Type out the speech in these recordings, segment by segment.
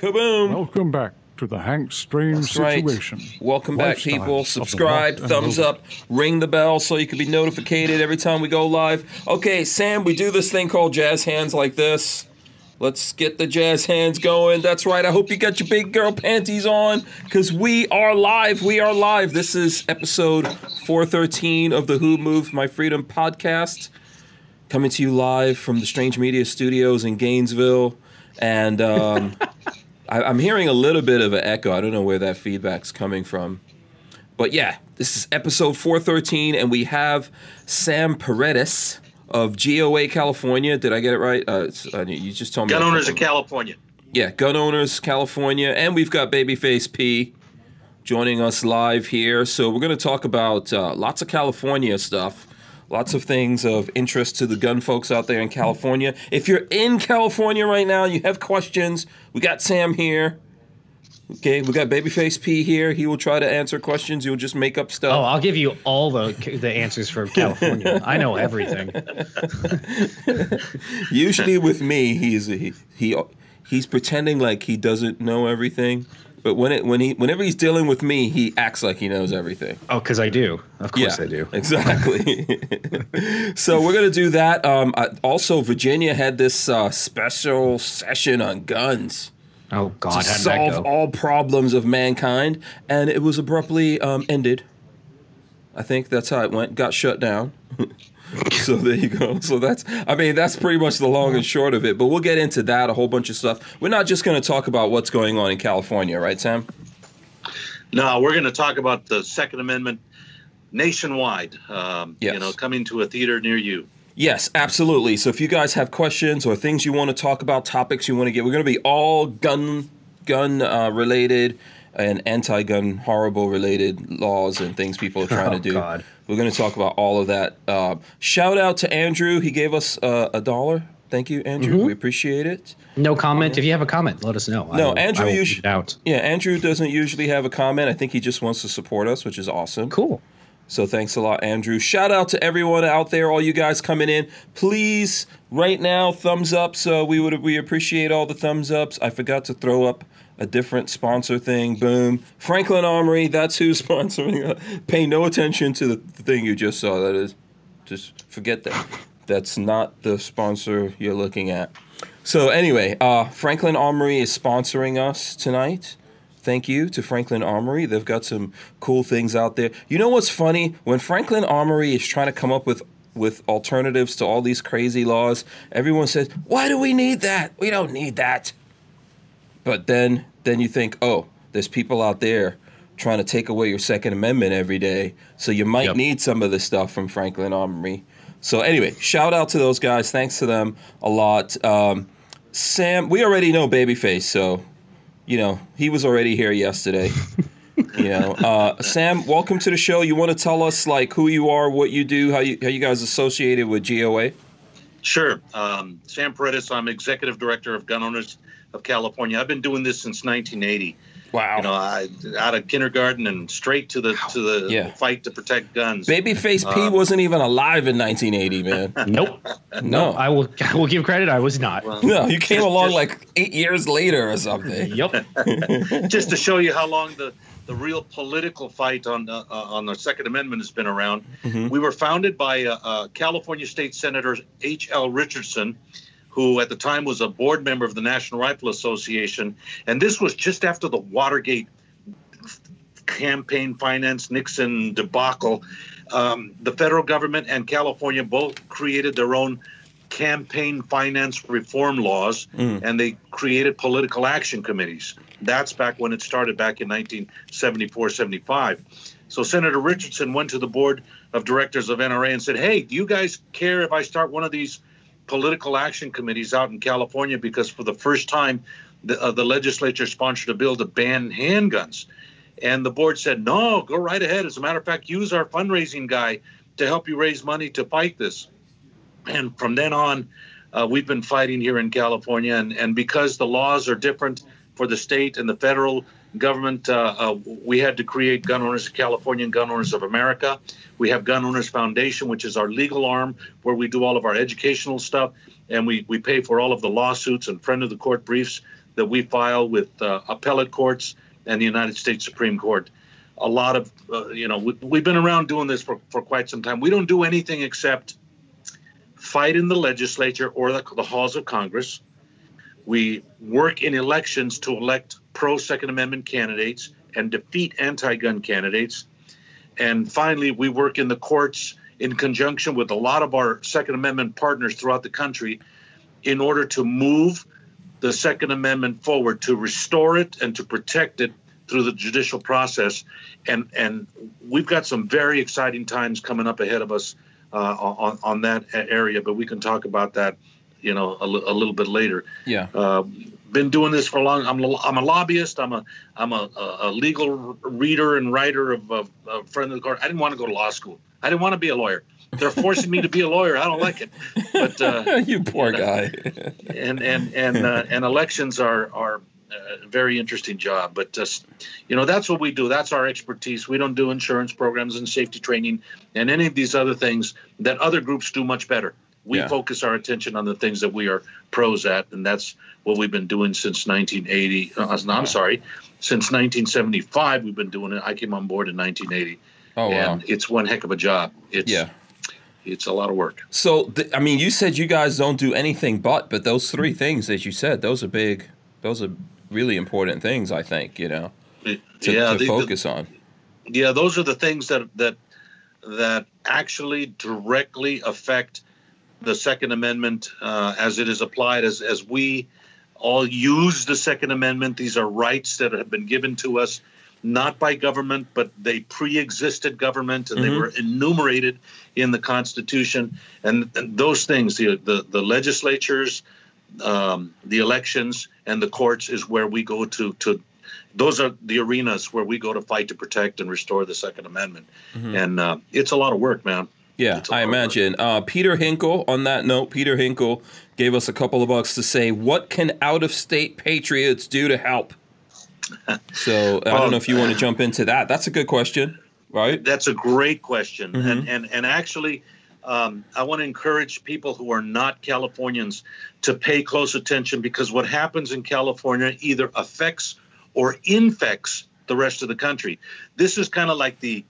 Kaboom! Welcome back to the Hank Strange That's right. situation. Welcome back, people. Subscribe, thumbs up, ring the bell so you can be notified every time we go live. Okay, Sam, we do this thing called jazz hands like this. Let's get the jazz hands going. That's right. I hope you got your big girl panties on because we are live. We are live. This is episode 413 of the Who Moved My Freedom podcast. Coming to you live from the Strange Media Studios in Gainesville. And um, I, I'm hearing a little bit of an echo. I don't know where that feedback's coming from. But yeah, this is episode 413, and we have Sam Paredes of GOA California. Did I get it right? Uh, uh, you just told me. Gun owners of California. yeah, Gun Owners California, and we've got Babyface P joining us live here. So we're going to talk about uh, lots of California stuff, lots of things of interest to the gun folks out there in California. If you're in California right now, you have questions. We got Sam here. Okay, we got Babyface P here. He will try to answer questions. You'll just make up stuff. Oh, I'll give you all the the answers for California. I know everything. Usually with me, he's he, he he's pretending like he doesn't know everything. But when it when he whenever he's dealing with me, he acts like he knows everything. Oh, because I do. Of course I do. Exactly. so we're gonna do that. Um, I, also, Virginia had this uh, special session on guns Oh God, to how did that solve all problems of mankind, and it was abruptly um, ended. I think that's how it went. Got shut down. so there you go. So that's I mean that's pretty much the long and short of it. But we'll get into that a whole bunch of stuff. We're not just going to talk about what's going on in California, right, Sam? No, we're going to talk about the Second Amendment nationwide. Um, Yes. You know, coming to a theater near you. Yes, absolutely. So if you guys have questions or things you want to talk about, topics you want to get, we're going to be all gun gun uh, related and anti-gun horrible related laws and things people are trying Oh, to do. God. We're going to talk about all of that. Uh, shout out to Andrew. He gave us uh, a dollar. Thank you, Andrew. Mm-hmm. We appreciate it. No comment. If you have a comment, let us know. I No, will- Andrew I will usu- out. Yeah, Andrew doesn't usually have a comment. I think he just wants to support us, which is awesome. Cool. So thanks a lot, Andrew. Shout out to everyone out there, all you guys coming in. Please, right now, thumbs up. So we would we appreciate all the thumbs ups. I forgot to throw up a different sponsor thing. Boom, Franklin Armory. That's who's sponsoring. it. Pay no attention to the thing you just saw. That is, just forget that. That's not the sponsor you're looking at. So anyway, uh, Franklin Armory is sponsoring us tonight. Thank you to Franklin Armory. They've got some cool things out there. You know what's funny? When Franklin Armory is trying to come up with with alternatives to all these crazy laws, everyone says, "Why do we need that? We don't need that." But then then you think, "Oh, there's people out there trying to take away your second amendment every day, so you might Yep. need some of this stuff from Franklin Armory." So anyway, shout out to those guys. Thanks to them a lot. Um, Sam, we already know Babyface, so you know he was already here yesterday. you know, uh, Sam, welcome to the show. You want to tell us like who you are, what you do, how you how you guys associated with GOA? Sure. Um, Sam Paredes, I'm executive director of Gun Owners of California. I've been doing this since 1980. Wow. You know, I, out of kindergarten and straight to the to the Yeah. fight to protect guns. Babyface P Uh, wasn't even alive in 1980, man. Nope. No, I will. I will give credit. I was not. Well, no, you came just- along just- like eight years later or something. Yep. just to show you how long the, the real political fight on the, uh, on the Second Amendment has been around. Mhm. We were founded by uh, uh, California State Senator H.L. Richardson, who at the time was a board member of the National Rifle Association, and this was just after the Watergate campaign finance Nixon debacle. Um, the federal government and California both created their own campaign finance reform laws Mm. and they created political action committees. That's back when it started back in 1974 75. So Senator Richardson went to the board of directors of NRA and said, Hey, do you guys care if I start one of these political action committees out in California? Because for the first time, the, uh, the legislature sponsored a bill to ban handguns. And the board said, No, go right ahead. As a matter of fact, use our fundraising guy to help you raise money to fight this. And from then on, uh, we've been fighting here in California. And, and because the laws are different for the state and the federal government, uh, uh, we had to create Gun Owners of California and Gun Owners of America. We have Gun Owners Foundation, which is our legal arm where we do all of our educational stuff and we, we pay for all of the lawsuits and friend of the court briefs that we file with uh, appellate courts and the United States Supreme Court. A lot of, uh, you know, we, we've been around doing this for, for quite some time. We don't do anything except fight in the legislature or the, the halls of Congress. We work in elections to elect pro Second Amendment candidates and defeat anti gun candidates. And finally, we work in the courts in conjunction with a lot of our Second Amendment partners throughout the country in order to move the Second Amendment forward, to restore it and to protect it through the judicial process. And, and we've got some very exciting times coming up ahead of us uh, on, on that area, but we can talk about that, you know, a, a little bit later. Yeah. Uh, been doing this for a long. I'm, I'm a lobbyist. I'm a I'm a, a legal reader and writer of, of, of friend of the court. I didn't want to go to law school. I didn't want to be a lawyer. They're forcing me to be a lawyer. I don't like it. But uh, you poor guy. and and and uh, and elections are are a very interesting job. But just you know, that's what we do. That's our expertise. We don't do insurance programs and safety training and any of these other things that other groups do much better. We Yeah. focus our attention on the things that we are pros at, and that's what we've been doing since 1980. Uh, I'm sorry, since 1975 we've been doing it. I came on board in 1980, Oh wow. and it's one heck of a job. It's Yeah. it's a lot of work. So th- I mean, you said you guys don't do anything but, but those three things that you said, those are big. Those are really important things. I think you know to, yeah, to the- the- focus on. yeah those are the things that that that actually directly affect the second amendment uh, as it is applied as as we all use the second amendment these are rights that have been given to us not by government but they pre-existed government and they were enumerated in the constitution. And, and those things the the, the legislatures um, the elections and the courts is where we go to to those are the arenas where we go to fight to protect and restore the Second Amendment, and uh, it's a lot of work, man. Yeah, I of imagine. Uh, Peter Hinkle, on that note, Peter Hinkle gave us a couple of bucks to say, "What can out-of-state patriots do to help?" So I don't know if you want to jump into that. That's a good question, right? That's a great question, Mm-hmm. and and and actually, um, I want to encourage people who are not Californians to pay close attention because what happens in California either affects or infects the rest of the country. This is kind of like the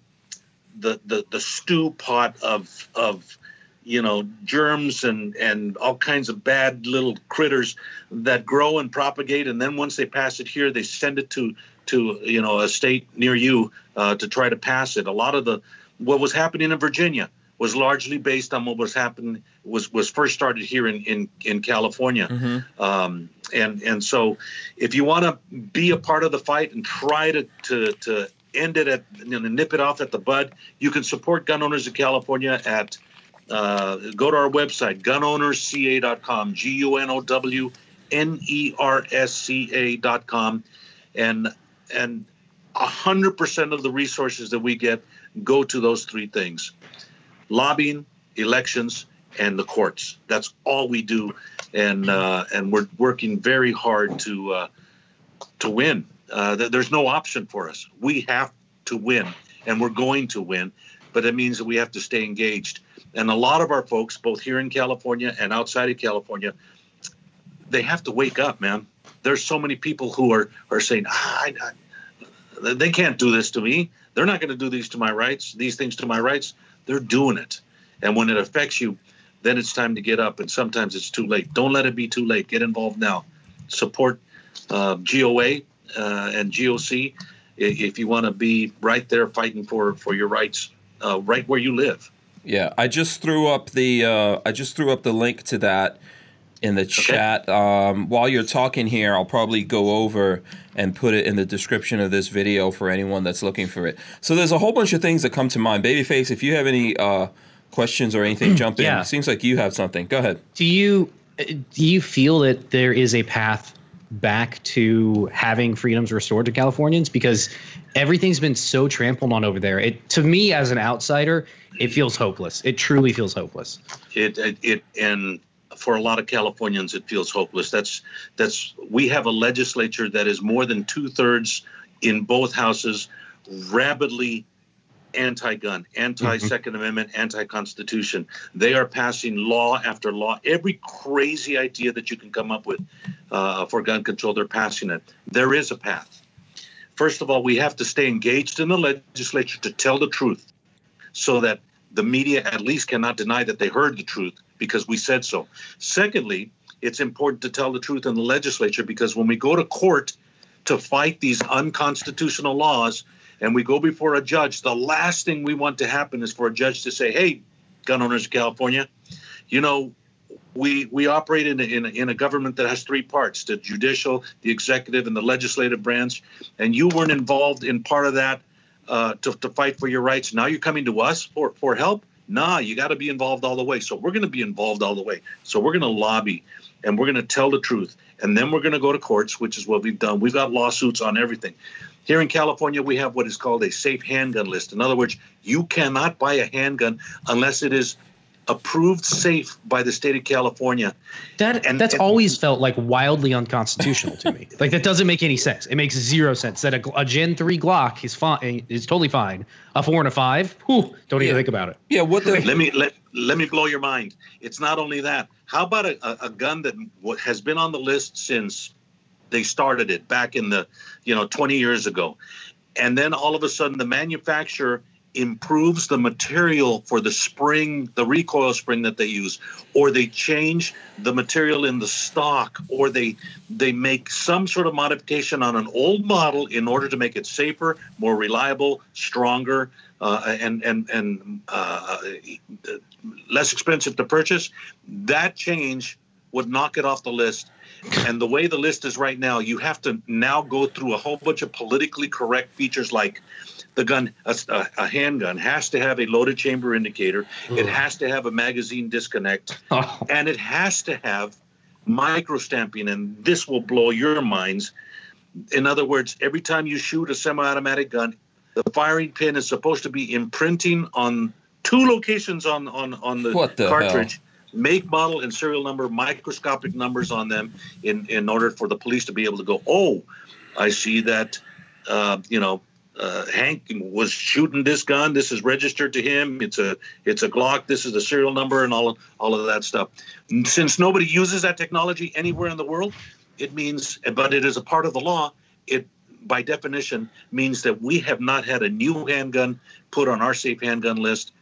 the the the stew pot of of you know germs and and all kinds of bad little critters that grow and propagate. And then once they pass it here they send it to to you know a state near you uh, to try to pass it. A lot of the what was happening in virginia was largely based on what was happening was was first started here in in, in california. Um, and and so if you want to be a part of the fight and try to to to end it at you know, nip it off at the bud. You can support gun owners of california at uh, go to our website gunownersca.com g-u-n-o-w-n-e-r-s-c-a.com and and 100% of the resources that we get go to those three things lobbying elections and the courts. That's all we do. And uh, and we're working very hard to uh, to win uh, th- there's no option for us. We have to win and we're going to win but it means that we have to stay engaged. And a lot of our folks both here in california and outside of california they have to wake up man. There's so many people who are are saying ah, I, I, they can't do this to me. They're not going to do these to my rights these things to my rights. They're doing it. And when it affects you then it's time to get up and sometimes it's too late. Don't let it be too late. Get involved now. Support uh, goa uh, and goc if you want to be right there fighting for for your rights uh, right where you live Yeah, I just threw up the uh, I just threw up the link to that in the chat. Um, while you're talking here, I'll probably go over and put it in the description of this video for anyone that's looking for it. So there's a whole bunch of things that come to mind. Babyface, if you have any uh, questions or anything, jump in. Yeah. It seems like you have something. Go ahead. Do you do you feel that there is a path back to having freedoms restored to Californians because everything's been so trampled on over there. It to me as an outsider, it feels hopeless. It truly feels hopeless. it, it it and for a lot of Californians it feels hopeless. That's that's we have a legislature that is more than two thirds in both houses, rapidly anti-gun, anti-Second Amendment, anti-Constitution. They are passing law after law. Every crazy idea that you can come up with uh, for gun control, they're passing it. There is a path. First of all, we have to stay engaged in the legislature to tell the truth, so that the media at least cannot deny that they heard the truth because we said so. Secondly, it's important to tell the truth in the legislature because when we go to court to fight these unconstitutional laws and we go before a judge, the last thing we want to happen is for a judge to say, "Hey, gun owners of California, you know, we we operate in a, in a, in a government that has three parts: the judicial, the executive, and the legislative branch. And you weren't involved in part of that uh, to to fight for your rights. Now you're coming to us for for help. Nah, you got to be involved all the way. So we're going to be involved all the way. So we're going to lobby, and we're going to tell the truth, and then we're going to go to courts, which is what we've done. We've got lawsuits on everything. Here in California, we have what is called a safe handgun list. In other words, you cannot buy a handgun unless it is approved safe by the state of California. That And- that's and- always felt like wildly unconstitutional to me. Like that doesn't make any sense. It makes zero sense that a, a Gen three Glock is fine is totally fine. A four and a five, whew, don't even think about it. Yeah, what the Let me let let me blow your mind. It's not only that. How about a, a, a gun that has been on the list since they started it back in the you know 20 years ago, and then all of a sudden the manufacturer improves the material for the spring, the recoil spring that they use, or they change the material in the stock, or they they make some sort of modification on an old model in order to make it safer, more reliable, stronger, uh, and and and uh, less expensive to purchase. That change would knock it off the list. And the way the list is right now, you have to now go through a whole bunch of politically correct features like the gun, a, a- handgun has to have a loaded chamber indicator. It has to have a magazine disconnect. Oh, and it has to have micro stamping and this will blow your minds. In other words every time you shoot a semi-automatic gun the firing pin is supposed to be imprinting on two locations on on on the What the cartridge make model and serial number microscopic numbers on them in in order for the police to be able to go oh i see that uh, you know uh, Hank was shooting this gun. This is registered to him. It's a it's a Glock. This is the serial number and all of, all of that stuff. And Since nobody uses that technology anywhere in the world, it means, but it is a part of the law. It by definition means that we have not had a new handgun put on our safe handgun list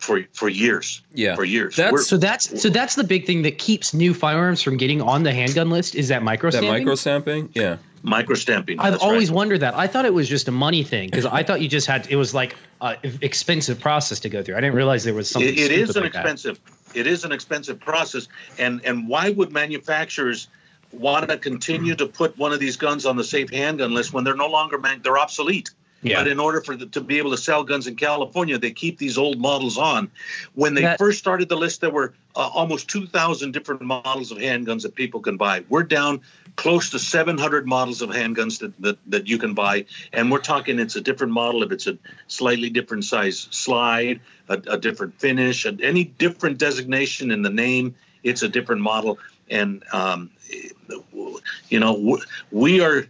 for for years. Yeah. for years. That's- We're- so that's so that's the big thing that keeps new firearms from getting on the handgun list is that micro that stamping? micro stamping? Yeah. micro stamping. I've always right. wondered that. I thought it was just a money thing because I thought you just had it was like an expensive process to go through. I didn't realize there was something. It, it is an like that. expensive. It is an expensive process, and and why would manufacturers want to continue to put one of these guns on the safe handgun list when they're no longer man- they're obsolete? Yeah. But in order for the, to be able to sell guns in California, they keep these old models on. When they That- first started the list, there were uh, almost 2,000 different models of handguns that people can buy. We're down close to 700 models of handguns that, that, that you can buy. And we're talking it's a different model if it's a slightly different size slide, a, a different finish, and any different designation in the name, it's a different model. And, um, you know, we are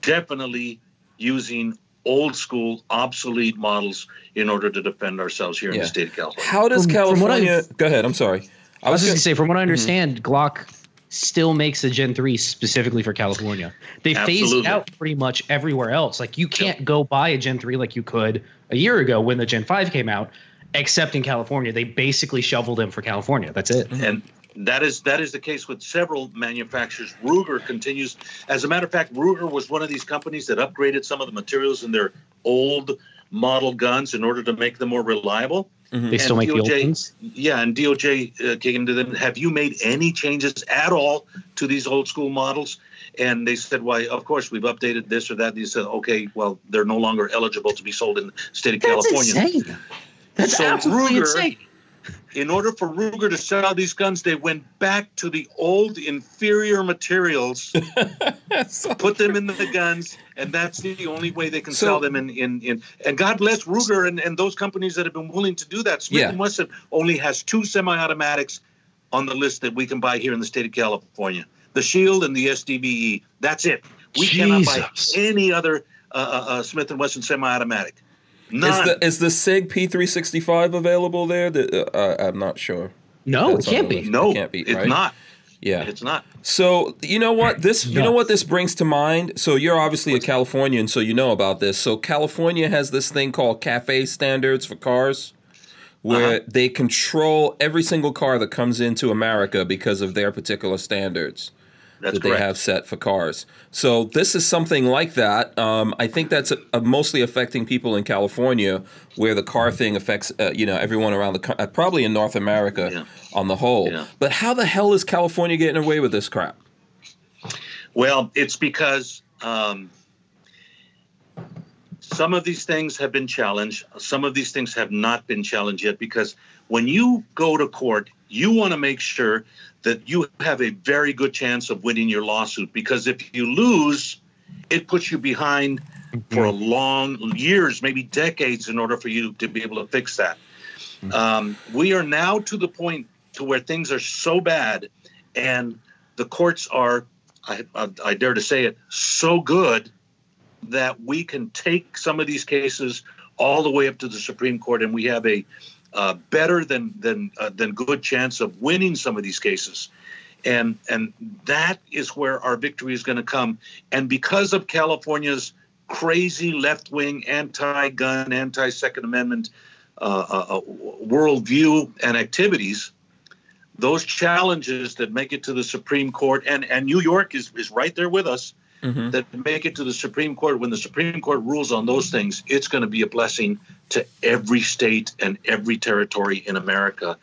definitely using old school, obsolete models in order to defend ourselves here in the state of California. How does From- from what California? I've- Go ahead. I'm sorry. I was just gonna- gonna say, from what I mm-hmm. understand, Glock still makes a Gen three specifically for California. They phased it out pretty much everywhere else. Like you can't go buy a Gen three like you could a year ago when the Gen five came out, except in California. They basically shoveled them for California. That's it. and that is that is the case with several manufacturers. Ruger continues. As a matter of fact, Ruger was one of these companies that upgraded some of the materials in their old model guns in order to make them more reliable. They still And make the old DOJ ones. Yeah, and DOJ uh, came to them. Have you made any changes at all to these old school models? And they said, "Why? Of course, we've updated this or that." And they said, "Okay, well, they're no longer eligible to be sold in the state of That's California." insane. That's So absolutely Ruger- insane. In order for Ruger to sell these guns, they went back to the old inferior materials, put them in the guns, and that's the only way they can So- sell them in, in, in and God bless Ruger and, and those companies that have been willing to do that. Smith Yeah. and Wesson only has two semi-automatics on the list that we can buy here in the state of California. The Shield and the SDVE. E. That's it. We cannot buy any other uh, uh, uh, Smith and Wesson semi-automatic. None. Is the is the Sig P365 available there? The, uh, I'm not sure. No, it can't be. no, it can't be, it's right? not. Yeah. It's not. So you know what this you know what this brings to mind. So you're obviously a Californian, so you know about this. So California has this thing called cafe standards for cars, where Uh-huh. they control every single car that comes into America because of their particular standards That's that correct. they have set for cars. So this is something like that. Um, I think that's uh mostly affecting people in California, where the car thing affects uh, you know everyone around the co- uh, probably in North America Yeah. on the whole. Yeah. But how the hell is California getting away with this crap? Well, it's because um, some of these things have been challenged. Some of these things have not been challenged yet because when you go to court, you want to make sure that you have a very good chance of winning your lawsuit because if you lose, it puts you behind for a long years, maybe decades, in order for you to be able to fix that. Um, we are now to the point to where things are so bad, and the courts are, I, I, I dare to say it, so good that we can take some of these cases all the way up to the Supreme Court, and we have a uh, better than than uh, than good chance of winning some of these cases, and and that is where our victory is going to come. And because of California's crazy left wing, anti gun, anti Second Amendment uh, uh, uh, worldview and activities, those challenges that make it to the Supreme Court, and, and New York is, is right there with us, that make it to the Supreme Court, when the Supreme Court rules on those things, it's going to be a blessing to every state and every territory in America.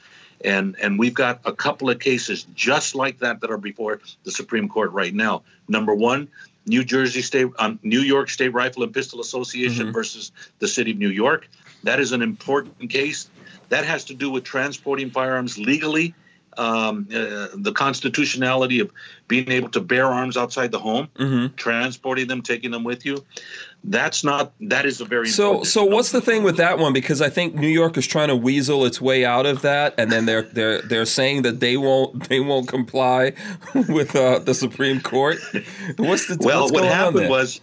And, and we've got a couple of cases just like that that are before the Supreme Court right now. Number one, New Jersey State, um, New York State Rifle and Pistol Association versus the City of New York. That is an important case. That has to do with transporting firearms legally, um, uh, the constitutionality of being able to bear arms outside the home, transporting them, taking them with you. That's not. That is a very So, so what's the thing with that one? Because I think New York is trying to weasel its way out of that, and then they're they're they're saying that they won't they won't comply with uh, the Supreme Court. What's the well, what's what happened was,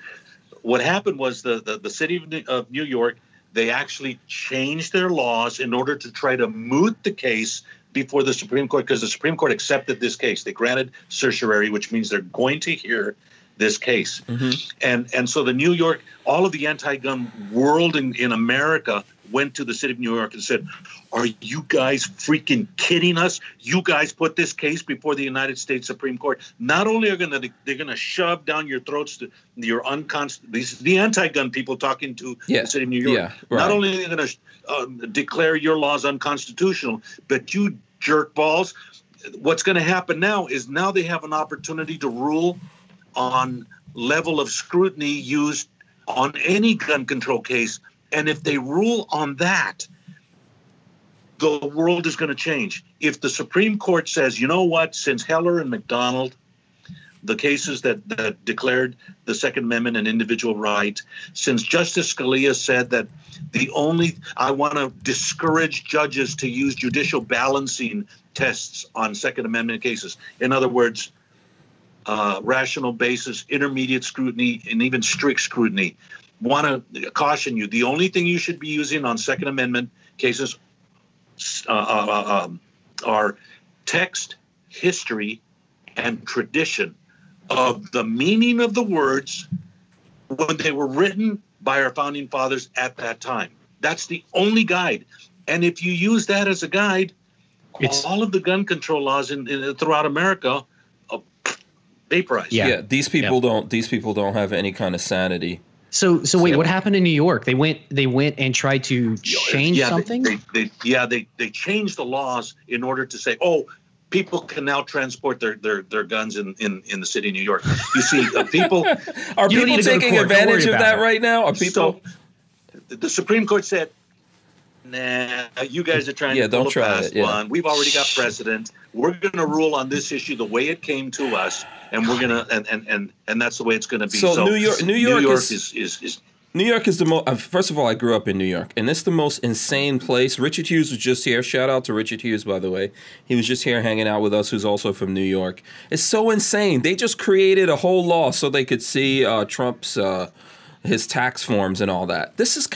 what happened was the, the the city of New, of New York they actually changed their laws in order to try to moot the case before the Supreme Court because the Supreme Court accepted this case. They granted certiorari, which means they're going to hear this case. Mm-hmm. And and so the New York, all of the anti-gun world in, in America went to the city of New York and said, "Are you guys freaking kidding us? You guys put this case before the United States Supreme Court. Not only are going to they're going to shove down your throats to your unconst these the anti-gun people talking to Yeah. the city of New York. Yeah, right. Not only are they going to um, declare your laws unconstitutional, but you jerk balls." What's going to happen now is now they have an opportunity to rule on level of scrutiny used on any gun control case. And if they rule on that, the world is going to change. If the Supreme Court says, you know what, since Heller and McDonald, the cases that, that declared the Second Amendment an individual right, since Justice Scalia said that the only, I want to discourage judges to use judicial balancing tests on Second Amendment cases. In other words, uh, rational basis, intermediate scrutiny, and even strict scrutiny. Want to caution you: the only thing you should be using on Second Amendment cases uh, uh, um, are text, history, and tradition of the meaning of the words when they were written by our founding fathers at that time. That's the only guide. And if you use that as a guide, It's- all of the gun control laws in, in throughout America uh, vaporized. Yeah. yeah, these people don't these people don't have any kind of sanity. So so wait, So- what happened in New York? They went they went and tried to change yeah, they- something. They, they, yeah, they, they changed the laws in order to say, oh, people can now transport their, their, their guns in, in, in the city of New York. You see, uh, people. Are people need to go to taking advantage of that it. right now? Are people? So the- Supreme Court said, nah, you guys are trying Yeah, to don't try it, yeah. one. We've already got precedent. We're going to rule on this issue the way it came to us, and we're going to, and, and, and, and that's the way it's going to be. So New York- New York is- is, is, is New York is the most. Uh, first of all, I grew up in New York, and it's the most insane place. Richard Hughes was just here. Shout out to Richard Hughes, by the way. He was just here hanging out with us, who's also from New York. It's so insane. They just created a whole law so they could see uh, Trump's. Uh, his tax forms and all that. This is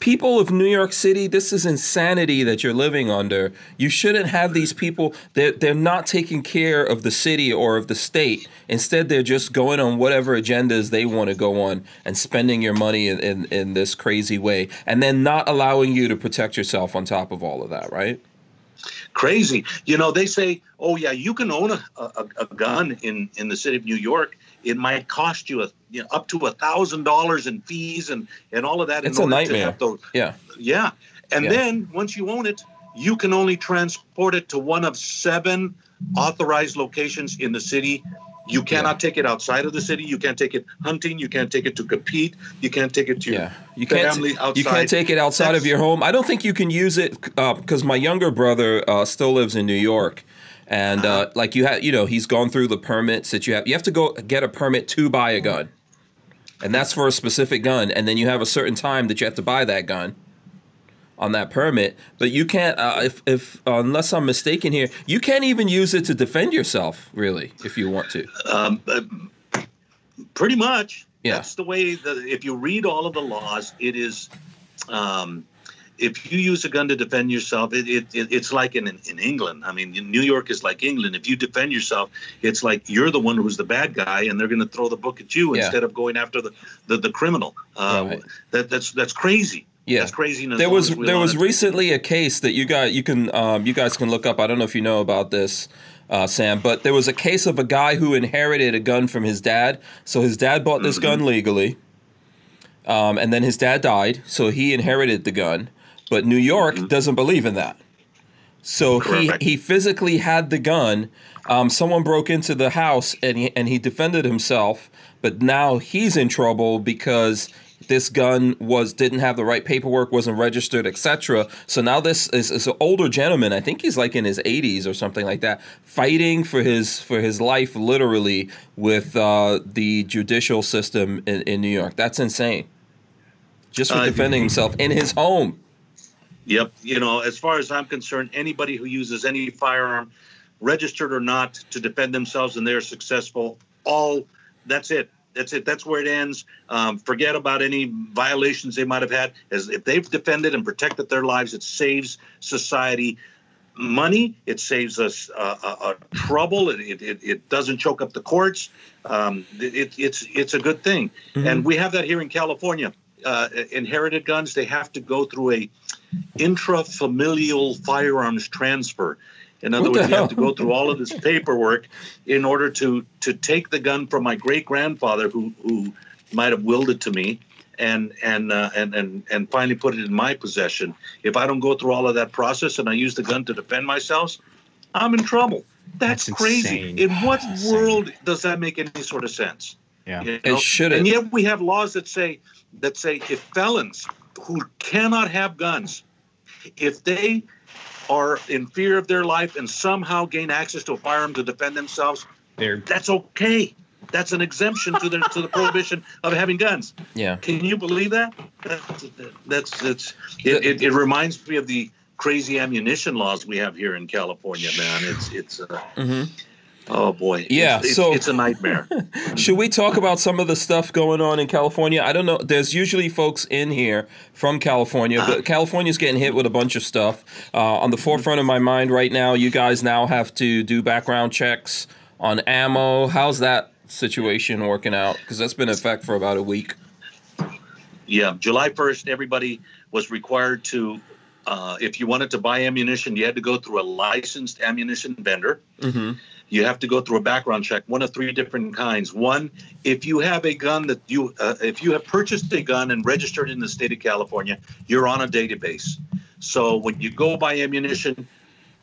people of New York City. This is insanity that you're living under. You shouldn't have these people. They're they're not taking care of the city or of the state. Instead, they're just going on whatever agendas they want to go on and spending your money in, in, in this crazy way, and then not allowing you to protect yourself on top of all of that. Right? Crazy. You know, they say, "Oh yeah, you can own a, a, a gun in in the city of New York." It might cost you, a, you know, up to a thousand dollars in fees and and all of that. It's a nightmare. Those, yeah, yeah. And yeah. then once you own it, you can only transport it to one of seven authorized locations in the city. You cannot yeah. take it outside of the city. You can't take it hunting. You can't take it to compete. You can't take it to yeah. you can't, outside. You can't take it outside That's, of your home. I don't think you can use it because uh, my younger brother uh, still lives in New York, and uh, uh-huh. like you have, you know, he's gone through the permits that you have. You have to go get a permit to buy a gun, and that's for a specific gun. And then you have a certain time that you have to buy that gun on that permit. But you can't, uh, if, if uh, unless I'm mistaken here, you can't even use it to defend yourself, really, if you want to. Um, uh, pretty much. Yeah. That's the way that if you read all of the laws, it is. Um, if you use a gun to defend yourself, it, it, it, it's like in, in England. I mean, New York is like England. If you defend yourself, it's like you're the one who's the bad guy, and they're going to throw the book at you yeah. instead of going after the the, the criminal. Uh, right. That that's that's crazy. Yeah, that's crazy. There was there was recently a case that you got you can um, you guys can look up. I don't know if you know about this. Uh, Sam, but there was a case of a guy who inherited a gun from his dad. So his dad bought this mm-hmm. gun legally, um, and then his dad died, so he inherited the gun but New York mm-hmm. doesn't believe in that. So Correct. he, he physically had the gun. Um, someone broke into the house and he, and he defended himself, but now he's in trouble because this gun was didn't have the right paperwork, wasn't registered, etc. So now this is, is, an older gentleman. I think he's like in his 80s or something like that, fighting for his for his life, literally with uh, the judicial system in, in New York. That's insane. Just for uh, defending himself in his home. Yep. You know, as far as I'm concerned, anybody who uses any firearm, registered or not, to defend themselves and they're successful, all that's it. That's it. That's where it ends. Um, forget about any violations they might have had. As if they've defended and protected their lives, it saves society money. It saves us uh, uh, uh trouble. It, it, it, doesn't choke up the courts. Um, it, it's it's a good thing, mm-hmm. and we have that here in California. Uh, inherited guns they have to go through a intrafamilial firearms transfer. In other words, you have to go through all of this paperwork in order to to take the gun from my great grandfather, who who might have willed it to me, and and uh, and and and finally put it in my possession. If I don't go through all of that process and I use the gun to defend myself, I'm in trouble. That's, That's crazy. Insane. In what That's world insane. does that make any sort of sense? Yeah, you know? it should. And yet we have laws that say that say if felons who cannot have guns, if they are in fear of their life and somehow gain access to a firearm to defend themselves, They're... that's okay. That's an exemption to the to the prohibition of having guns. Yeah. Can you believe that? That's that's, that's it, it, it reminds me of the crazy ammunition laws we have here in California, man. It's it's uh, mm-hmm. Oh boy. Yeah. It's, so it's a nightmare. should we talk about some of the stuff going on in California? I don't know. There's usually folks in here from California, but California's getting hit with a bunch of stuff. Uh, on the forefront of my mind right now, you guys now have to do background checks on ammo. How's that situation working out? Because that's been in effect for about a week. Yeah, July 1st, everybody was required to uh, if you wanted to buy ammunition, you had to go through a licensed ammunition vendor. Mm-hmm you have to go through a background check, one of three different kinds. One, if you have a gun that you, uh, if you have purchased a gun and registered in the state of California, you're on a database. So when you go buy ammunition,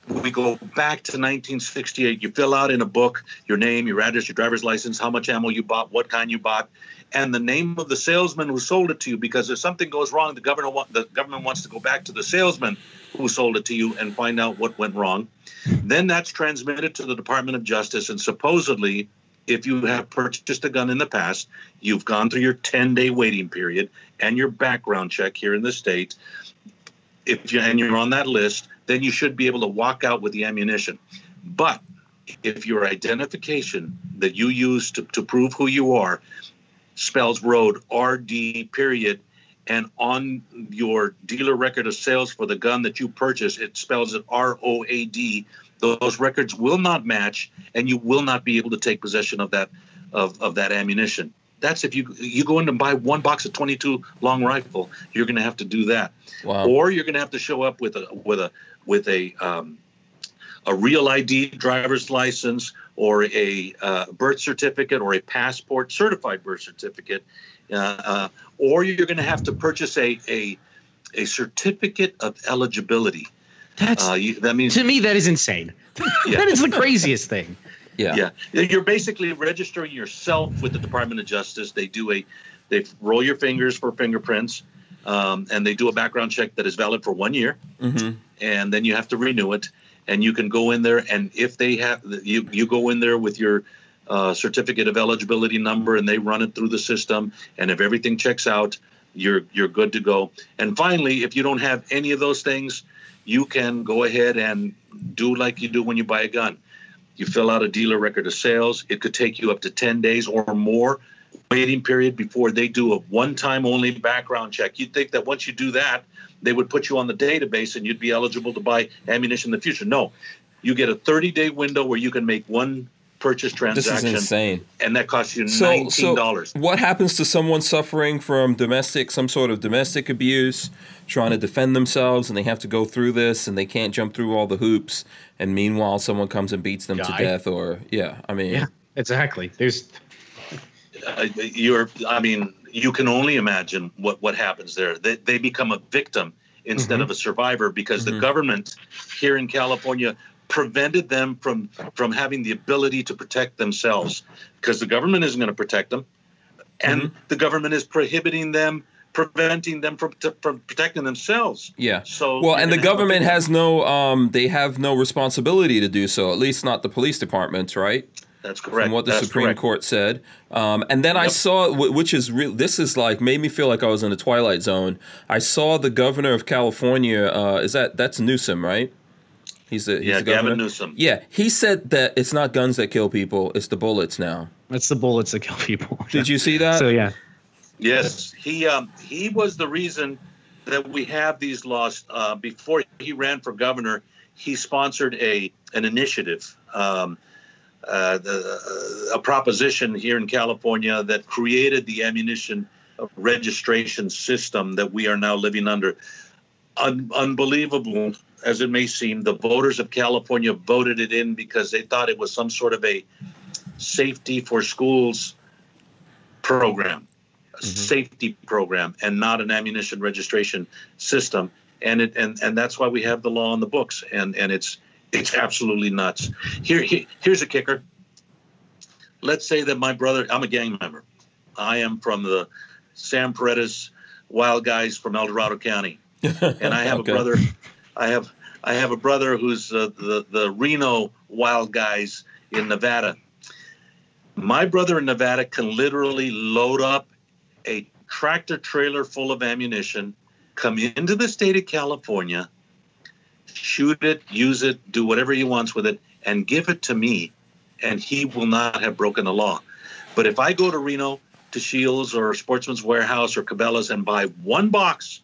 we go back to 1968. You fill out in a book your name, your address, your driver's license, how much ammo you bought, what kind you bought, and the name of the salesman who sold it to you. Because if something goes wrong, the government the government wants to go back to the salesman who sold it to you and find out what went wrong. Then that's transmitted to the Department of Justice, and supposedly, if you have purchased a gun in the past, you've gone through your 10 day waiting period and your background check here in the state. If you and you're on that list, then you should be able to walk out with the ammunition. But if your identification that you use to, to prove who you are spells road RD period, and on your dealer record of sales for the gun that you purchase, it spells it R O A D. Those records will not match, and you will not be able to take possession of that of, of that ammunition. That's if you you go in and buy one box of 22 long rifle, you're going to have to do that, Wow. or you're going to have to show up with a with a with a um, a real ID driver's license or a uh, birth certificate or a passport certified birth certificate, uh, uh, or you're going to have to purchase a a a certificate of eligibility. That's Uh, you, that means to me that is insane. Yeah. that is the craziest thing. yeah. yeah, you're basically registering yourself with the Department of Justice. They do a, they roll your fingers for fingerprints, um, and they do a background check that is valid for one year, hmm and then you have to renew it. And you can go in there, and if they have, you you go in there with your uh, certificate of eligibility number, and they run it through the system. And if everything checks out, you're you're good to go. And finally, if you don't have any of those things, you can go ahead and do like you do when you buy a gun. You fill out a dealer record of sales. It could take you up to 10 days or more waiting period before they do a one time only background check. You'd think that once you do that, they would put you on the database and you'd be eligible to buy ammunition in the future. No, you get a 30 day window where you can make one purchase transaction. This transaction, is insane. and that costs you So, $19. so what happens to someone suffering from domestic, some sort of domestic abuse, trying to defend themselves, and they have to go through this, and they can't jump through all the hoops, and meanwhile, someone comes and beats them to Die. death, or yeah, I mean, Yeah, exactly. There's uh, you're i mean you can only imagine what what happens there they, they become a victim instead Mhm. of a survivor because Mhm. the government here in california prevented them from from having the ability to protect themselves because the government isn't going to protect them and Mhm. the government is prohibiting them preventing them from, from protecting themselves yeah. so Well, and the gonna have a government has no, um, they have no responsibility to do so. At least not the police departments, right? That's correct from what the That's Supreme correct. Court said. Um, and then I saw, which is real. This is like made me feel like I was in the twilight zone. I saw the governor of California. Uh, is that that's Newsom, right? He's the he's yeah the governor. gavin newsom Yeah, he said that it's not guns that kill people; it's the bullets now. It's the bullets that kill people. Did you see that? So yeah, Yes, he um, he was the reason that we have these laws. Uh, before he ran for governor, he sponsored a an initiative, um, uh, the, a proposition here in California that created the ammunition registration system that we are now living under. Un- unbelievable as it may seem, the voters of California voted it in because they thought it was some sort of a safety for schools program a safety program and not an ammunition registration system. And it and and that's why we have the law on the books. And and it's it's absolutely nuts. Here, here here's a kicker. Let's say that my brother i'm a gang member. I am from the sam Paredes wild guys from el dorado county. And i have Okay. a brother i have i have a brother who's uh, the the reno wild guys in nevada. My brother in nevada can literally load up a tractor trailer full of ammunition, come into the state of California, shoot it, use it, do whatever he wants with it, and give it to me, and he will not have broken the law. But if I go to Reno, to Scheels or Sportsman's Warehouse or Cabela's and buy one box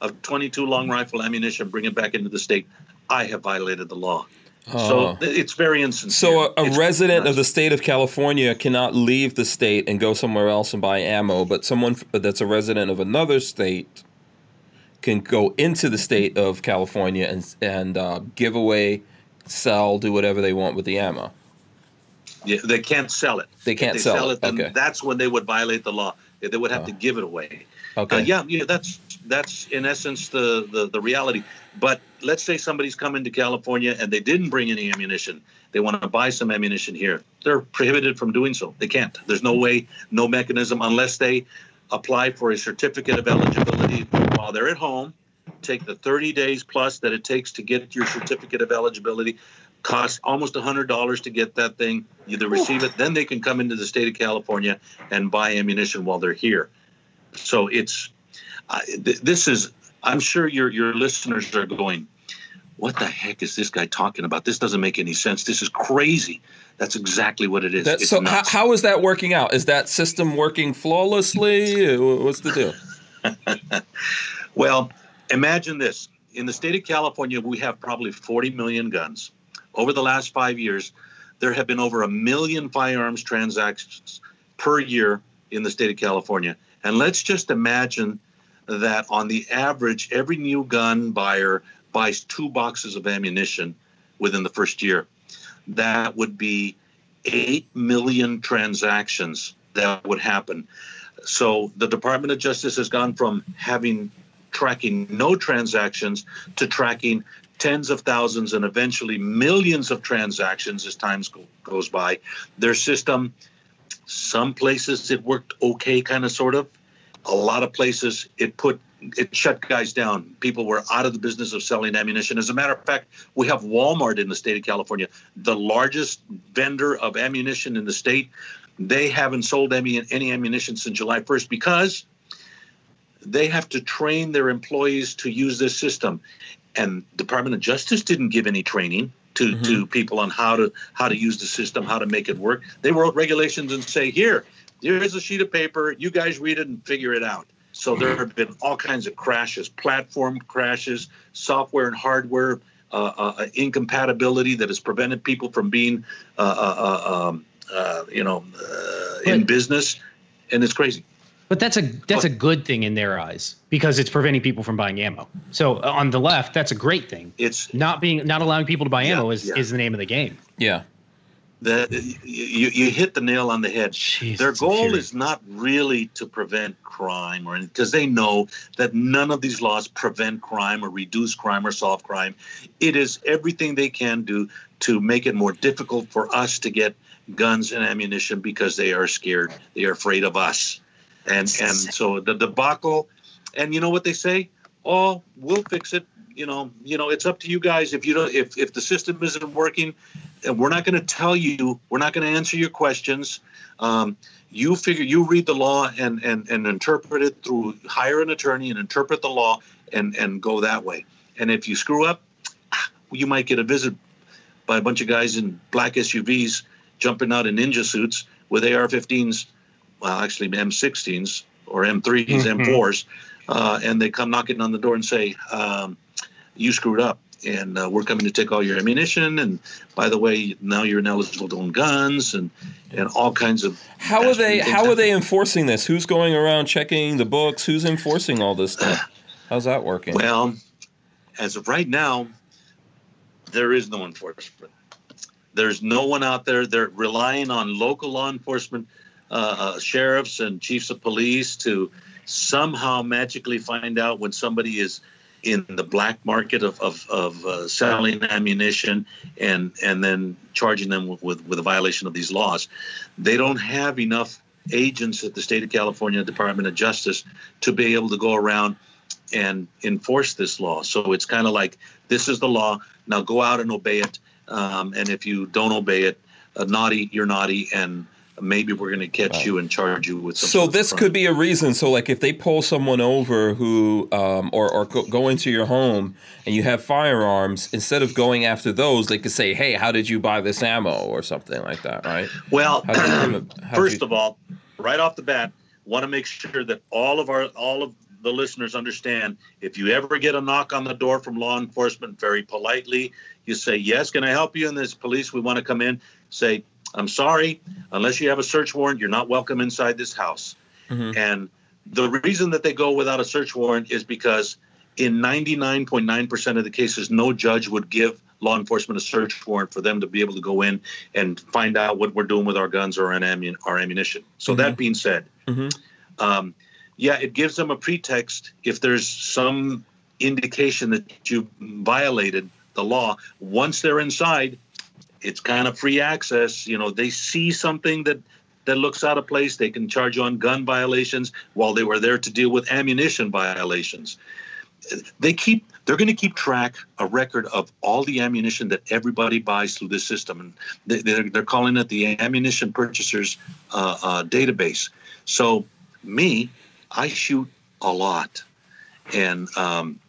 of 22 long rifle ammunition, bring it back into the state, I have violated the law. So Oh. it's very insincere. So a, a resident of the state of California cannot leave the state and go somewhere else and buy ammo, but someone that's a resident of another state can go into the state of California and and uh, give away, sell, do whatever they want with the ammo. Yeah, they can't sell it. They can't they sell it, then okay. that's when they would violate the law. They would have Oh. to give it away. Okay. Uh, yeah, yeah, that's that's in essence the, the the reality. But let's say somebody's coming to California and they didn't bring any ammunition. They want to buy some ammunition here. They're prohibited from doing so. They can't. There's no way, no mechanism unless they apply for a certificate of eligibility while they're at home. Take the 30 days plus that it takes to get your certificate of eligibility. Costs almost $100 to get that thing. Either receive it, then they can come into the state of California and buy ammunition while they're here. So it's I th- this is. I'm sure your your listeners are going. what the heck is this guy talking about? This doesn't make any sense. This is crazy. That's exactly what it is. That, so how, how is that working out? Is that system working flawlessly? What's the deal? well, imagine this. In the state of California, we have probably 40 million guns. Over the last five years, there have been over a million firearms transactions per year in the state of California. And let's just imagine that on the average, every new gun buyer buys two boxes of ammunition within the first year. That would be 8 million transactions that would happen. So the Department of Justice has gone from having tracking no transactions to tracking tens of thousands and eventually millions of transactions as time go, goes by. Their system, some places it worked okay, kind of sort of. A lot of places it put it shut guys down. People were out of the business of selling ammunition. As a matter of fact, we have Walmart in the state of California, the largest vendor of ammunition in the state. They haven't sold any, any ammunition since July 1st because they have to train their employees to use this system. And Department of Justice didn't give any training to, mm-hmm. to people on how to how to use the system, how to make it work. They wrote regulations and say, here, here's a sheet of paper. You guys read it and figure it out. So there have been all kinds of crashes, platform crashes, software and hardware uh, uh, incompatibility that has prevented people from being, uh, uh, uh um, uh, you know, in business, and it's crazy. But that's a that's a good thing in their eyes because it's preventing people from buying ammo. So on the left, that's a great thing. It's not being not allowing people to buy yeah, ammo is, yeah. is the name of the game. Yeah that you, you hit the nail on the head. Jeez, Their goal is not really to prevent crime or because they know that none of these laws prevent crime or reduce crime or solve crime. It is everything they can do to make it more difficult for us to get guns and ammunition because they are scared. They are afraid of us. And and so the debacle and you know what they say? Oh, we'll fix it you know, you know, it's up to you guys. If you don't, if if the system isn't working, we're not going to tell you, we're not going to answer your questions. Um, you figure, you read the law and and and interpret it through hire an attorney and interpret the law and and go that way. And if you screw up, you might get a visit by a bunch of guys in black SUVs jumping out in ninja suits with AR-15s, well, actually M16s or M3s, mm-hmm. M4s, uh, and they come knocking on the door and say. Um, you screwed up and uh, we're coming to take all your ammunition and by the way now you're ineligible to own guns and and all kinds of how are they how are they enforcing this? Who's going around checking the books? Who's enforcing all this stuff? How's that working? Well as of right now there is no enforcement. There's no one out there. They're relying on local law enforcement uh, uh, sheriffs and chiefs of police to somehow magically find out when somebody is in the black market of, of, of uh, selling ammunition and and then charging them with, with, a violation of these laws. They don't have enough agents at the state of California Department of Justice to be able to go around and enforce this law. So it's kind of like this is the law. Now go out and obey it. Um, and if you don't obey it, uh, naughty, you're naughty, and maybe we're going to catch wow. you and charge you with something. So this could be a reason. So like if they pull someone over who um, or or go, go, into your home and you have firearms, instead of going after those, they could say, "Hey, how did you buy this ammo?" or something like that, right? Well, first you, of all, right off the bat, want to make sure that all of our all of the listeners understand if you ever get a knock on the door from law enforcement very politely you say yes can i help you in this police we want to come in say I'm sorry, unless you have a search warrant, you're not welcome inside this house. Mm-hmm. And the reason that they go without a search warrant is because in 99.9% of the cases, no judge would give law enforcement a search warrant for them to be able to go in and find out what we're doing with our guns or our, ammunition. So, mm-hmm. that being said, mm-hmm. um, yeah, it gives them a pretext if there's some indication that you violated the law. Once they're inside, it's kind of free access. You know, they see something that that looks out of place, they can charge you on gun violations while they were there to deal with ammunition violations. They keep they're going to keep track a record of all the ammunition that everybody buys through this system, and they, are they're calling it the ammunition purchasers uh, uh, database. So me, I shoot a lot, and um,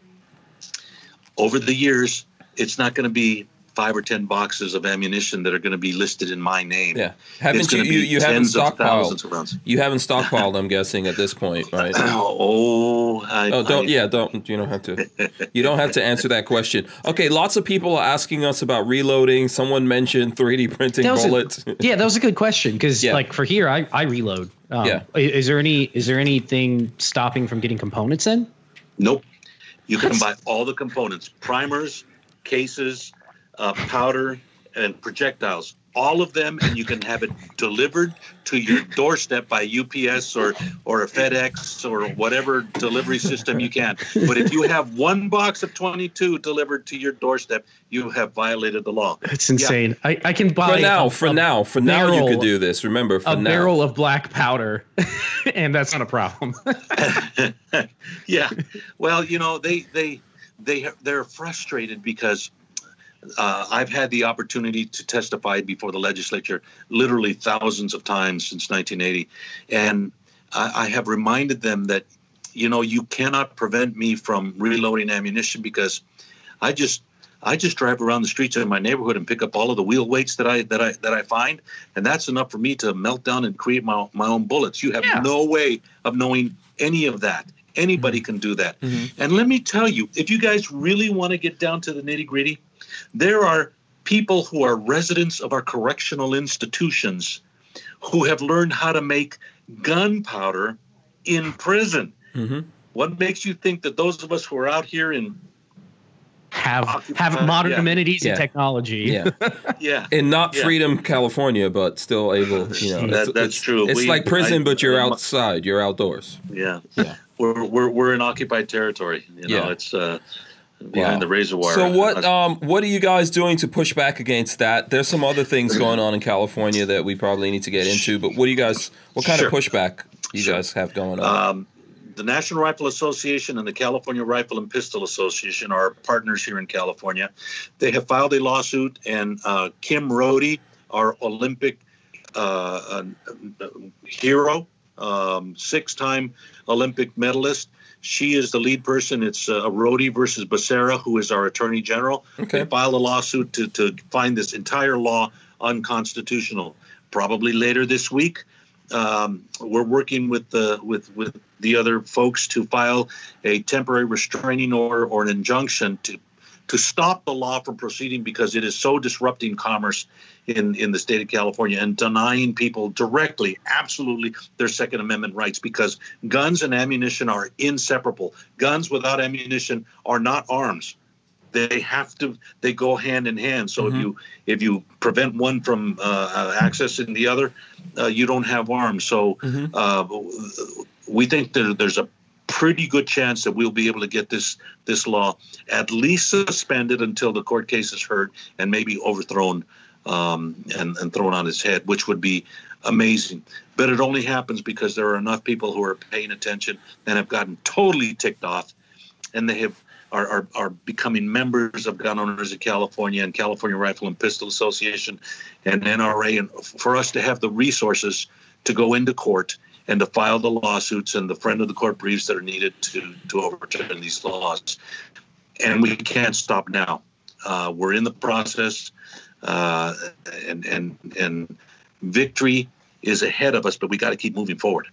over the years, it's not going to be five or ten boxes of ammunition that are going to be listed in my name. Yeah, haven't It's you gonna you, be you haven't tens of thousands stockpiled? of rounds. You haven't stockpiled. I'm guessing at this point, right? Oh, I, Oh, don't I- yeah, don't you don't have to. You don't have to answer that question. Okay, lots of people are asking us about reloading. Someone mentioned 3D printing That was a- bullets. Yeah, that was a good question because Yeah. like for here, I, I reload. Um, Yeah. Is there any is there anything stopping from getting components in? Nope. You can buy all the components: primers, cases, uh, powder, and projectiles. All of them, and you can have it delivered to your doorstep by UPS or or a FedEx or whatever delivery system you can. But if you have one box of 22 delivered to your doorstep, you have violated the law. It's insane. I, I can buy For now, a- for a now, for now, you barrel- could do this. Remember, for a now. barrel of black powder, and that's not a problem. yeah. Well, you know, they they they they're frustrated because uh, I've had the opportunity to testify before the legislature literally thousands of times since 1980, and I, I have reminded them that you know you cannot prevent me from reloading ammunition because I just I just drive around the streets of my neighborhood and pick up all of the wheel weights that I that I that I find, and that's enough for me to melt down and create my my own bullets. You have Yeah. no way of knowing any of that. Anybody can do that. And let me tell you, if you guys really want to get down to the nitty gritty, there are people who are residents of our correctional institutions who have learned how to make gunpowder in prison. Mhm. What makes you think that those of us who are out here in have Occupy- have modern yeah. amenities Yeah. and technology. Yeah, yeah in not Yeah. Freedom, California, but still able. You know, That- it's, that's it's- true. It's We- like prison, I- but you're I- outside. You're outdoors. yeah Yeah. we're we're, we're in occupied territory you know Yeah. it's uh behind Wow. the razor wire So what um what are you guys doing to push back against that? There's some other things going on in California that we probably need to get into, but what do you guys what kind Sure. of pushback you Sure. guys have going on? um, the National Rifle Association and the California Rifle and Pistol Association are partners here in California. They have filed a lawsuit, and uh, Kim Rhode, our Olympic uh, uh, hero, um, six-time Olympic medalist, she is the lead person. It's uh, Rhode versus Becerra, who is our Attorney General. Okay. They filed a lawsuit to, to find this entire law unconstitutional. Probably later this week, um, we're working with the with with the other folks to file a temporary restraining order or an injunction to to stop the law from proceeding because it is so disrupting commerce in in the state of California and denying people directly absolutely their second amendment rights because guns and ammunition are inseparable. Guns without ammunition are not arms. They have to they go hand in hand. So if you if you prevent one from uh, uh, accessing the other uh, you don't have arms. So uh, we think that there's a pretty good chance that we'll be able to get this this law at least suspended until the court case is heard and maybe overthrown um, and, and thrown on its head which would be amazing. But it only happens because there are enough people who are paying attention and have gotten totally ticked off and they have are, are, are becoming members of gun owners of California and California Rifle and Pistol Association and NRA, and for us to have the resources to go into court and to file the lawsuits and the friend of the court briefs that are needed to to overturn these laws. And we can't stop now. Uh, we're in the process, uh, and and and victory is ahead of us, but we got to keep moving forward.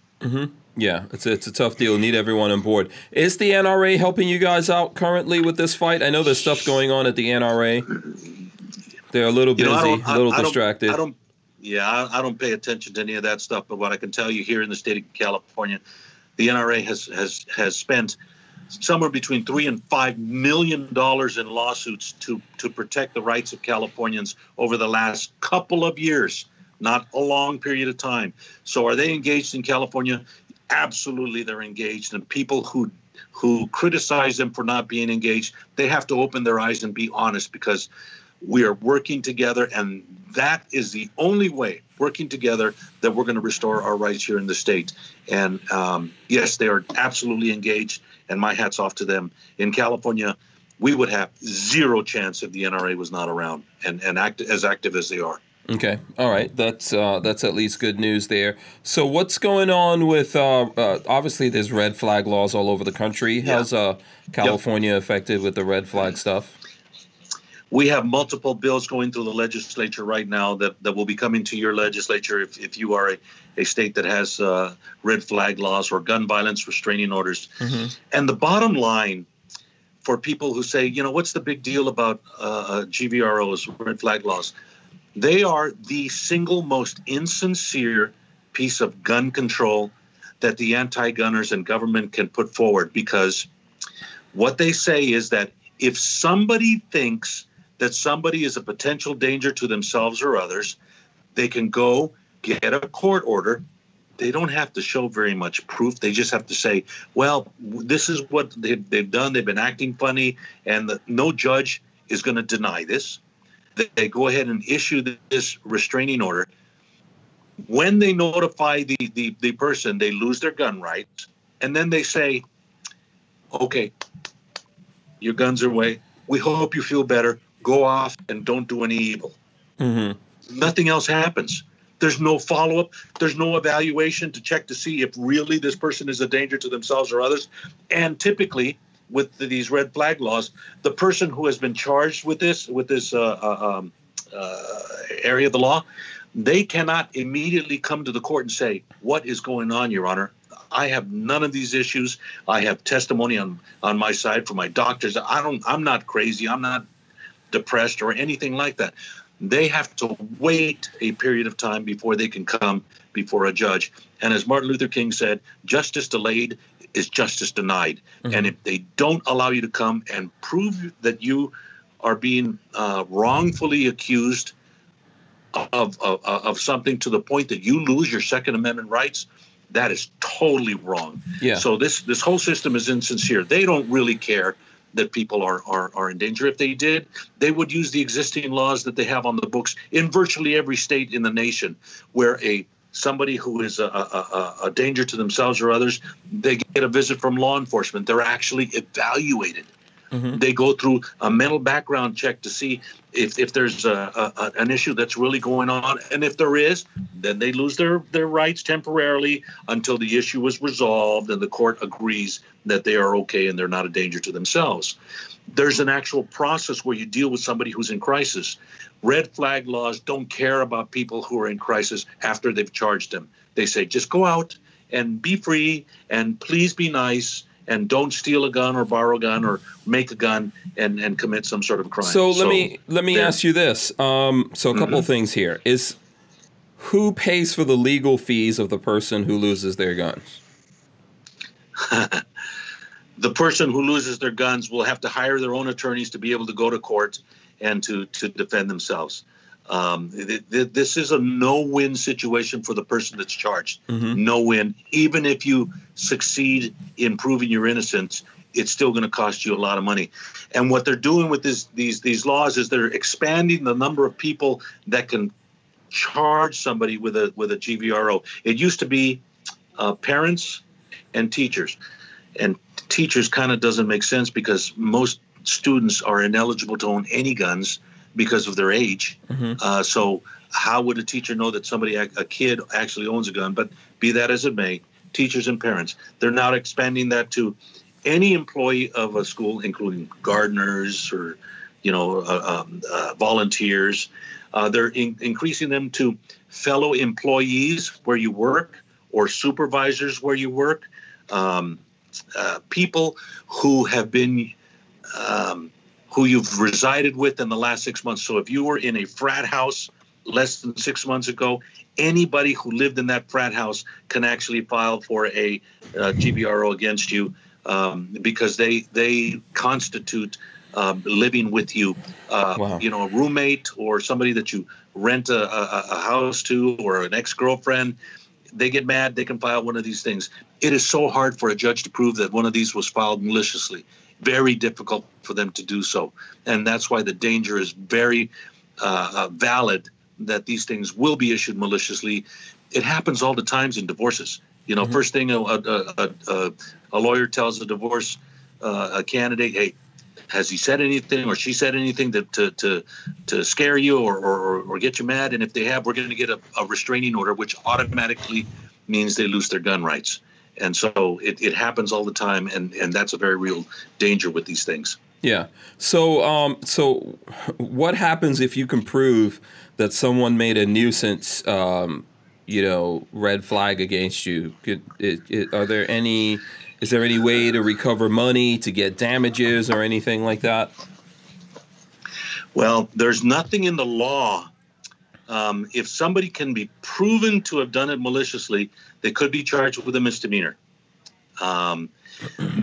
yeah, it's a, it's a tough deal. Need everyone on board. Is the NRA helping you guys out currently with this fight? I know there's stuff going on at the NRA. They're a little You busy, know, I don't- a little I- I don't- distracted. I don't. Yeah, I, I don't pay attention to any of that stuff. But what I can tell you here in the state of California, the NRA has has has spent somewhere between three and five million dollars in lawsuits to to protect the rights of Californians over the last couple of years, not a long period of time. So, are they engaged in California? Absolutely, they're engaged. And people who who criticize them for not being engaged, they have to open their eyes and be honest because we are working together and that is the only way working together that we're going to restore our rights here in the state and um, yes they are absolutely engaged and my hat's off to them in california we would have zero chance if the nra was not around and, and act, as active as they are Okay, all right. That's uh, that's at least good news there. So what's going on with? Uh, uh, obviously, there's red flag laws all over the country. How's uh, California affected with the red flag stuff? We have multiple bills going through the legislature right now that, that will be coming to your legislature if, if you are a, a state that has uh, red flag laws or gun violence restraining orders. Mm-hmm. And the bottom line for people who say, you know, what's the big deal about uh, GVROs, red flag laws? They are the single most insincere piece of gun control that the anti gunners and government can put forward because what they say is that if somebody thinks that somebody is a potential danger to themselves or others, they can go get a court order. They don't have to show very much proof. They just have to say, well, this is what they've, they've done. They've been acting funny, and the, no judge is going to deny this. They, go ahead and issue this restraining order. When they notify the, the, the person, they lose their gun rights, and then they say, okay, your guns are away. We hope you feel better go off and don't do any evil. Mm-hmm. Nothing else happens. There's no follow up. There's no evaluation to check to see if really this person is a danger to themselves or others. And typically, with these red flag laws, the person who has been charged with this, with this uh, uh, um, uh, area of the law, they cannot immediately come to the court and say, "What is going on, Your Honor? I have none of these issues. I have testimony on on my side from my doctors. I don't. I'm not crazy. I'm not depressed or anything like that. They have to wait a period of time before they can come before a judge. And as Martin Luther King said, justice delayed is justice denied. Mm-hmm. And if they don't allow you to come and prove that you are being uh, wrongfully accused of, of, of something to the point that you lose your Second Amendment rights, that is totally wrong. Yeah. So this this whole system is insincere. They don't really care that people are, are, are in danger. If they did, they would use the existing laws that they have on the books in virtually every state in the nation where a somebody who is a, a, a, danger to themselves or others, they get a visit from law enforcement. They're actually evaluated. Mm-hmm. They go through a mental background check to see if, if there's a, a, an issue that's really going on. And if there is, then they lose their, their rights temporarily until the issue is resolved and the court agrees that they are okay and they're not a danger to themselves. There's an actual process where you deal with somebody who's in crisis. Red flag laws don't care about people who are in crisis after they've charged them. They say, just go out and be free and please be nice and don't steal a gun or borrow a gun or make a gun and, and commit some sort of crime. So, so let me let me ask you this. Um, so a couple Mm-hmm. things here is who pays for the legal fees of the person who loses their guns? the person who loses their guns will have to hire their own attorneys to be able to go to court and to to defend themselves. Um, th- th- this is a no-win situation for the person that's charged. Mm-hmm. No win. Even if you succeed in proving your innocence, it's still going to cost you a lot of money. And what they're doing with this, these these laws is they're expanding the number of people that can charge somebody with a with a GVRO. It used to be uh, parents and teachers, and teachers kind of doesn't make sense because most students are ineligible to own any guns because of their age. Mm-hmm. Uh, so how would a teacher know that somebody, a kid, actually owns a gun? But be that as it may, teachers and parents, they're now expanding that to any employee of a school, including gardeners or, you know, uh, um, uh, volunteers. Uh, they're in- increasing them to fellow employees where you work or supervisors where you work, um, uh, people who have been um, who you've resided with in the last six months. So if you were in a frat house less than six months ago, anybody who lived in that frat house can actually file for a uh, GVRO against you um, because they they constitute um, living with you. Uh, Wow. You know, a roommate or somebody that you rent a, a, a house to or an ex girlfriend. They get mad, they can file one of these things. It is so hard for a judge to prove that one of these was filed maliciously very difficult for them to do so. And that's why the danger is very uh, uh, valid that these things will be issued maliciously. It happens all the times in divorces. You know, first thing a, a, a, a, a lawyer tells a divorce uh, a candidate, hey, has he said anything or she said anything that, to, to, to scare you or, or, or get you mad? And if they have, we're going to get a, a restraining order, which automatically means they lose their gun rights and so it, it happens all the time and, and that's a very real danger with these things Yeah. So, um, so what happens if you can prove that someone made a nuisance, um, you know, red flag against you? Could, it, it, are there any? Is there any way to recover money to get damages or anything like that? Well, there's nothing in the law. Um, if somebody can be proven to have done it maliciously, they could be charged with a misdemeanor. Um,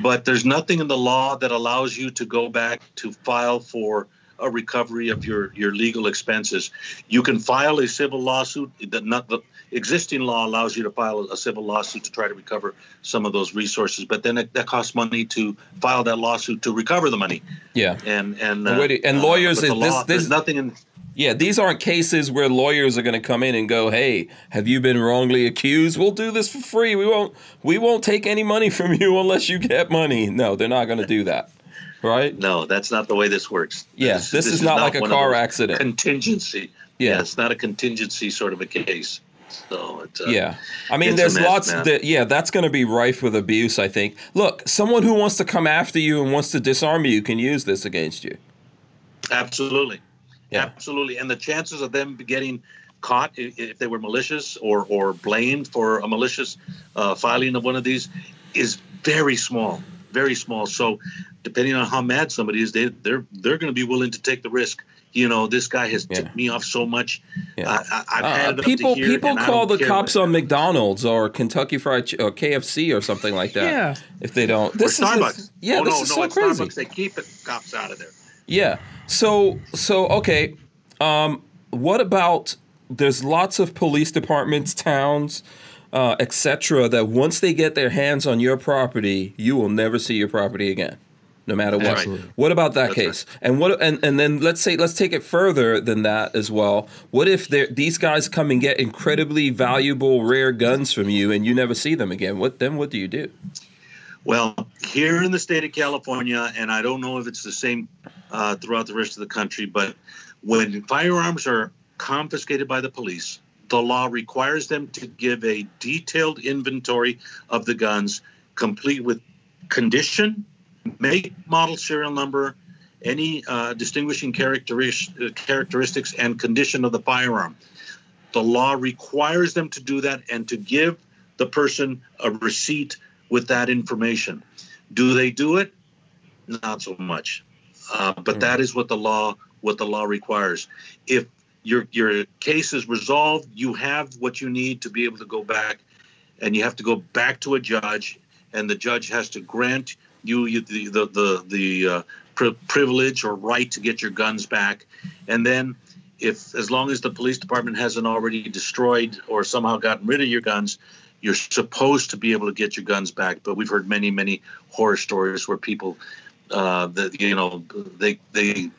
but there's nothing in the law that allows you to go back to file for a recovery of your your legal expenses. You can file a civil lawsuit. That not the existing law allows you to file a civil lawsuit to try to recover some of those resources, but then it, that costs money to file that lawsuit to recover the money. Yeah, and and uh, and lawyers. Uh, the this, this, there's nothing in. Yeah, these aren't cases where lawyers are going to come in and go, "Hey, have you been wrongly accused? We'll do this for free. We won't we won't take any money from you unless you get money." No, they're not going to do that. Right? No, that's not the way this works. Yeah, this, this, this is, is, not, not like a car accident. Contingency. Yeah. yeah. it's not a contingency sort of a case. So it's, uh, yeah, I mean, there's lots. That, yeah, that's going to be rife with abuse. I think. Look, someone who wants to come after you and wants to disarm you can use this against you. Absolutely. Yeah. Absolutely. And the chances of them getting caught if they were malicious or, or blamed for a malicious uh, filing of one of these is very small, very small. So, depending on how mad somebody is, they they're they're going to be willing to take the risk. You know, this guy has yeah. tipped me off so much. Yeah. I, have uh, had people people call the cops on McDonald's or Kentucky Fried Ch- or KFC or something like that. Yeah. If they don't, this or Starbucks. Is, yeah, oh, this no, is no, so crazy. Starbucks. They keep the cops out of there. Yeah. So so okay. Um, what about there's lots of police departments, towns, uh, etc. That once they get their hands on your property, you will never see your property again, no matter what. Right. What about that That's case? Right. And what? And, and then let's say let's take it further than that as well. What if these guys come and get incredibly valuable, rare guns from you, and you never see them again? What then? What do you do? Well, here in the state of California, and I don't know if it's the same uh, throughout the rest of the country, but when firearms are confiscated by the police, the law requires them to give a detailed inventory of the guns, complete with condition, make, model, serial number, any uh, distinguishing characteristics, and condition of the firearm. The law requires them to do that and to give the person a receipt with that information. Do they do it? Not so much. Uh, but mm. that is what the law what the law requires. If your your case is resolved, you have what you need to be able to go back, and you have to go back to a judge, and the judge has to grant you the the the, the uh, pri- privilege or right to get your guns back, and then if as long as the police department hasn't already destroyed or somehow gotten rid of your guns you're supposed to be able to get your guns back but we've heard many many horror stories where people uh, that you know they they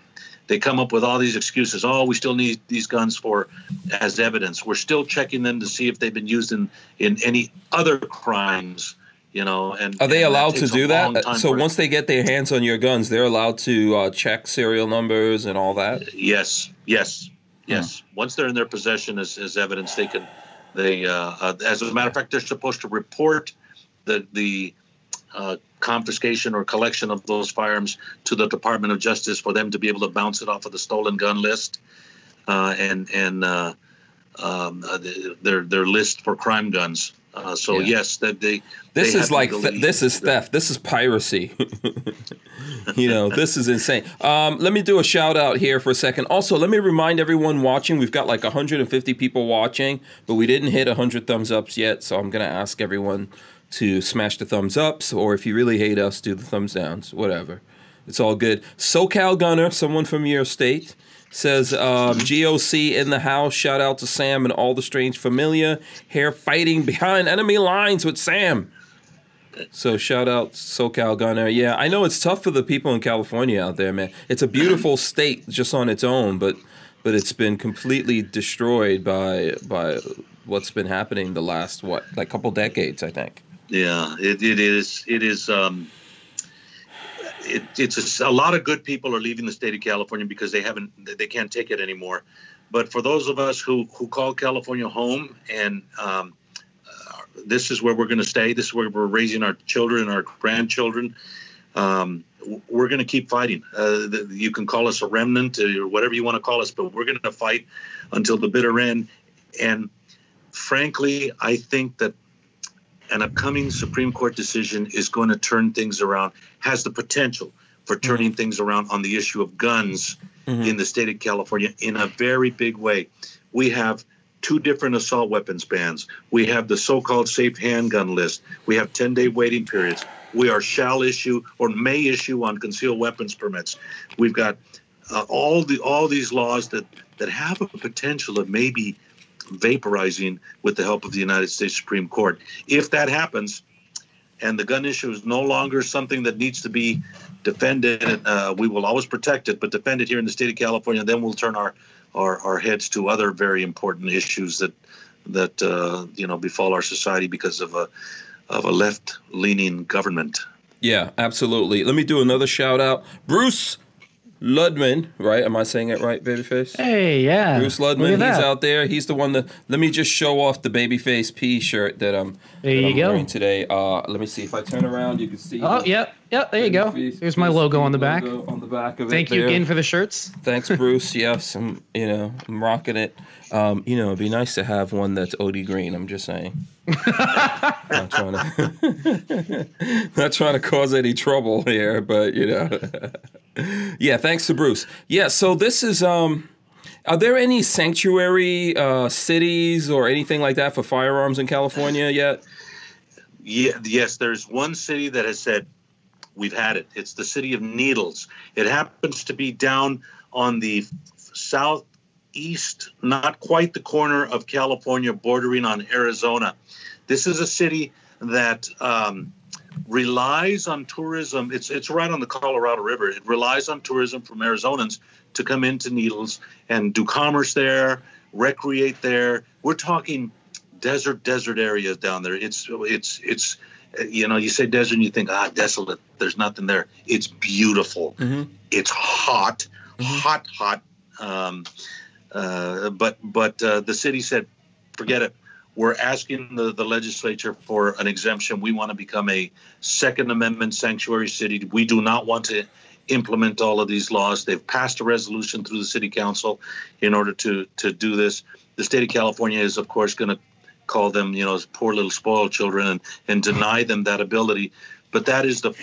they come up with all these excuses. Oh, we still need these guns for as evidence. We're still checking them to see if they've been used in in any other crimes. You know, and are they and allowed to do that? So once they get their hands on your guns, they're allowed to uh, check serial numbers and all that. Yes, yes, yes. Hmm. Once they're in their possession as, as evidence, they can. They, uh, uh, as a matter of fact, they're supposed to report the the uh, confiscation or collection of those firearms to the Department of Justice for them to be able to bounce it off of the stolen gun list uh, and and uh, um, uh, their their list for crime guns. Uh, so yeah. yes, that they. This they is like th- this is theft. This is piracy. you know, this is insane. Um, let me do a shout out here for a second. Also, let me remind everyone watching. We've got like 150 people watching, but we didn't hit 100 thumbs ups yet. So I'm gonna ask everyone to smash the thumbs ups, or if you really hate us, do the thumbs downs, whatever. It's all good. SoCal Gunner, someone from your state, says um, GOC in the house. Shout out to Sam and all the strange familia here fighting behind enemy lines with Sam. So shout out SoCal Gunner. Yeah, I know it's tough for the people in California out there, man. It's a beautiful state just on its own, but but it's been completely destroyed by by what's been happening the last what like couple decades, I think. Yeah, it, it is. It is. Um, it, it's a, a, lot of good people are leaving the state of California because they haven't, they can't take it anymore. But for those of us who who call California home, and um, uh, this is where we're going to stay. This is where we're raising our children our grandchildren. Um, we're going to keep fighting. Uh, the, you can call us a remnant or whatever you want to call us, but we're going to fight until the bitter end. And frankly, I think that an upcoming Supreme Court decision is going to turn things around, has the potential for turning things around on the issue of guns in the state of California in a very big way. We have two different assault weapons bans. We have the so called safe handgun list. We have 10 day waiting periods. We are shall issue or may issue on concealed weapons permits. We've got uh, all the all these laws that that have a potential of maybe vaporizing with the help of the United States Supreme Court. If that happens, and the gun issue is no longer something that needs to be defended, uh, we will always protect it, but defend it here in the state of California. Then we'll turn our our, our heads to other very important issues that that uh, you know befall our society because of a of a left leaning government. Yeah, absolutely. Let me do another shout out. Bruce Ludman, right? Am I saying it right, Babyface? Hey, yeah. Bruce Ludman, he's that. out there. He's the one that. Let me just show off the Babyface P shirt that I'm, There that you I'm go. wearing today. Uh, let me see if I turn around, you can see. Oh, the yep, yep. There you go. Babyface There's my logo on the back. logo On the back of Thank it. you there. again for the shirts. Thanks, Bruce. yes, I'm. You know, I'm rocking it. Um, you know, it'd be nice to have one that's OD green. I'm just saying. not trying to, not trying to cause any trouble here, but you know. yeah, thanks to Bruce. Yeah, so this is. Um, are there any sanctuary uh, cities or anything like that for firearms in California yet? Yeah, yes, there's one city that has said we've had it. It's the city of Needles. It happens to be down on the southeast, not quite the corner of California, bordering on Arizona. This is a city that um, relies on tourism. It's it's right on the Colorado River. It relies on tourism from Arizonans to come into Needles and do commerce there, recreate there. We're talking desert desert areas down there. It's it's it's you know you say desert and you think ah desolate. There's nothing there. It's beautiful. It's hot, hot, hot. Um, uh, but but uh, the city said, forget it. We're asking the, the legislature for an exemption. We want to become a Second Amendment sanctuary city. We do not want to implement all of these laws. They've passed a resolution through the city council in order to to do this. The state of California is, of course, going to call them, you know, poor little spoiled children and, and deny them that ability. But that is the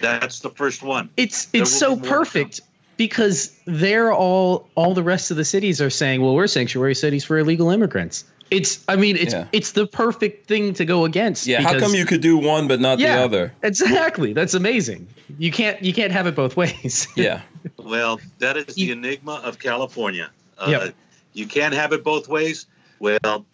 that's the first one. It's it's so be more to come. perfect because they're all all the rest of the cities are saying, well, we're sanctuary cities for illegal immigrants. It's I mean it's Yeah. it's the perfect thing to go against. Yeah, how come you could do one but not yeah, the other? Exactly. That's amazing. You can't you can't have it both ways. Yeah. Well, that is the You- enigma of California. Uh, Yep. You can't have it both ways. Well,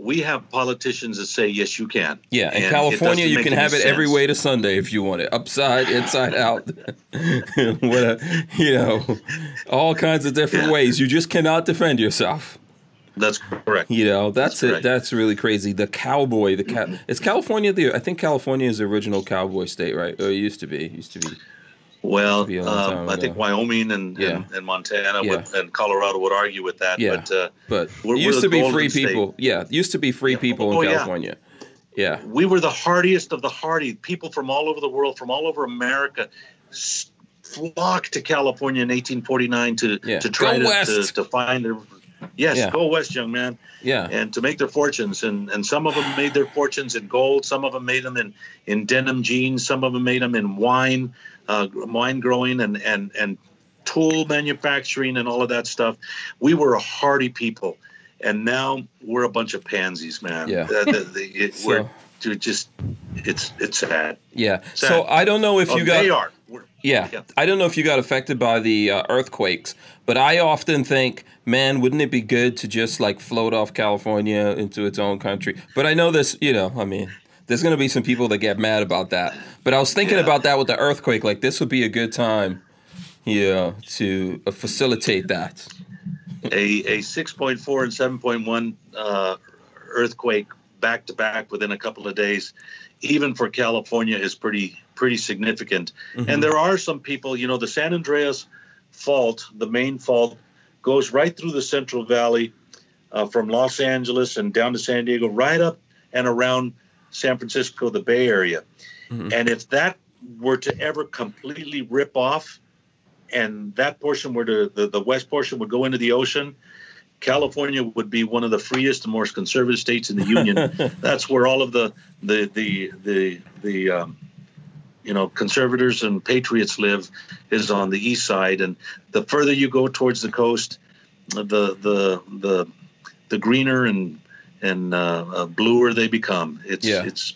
we have politicians that say yes, you can. Yeah, in And California, you can have it every way to Sunday if you want it, upside, inside out, what a, you know, all kinds of different Yeah. ways. You just cannot defend yourself. That's correct. You know, that's, That's it. That's really crazy. The cowboy, the ca- mm-hmm. it's California. The I think California is the original cowboy state, right? Or it used to be. It used to be. Well, be a long time um, I think. Wyoming and, Yeah. and, and Montana Yeah. would, and Colorado would argue with that. Yeah. But uh, But We're- used we're to be free state. people. Yeah, used to be free people Oh, in. California. Yeah. we were the hardiest of the hardy. People from all over the world, from all over America, flocked to California in 1849 to to try to, to, to find their yes, go west, young man. Yeah. and to make their fortunes. And, and some of them made their fortunes in gold. Some of them made them in, in denim jeans. Some of them made them in wine, uh, wine growing and, and, and tool manufacturing and all of that stuff. We were a hardy people. And now we're a bunch of pansies, man. Yeah. The- the- the- it- So- we're dude, just, it's, it's sad. Yeah. Sad. So I don't know if Oh, you got. they are. Yeah. Yeah. I don't know if you got affected by the uh, earthquakes, but I often think, man, wouldn't it be good to just like float off California into its own country? But I know this, you know, I mean, there's going to be some people that get mad about that. But I was thinking Yeah. about that with the earthquake. Like, this would be a good time, know, to uh, facilitate that. a, a 6.4 and 7.1 uh, earthquake back to back within a couple of days, even for California, is pretty pretty significant. And there are some people, you know, the San Andreas fault, the main fault, goes right through the Central Valley uh, from Los Angeles and down to San Diego, right up and around San Francisco, the Bay Area. And if that were to ever completely rip off, and that portion were to the, the west portion would go into the ocean, California would be one of the freest and most conservative states in the union. That's where all of the the the the the um, you know conservators and patriots live is on the east side, and the further you go towards the coast, the the the the greener and and uh, uh, bluer they become. It's Yeah. it's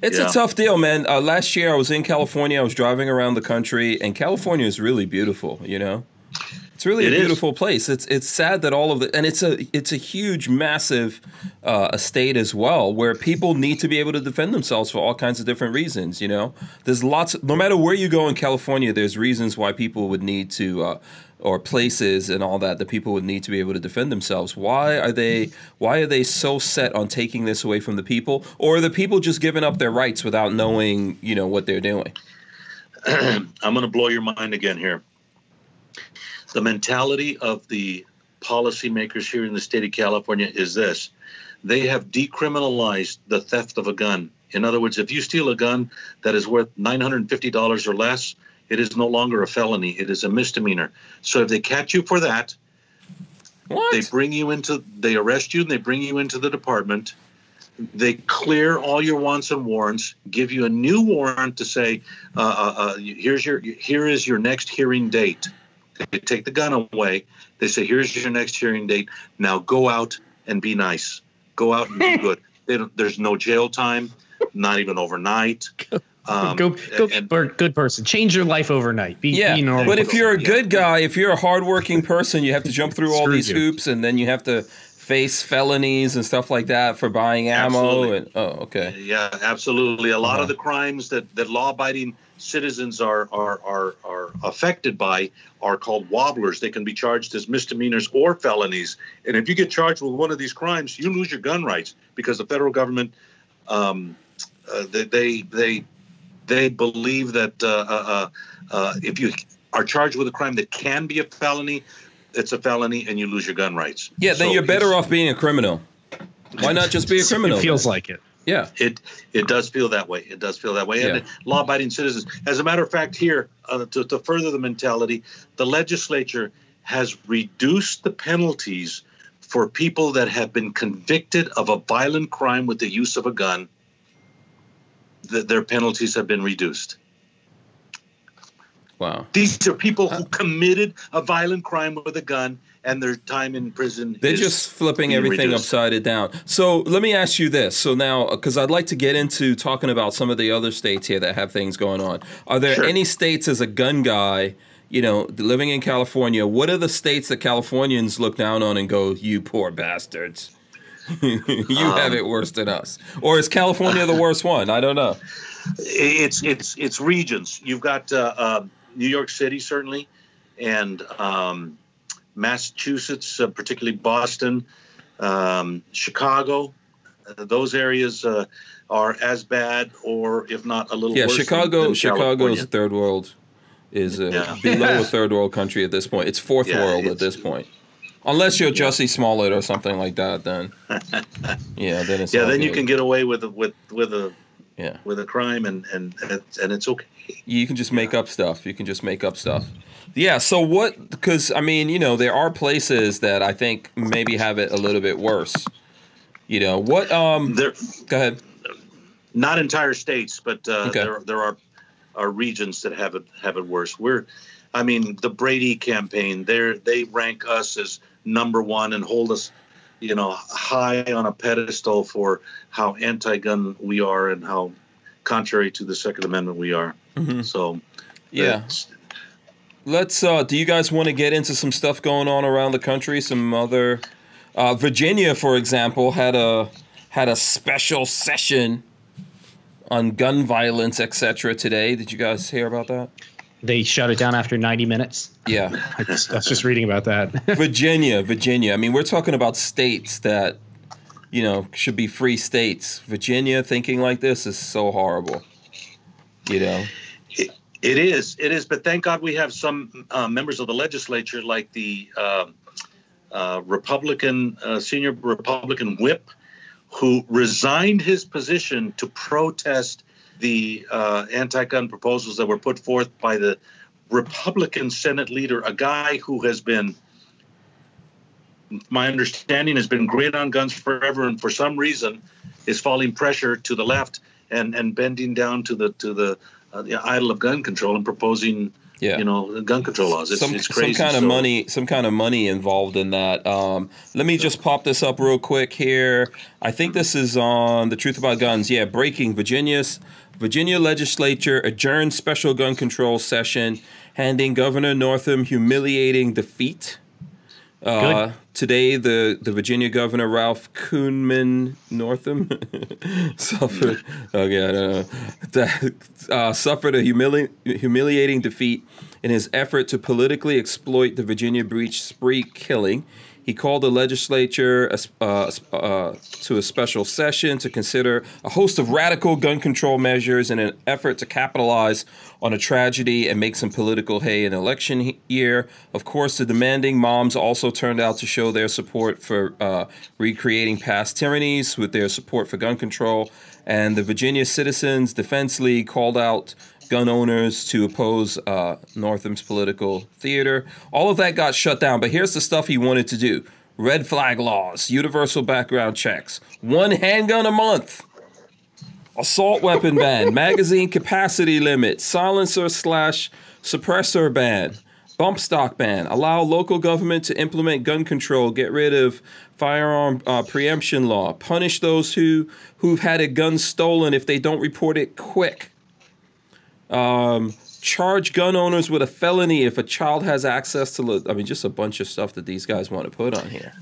It's Yeah. a tough deal, man. Uh, last year I was in California. I was driving around the country, and California is really beautiful. You know, it's really It a is. beautiful place. It's it's sad that all of the and it's a it's a huge, massive uh, estate as well, where people need to be able to defend themselves for all kinds of different reasons. You know, there's lots. no matter where you go in California, there's reasons why people would need to. Uh, or places and all that that people would need to be able to defend themselves. Why are they why are they so set on taking this away from the people? Or are the people just giving up their rights without knowing, you know, what they're doing? I'm going to blow your mind again here. The mentality of the policymakers here in the state of California is this they have decriminalized the theft of a gun. In other words, if you steal a gun that is worth $950 or less, it is no longer a felony, it is a misdemeanor. So if they catch you for that, What? they bring you into they arrest you and they bring you into the department. They clear all your wants and warrants give you a new warrant to say uh, uh, uh, here's your here is your next hearing date. They take the gun away. They say here's your next hearing date. Now go out and be nice. Go out and be good. They don't, there's no jail time not even overnight um, go go and- per- good person. Change your life overnight. Be, yeah, be normal. but if you're a good guy, if you're a hardworking person, you have to jump through all these you. hoops, and then you have to face felonies and stuff like that for buying ammo. Absolutely. And oh, okay, Yeah, absolutely. A lot Uh-huh. of the crimes that, that law-abiding citizens are, are are are affected by are called wobblers. They can be charged as misdemeanors or felonies. And if you get charged with one of these crimes, you lose your gun rights because the federal government um, uh, they, they they they believe that uh, uh, uh, if you are charged with a crime that can be a felony, it's a felony and you lose your gun rights. yeah, then So you're better off being a criminal. Why not just be a criminal? it feels like it. yeah. It it does feel that way. It does feel that way. Yeah. And law-abiding citizens. As a matter of fact, here uh, to, to further the mentality, the legislature has reduced the penalties for people that have been convicted of a violent crime with the use of a gun. That their penalties have been reduced. Wow. These are people who uh, committed a violent crime with a gun, and their time in prison. They're just flipping everything reduced. upside down. So let me ask you this. So now, uh, because I'd like to get into talking about some of the other states here that have things going on. Are there Sure. any states as a gun guy, you know, living in California, what are the states that Californians look down on and go, you poor bastards? you have Um, it worse than us. Or is California the worst one? I don't know. it's it's it's regions. You've got uh, uh, New York City certainly, and um, Massachusetts, uh, particularly Boston, um, Chicago. Uh, those areas uh, are as bad, or if not a little Yeah, worse. than- Chicago. than Chicago's third world is uh, Yeah. below a third world country at this point. It's fourth Yeah, world at this point. Unless you're Jussie Smollett or something like that, then yeah, then it's Yeah, then you can get away with a- with with a yeah. with a crime, and and it's- and it's okay. You can just make up stuff. You can just make up stuff. Yeah. So what? Because I mean, you know, there are places that I think maybe have it a little bit worse. You know what? Um, There, go ahead. not entire states, but uh, Okay. there there are are regions that have it have it worse. We're, I mean, the Brady campaign. They they rank us as number one and hold us, you know, high on a pedestal for how anti-gun we are and how contrary to the Second Amendment we are. Mhm. So Yeah. Let's. Uh, do you guys want to get into some stuff going on around the country? Some other. Uh, Virginia, for example, had a had a special session on gun violence, etc. Today. Did you guys hear about that? They shut it down after 90 minutes. Yeah. I, just, I was just reading about that. Virginia, Virginia. I mean, we're talking about states that, you know, should be free states. Virginia thinking like this is so horrible. You know. It is. It is. But thank God we have some uh, members of the legislature, like the uh, uh, Republican uh, senior Republican whip, who resigned his position to protest the uh, anti-gun proposals that were put forth by the Republican Senate leader, a guy who has been, my understanding, has been great on guns forever, and for some reason, is falling pressure to the left and and bending down to the to the, uh, the idol of gun control and proposing Yeah. you know, gun control laws. It's, some, it's crazy. some kind of So- money some kind of money involved in that um, let me just pop this up real quick here i think this is on the truth about guns yeah breaking virginia's virginia legislature adjourned special gun control session handing governor northam humiliating defeat uh, today, the, the Virginia Governor Ralph Kuhnman Northam suffered. Okay. That, uh, suffered a humili- humiliating defeat in his effort to politically exploit the Virginia Beach spree killing. He called the legislature uh, uh, to a special session to consider a host of radical gun control measures in an effort to capitalize on a tragedy and make some political hay in election year. Of course, the demanding moms also turned out to show their support for uh, recreating past tyrannies with their support for gun control. And the Virginia Citizens Defense League called out gun owners to oppose uh, Northam's political theater. All of that got shut down, but here's the stuff he wanted to do red flag laws, universal background checks, one handgun a month, assault weapon ban, magazine capacity limit, silencer slash suppressor ban. Bump stock ban. Allow local government to implement gun control. Get rid of firearm uh, preemption law. Punish those who who've had a gun stolen if they don't report it quick um, charge gun owners with a felony if a child has access to. li- I mean, just a bunch of stuff that these guys want to put on here.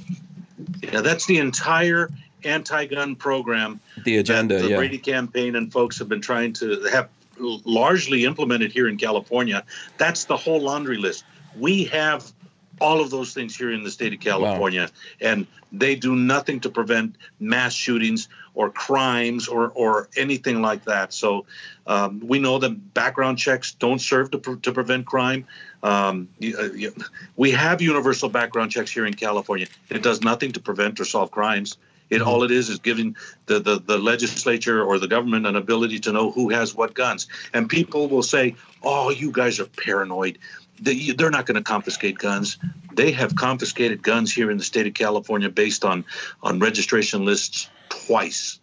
Yeah, that's the entire anti-gun program The agenda, the yeah. Brady campaign and folks have been trying to have largely implemented here in California. That's the whole laundry list. We have all of those things here in the state of California, and they do nothing to prevent mass shootings or crimes or, or anything like that. So um, we know that background checks don't serve to, pre- to prevent crime. Um, you- uh, you- we have universal background checks here in California. It does nothing to prevent or solve crimes. It all it is is giving the, the, the legislature or the government an ability to know who has what guns. And people will say, "Oh, you guys are paranoid. They- They're not going to confiscate guns. They have confiscated guns here in the state of California based on on registration lists twice.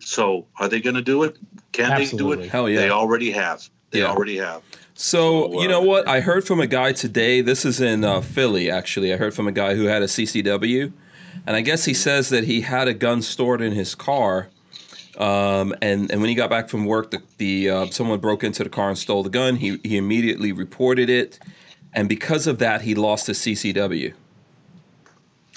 So are they going to do it? Can they do it? Hell yeah. They already have. They Yeah. already have. So So, you uh, know what? I heard from a guy today. This is in uh, Philly, actually. I heard from a guy who had a CCW, and I guess he says that he had a gun stored in his car. Um, and and when he got back from work, the, the uh, someone broke into the car and stole the gun. He he immediately reported it, and because of that, he lost his CCW.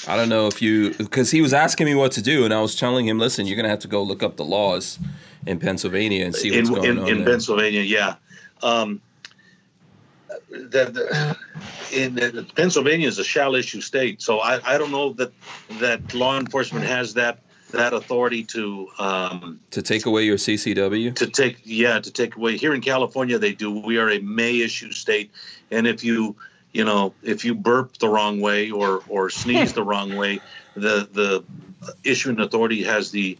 I don't know if you because he was asking me what to do, and I was telling him, "Listen, you're gonna have to go look up the laws in Pennsylvania and see what's in, going in, on." in there. Pennsylvania, yeah. Um, the, the, in, in Pennsylvania is a shall issue state, so I, I don't know that that law enforcement has that that authority to um, to take away your CCW. to take yeah to take away. Here in California, they do. We are a may issue state, and if you you know if you burp the wrong way or or sneeze the wrong way, the the issuing authority has the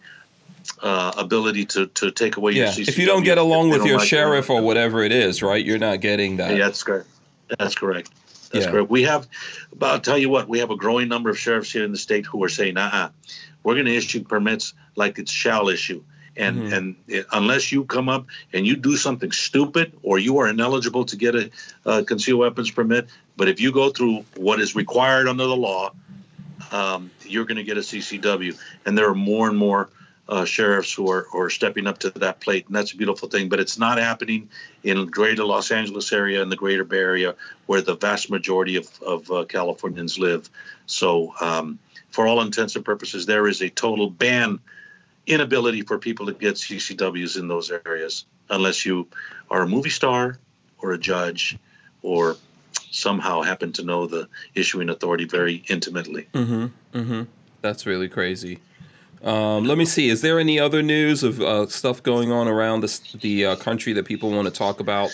uh, ability to to take away your Yeah, CCW. if you don't get along with your like sheriff or whatever it is, right? You're not getting that. Yeah, that's correct. That's correct. That's Yeah. correct. We have, but I'll tell you what, we have a growing number of sheriffs here in the state who are saying, uh-uh, we're going to issue permits like it's shall issue. And Mm-hmm. and it, unless you come up and you do something stupid or you are ineligible to get a, uh concealed weapons permit, but if you go through what is required under the law, um, you're going to get a CCW. And there are more and more uh, sheriffs who are, are stepping up to that plate, and that's a beautiful thing. But it's not happening in greater Los Angeles area and the greater Bay Area, where the vast majority of, of uh, Californians live. So, um, for all intents and purposes, there is a total ban, inability for people to get CCWs in those areas, unless you are a movie star or a judge or somehow happen to know the issuing authority very intimately. Mhm, mhm. That's really crazy. Um, let me see. Is there any other news of uh, stuff going on around the, the uh, country that people want to talk about?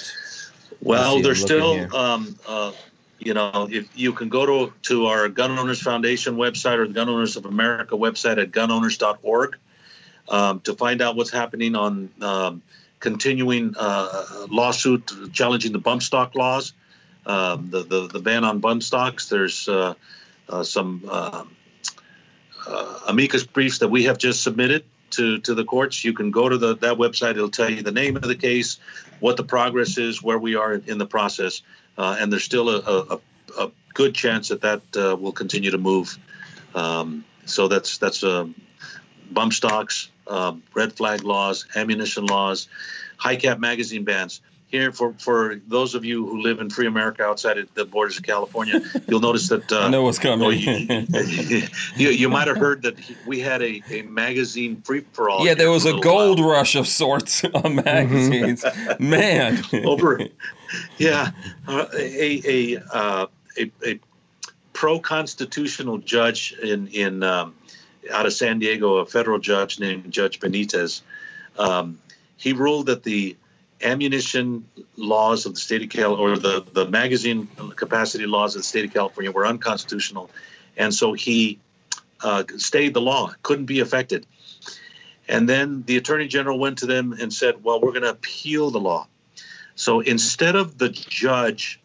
Well, see, there's still, um, uh, you know, if you can go to to our Gun Owners Foundation website or the Gun Owners of America website at gunowners.org um, to find out what's happening on um, continuing uh, lawsuit challenging the bump stock laws, um, the, the the ban on bump stocks. There's uh, uh, some uh, uh, amicus briefs that we have just submitted to to the courts. You can go to the that website. It'll tell you the name of the case, what the progress is, where we are in the process, uh, and there's still a, a, a, good chance that that uh, will continue to move. Um, so that's that's uh, bump stocks, uh, red flag laws, ammunition laws, high cap magazine bans here for for those of you who live in free America outside of the borders of California, you'll notice that uh, I know what's coming. oh, you, you, you might have heard that we had a, a magazine free for all. yeah, there was a gold while. rush of sorts on magazines. Man, over. Yeah, uh, a a, uh, a a pro constitutional judge in in um, out of San Diego, a federal judge named Judge Benitez. Um, he ruled that the ammunition laws of the state of Cal or the, the magazine capacity laws of the state of California were unconstitutional. And so he uh, stayed the law, couldn't be affected. And then the attorney general went to them and said, well, we're going to appeal the law. So instead of the judge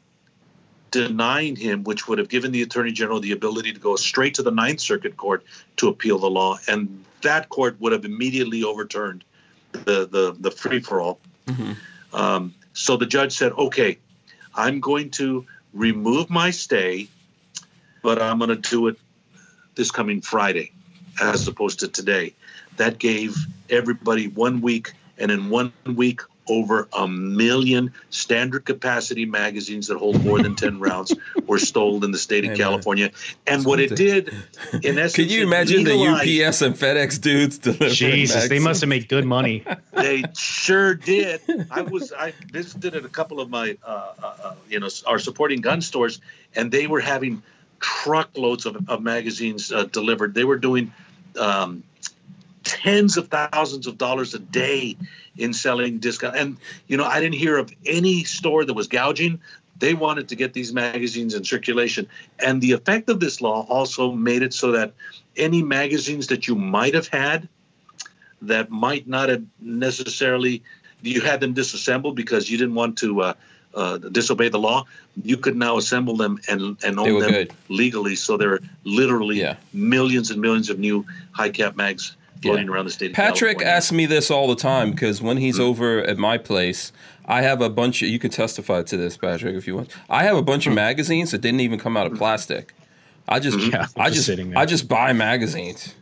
denying him, which would have given the attorney general the ability to go straight to the Ninth Circuit Court to appeal the law, and that court would have immediately overturned the the, the free for all. Mm-hmm. Um, so the judge said, okay, I'm going to remove my stay, but I'm going to do it this coming Friday as opposed to today. That gave everybody one week, and in one week, over a million standard capacity magazines that hold more than 10 rounds were stolen in the state of California. And what it did, in essence, can you imagine the UPS and FedEx dudes delivering Jesus, magazines? they must have made good money. they sure did. I was I visited at a couple of my uh, uh, uh, you know our supporting gun stores, and they were having truckloads of, of magazines uh, delivered. They were doing um, tens of thousands of dollars a day in selling discount. And you know, I didn't hear of any store that was gouging. They wanted to get these magazines in circulation. And the effect of this law also made it so that any magazines that you might have had that might not have necessarily you had them disassembled because you didn't want to uh, uh, disobey the law, you could now assemble them and and own them good. legally. So there are literally yeah. millions and millions of new high cap mags floating yeah. around the state. Patrick asks me this all the time because when he's mm-hmm. over at my place, I have a bunch of. You can testify to this, Patrick, if you want. I have a bunch mm-hmm. of magazines that didn't even come out of plastic. I just, mm-hmm. yeah, I just, just I just buy magazines.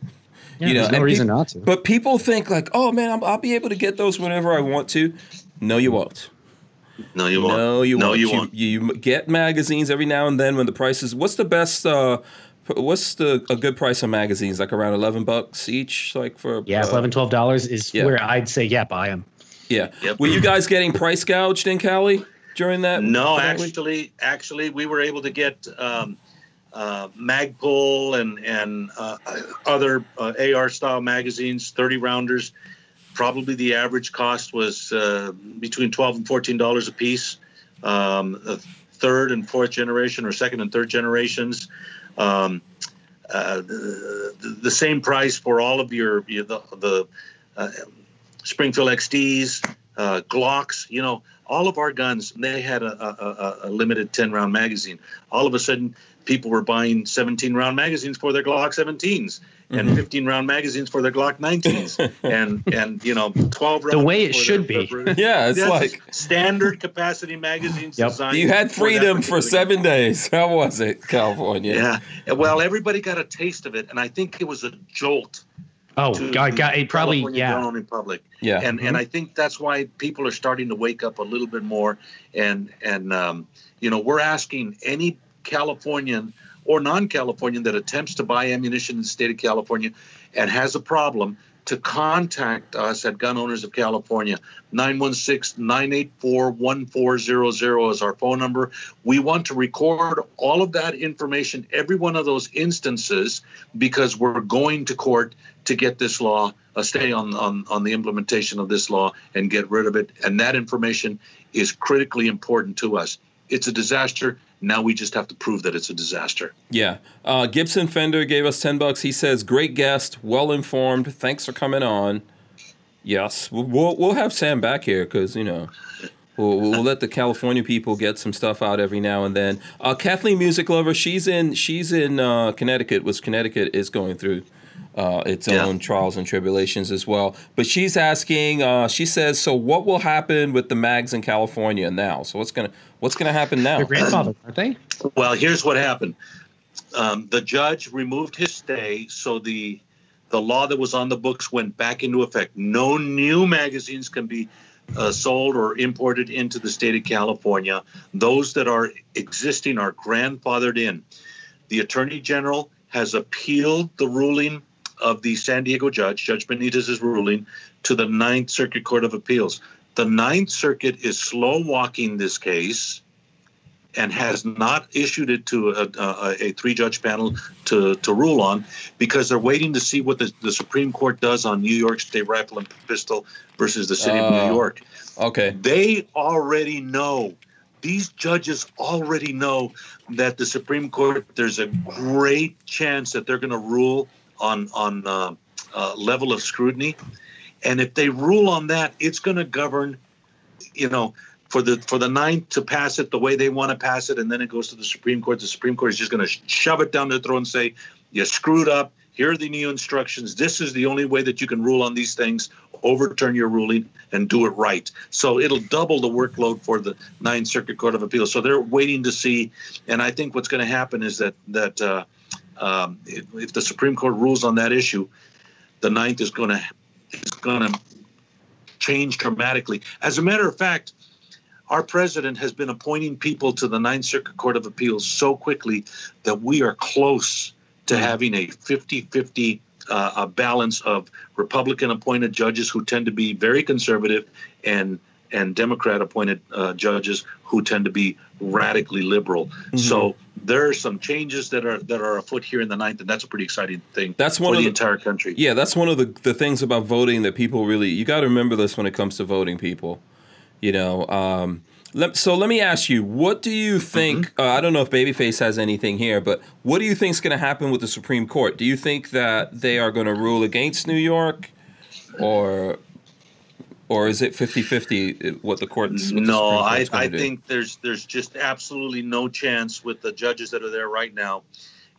Yeah, you know, no reason pe- not to. But people think like, oh man, i will be able to get those whenever I want to. No, you won't. No, you won't. No, you no, won't. You, won't. You, you, get magazines every now and then when the prices. What's the best? Uh, What's the a good price on magazines? Like around eleven bucks each, like for yeah, uh, 11 12 dollars is yeah. where I'd say yeah, buy them. Yeah. Yep. Were you guys getting price gouged in Cali during that? No, that actually, week? actually, we were able to get um, uh, Magpul and and uh, other uh, AR style magazines, thirty rounders. Probably the average cost was uh, between twelve and fourteen dollars a piece. Um, third and fourth generation, or second and third generations um, uh, the, the, same price for all of your, your the, the uh, Springfield XDs, uh, Glocks. You know, all of our guns they had a, a, a, limited 10 round magazine. All of a sudden, people were buying 17 round magazines for their Glock 17s and mm-hmm. 15 round magazines for their Glock 19s and and you know 12 the way it should their, be. yeah, it's like standard capacity magazines. Yep. You had freedom for, for seven days. How was it, California? Yeah. Well, everybody got a taste of it, and I think it was a jolt. Oh God, God, it probably California yeah. in public. Yeah, and mm-hmm. and I think that's why people are starting to wake up a little bit more, and and um, you know we're asking any Californian or non-Californian that attempts to buy ammunition in the state of California and has a problem to contact us at Gun Owners of California. 916-984-1400 is our phone number. We want to record all of that information, every one of those instances, because we're going to court to get this law, a stay on, on, on the implementation of this law and get rid of it. And that information is critically important to us. It's a disaster. Now we just have to prove that it's a disaster. Yeah. Uh, Gibson Fender gave us 10 bucks. He says, Great guest, well informed. Thanks for coming on. Yes, we'll we'll, have Sam back here because you know. We'll, we'll let the California people get some stuff out every now and then. Uh, Kathleen Music Lover, she's in she's in uh, Connecticut, which Connecticut is going through uh, its Yeah. own trials and tribulations as well. But she's asking, uh, she says, so what will happen with the mags in California now? So what's gonna what's gonna happen now? Their grandfather, aren't they? Well, here's what happened. Um, the judge removed his stay, so the the law that was on the books went back into effect. No new magazines can be uh, sold or imported into the state of California. Those that are existing are grandfathered in. The attorney general has appealed the ruling of the San Diego judge, Judge Benitez's ruling, to the Ninth Circuit Court of Appeals. The Ninth Circuit is slow walking this case and has not issued it to a, a, a three judge panel to, to rule on because they're waiting to see what the, the Supreme Court does on New York State Rifle and Pistol versus the city of Oh. New York. Okay, They already know. These judges already know that the Supreme Court. There's a great chance that they're going to rule on on uh, uh, level of scrutiny, and if they rule on that, it's going to govern. You know, for the for the ninth to pass it the way they want to pass it, and then it goes to the Supreme Court. The Supreme Court is just going to shove it down their throat and say, "You screwed up. Here are the new instructions. This is the only way that you can rule on these things. Overturn your ruling and do it right." So it'll double the workload for the Ninth Circuit Court of Appeals. So they're waiting to see, and I think what's going to happen is that that uh, um, if, if the Supreme Court rules on that issue, the Ninth is going to is going to change dramatically. As a matter of fact, our president has been appointing people to the Ninth Circuit Court of Appeals so quickly that we are close to having a 50 50 uh, balance of Republican appointed judges who tend to be very conservative and and Democrat appointed uh, judges who tend to be radically liberal. So there are some changes that are that are afoot here in the ninth, and that's a pretty exciting thing That's one for of the the- entire country. yeah, that's one of the the things about voting that people really you got to remember this when it comes to voting, people. You know, um, let, so let me ask you, what do you think? Uh, I don't know if Babyface has anything here, but what do you think is going to happen with the Supreme Court? Do you think that they are going to rule against New York, or or is it 50-50 what the courts? What the No, Supreme I, I do? think there's there's just absolutely no chance with the judges that are there right now,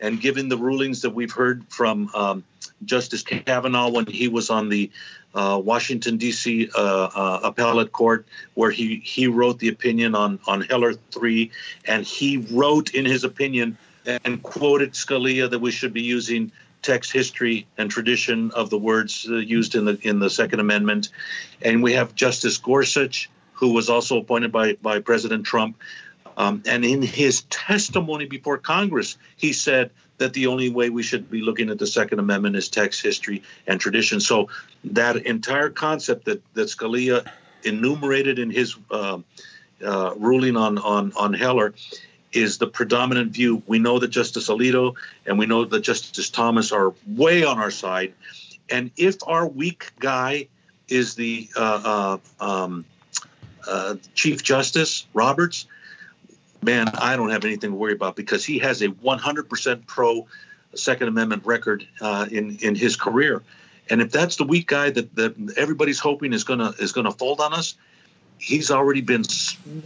and given the rulings that we've heard from um, Justice Kavanaugh when he was on the uh, Washington D.C. Uh, uh, appellate court, where he he wrote the opinion on on Heller three, and he wrote in his opinion and quoted Scalia that we should be using text history and tradition of the words uh, used in the in the Second Amendment, and we have Justice Gorsuch, who was also appointed by by President Trump, um, and in his testimony before Congress, he said that the only way we should be looking at the Second Amendment is text history and tradition. So that entire concept that that Scalia enumerated in his uh, uh, ruling on on on Heller is the predominant view. We know that Justice Alito and we know that Justice Thomas are way on our side. And if our weak guy is the uh, uh, um, uh, Chief Justice Roberts, man, I don't have anything to worry about because he has a 100% pro Second Amendment record uh, in in his career. And if that's the weak guy that, that everybody's hoping is gonna is gonna fold on us, he's already been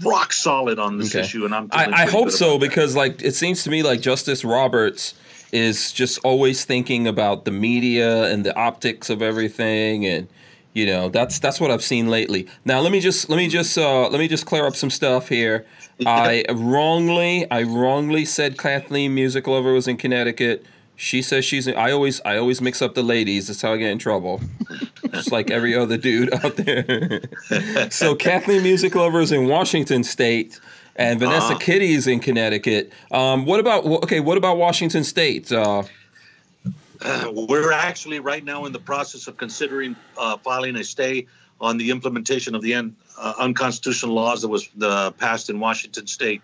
rock solid on this Okay. issue. And I'm I, I hope so about that. because like it seems to me like Justice Roberts is just always thinking about the media and the optics of everything and you know that's that's what I've seen lately. Now let me just let me just uh, let me just clear up some stuff here. I wrongly I wrongly said Kathleen Music Lover was in Connecticut. She says she's I always I always mix up the ladies. That's how I get in trouble. Just like every other dude out there. so Kathleen Music Lover is in Washington State, and Vanessa Uh-huh. Kitty is in Connecticut. Um, what about okay? What about Washington State? Uh, Uh, we're actually right now in the process of considering uh, filing a stay on the implementation of the un, uh, unconstitutional laws that was uh, passed in Washington State.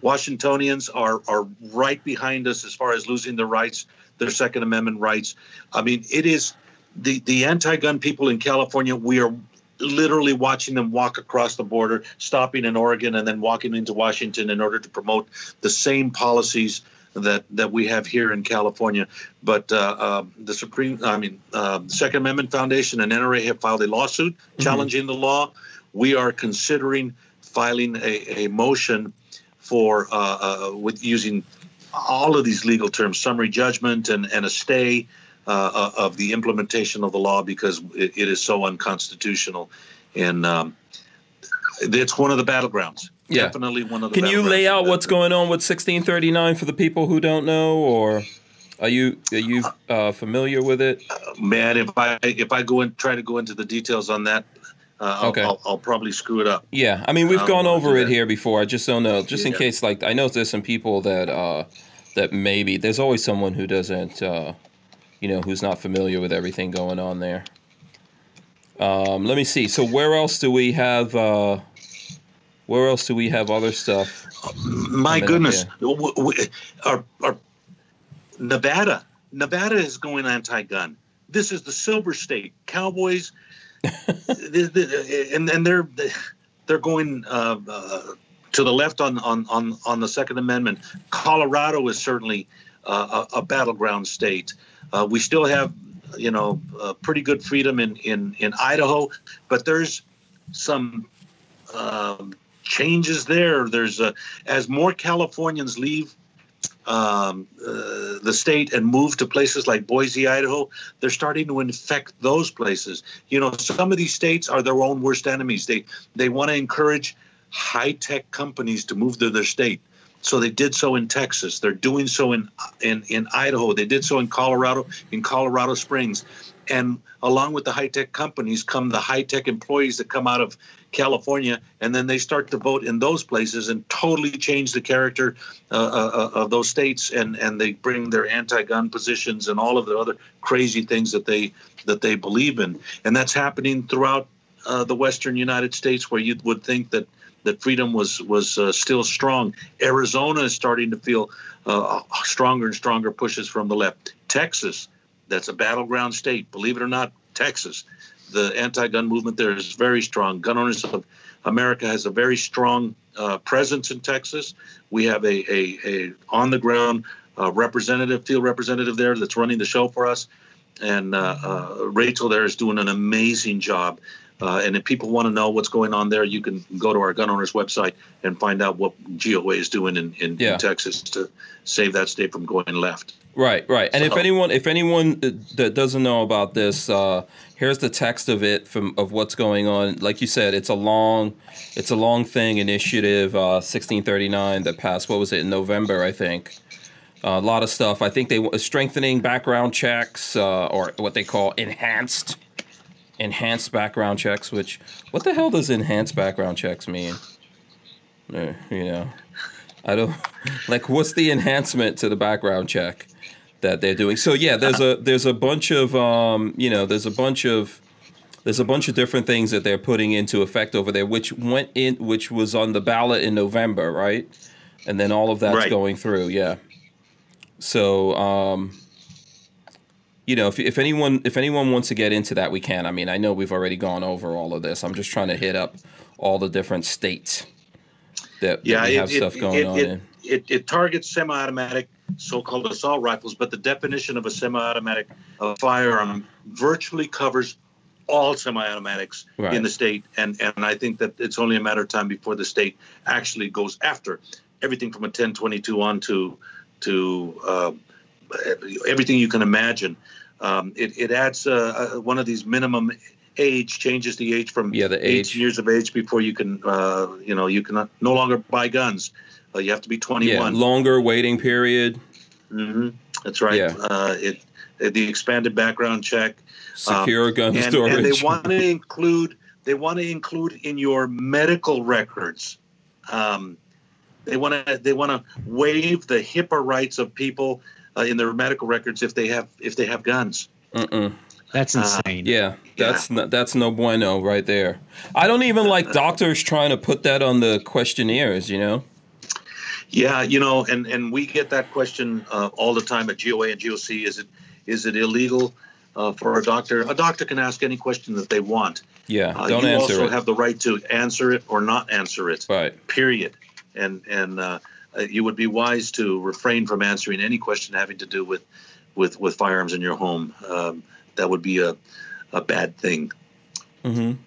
Washingtonians are are right behind us as far as losing their rights, their Second Amendment rights. I mean, it is the the anti-gun people in California. We are literally watching them walk across the border, stopping in Oregon and then walking into Washington in order to promote the same policies that that we have here in California. But uh, uh, the Supreme, I mean, uh, Second Amendment Foundation and NRA have filed a lawsuit mm-hmm. challenging the law. We are considering filing a, a motion for uh, uh, with using all of these legal terms, summary judgment and, and a stay uh, of the implementation of the law because it, it is so unconstitutional. And um, it's one of the battlegrounds. Yeah. Definitely one of the Can you lay out what's going on with 1639 for the people who don't know or are you are you uh, familiar with it? Uh, man, if I if I go and try to go into the details on that, uh, okay. I'll, I'll, I'll, probably screw it up. Yeah, I mean we've gone over it here before. I just don't know, just in case. Like I know there's some people that uh, that maybe there's always someone who doesn't, uh, you know, who's not familiar with everything going on there. Um, let me see. So where else do we have? Uh, where else do we have other stuff? My goodness, our, our Nevada, Nevada is going anti-gun. This is the silver state. Cowboys, and and they're they're going uh, uh, to the left on, on on on the Second Amendment. Colorado is certainly uh, a, a, battleground state. Uh, we still have you know uh, pretty good freedom in in in Idaho, but there's some um, changes there. There's a, as more Californians leave um, uh, the state and move to places like Boise, Idaho, they're starting to infect those places. You know, some of these states are their own worst enemies. They they want to encourage high tech companies to move to their state. So they did so in Texas. They're doing so in in in Idaho. They did so in Colorado, in Colorado Springs. And along with the high tech companies come the high tech employees that come out of California, and then they start to vote in those places and totally change the character uh, uh, uh, of those states, and and they bring their anti-gun positions and all of the other crazy things that they that they believe in, and that's happening throughout uh, the Western United States, where you would think that that freedom was was uh, still strong. Arizona is starting to feel uh, stronger and stronger pushes from the left. Texas, that's a battleground state. Believe it or not, Texas the anti-gun movement there is very strong. Gun Owners of America has a very strong uh, presence in Texas. We have a, a, a on-the-ground uh, representative, field representative there that's running the show for us, and uh, uh Rachel there is doing an amazing job. Uh, and if people want to know what's going on there, you can go to our gun owners website and find out what GOA is doing in, in, yeah. in Texas to save that state from going left. Right, right. And so, if anyone if anyone that doesn't know about this, uh, here's the text of it from of what's going on. Like you said, it's a long it's a long thing. Initiative uh, 1639 that passed. What was it in November? I think. Uh, a lot of stuff. I think they were strengthening background checks uh, or what they call enhanced enhanced background checks. Which what the hell does enhanced background checks mean? Uh, you know, I don't like. What's the enhancement to the background check? that they're doing. So yeah, there's a there's a bunch of um, you know there's a bunch of there's a bunch of different things that they're putting into effect over there, which went in, which was on the ballot in November, right? And then all of that's right. going through, yeah. So, um, you know, if, if anyone if anyone wants to get into that, we can. I mean, I know we've already gone over all of this. I'm just trying to hit up all the different states that, yeah, that we have it, stuff going it, on it, in. It, it targets semi-automatic so-called assault rifles, but the definition of a semi-automatic uh, firearm virtually covers all semi-automatics right. in the state, and and I think that it's only a matter of time before the state actually goes after everything from a 1022 on to to uh, everything you can imagine. Um, it, it adds uh, uh one of these minimum age changes the age from yeah, the age. 18 years of age before you can uh, you know you can no longer buy guns uh, you have to be 21. Yeah, longer waiting period. Mm-hmm. That's right. Yeah. Uh, it, it, the expanded background check. Secure um, gun and, storage. And they want to include they want to include in your medical records. Um, they want to they want to waive the HIPAA rights of people uh, in their medical records if they have if they have guns. Mm-mm. That's uh, insane. Uh, yeah, that's yeah. No, that's no bueno right there. I don't even like doctors trying to put that on the questionnaires. You know. Yeah, you know, and and we get that question uh, all the time at GOA and GOC. Is it is it illegal uh, for a doctor? A doctor can ask any question that they want. Yeah, uh, don't you answer also it. have the right to answer it or not answer it. Right. Period. And and uh, uh, you would be wise to refrain from answering any question having to do with with with firearms in your home. Um, that would be a a bad thing. Mm-hmm.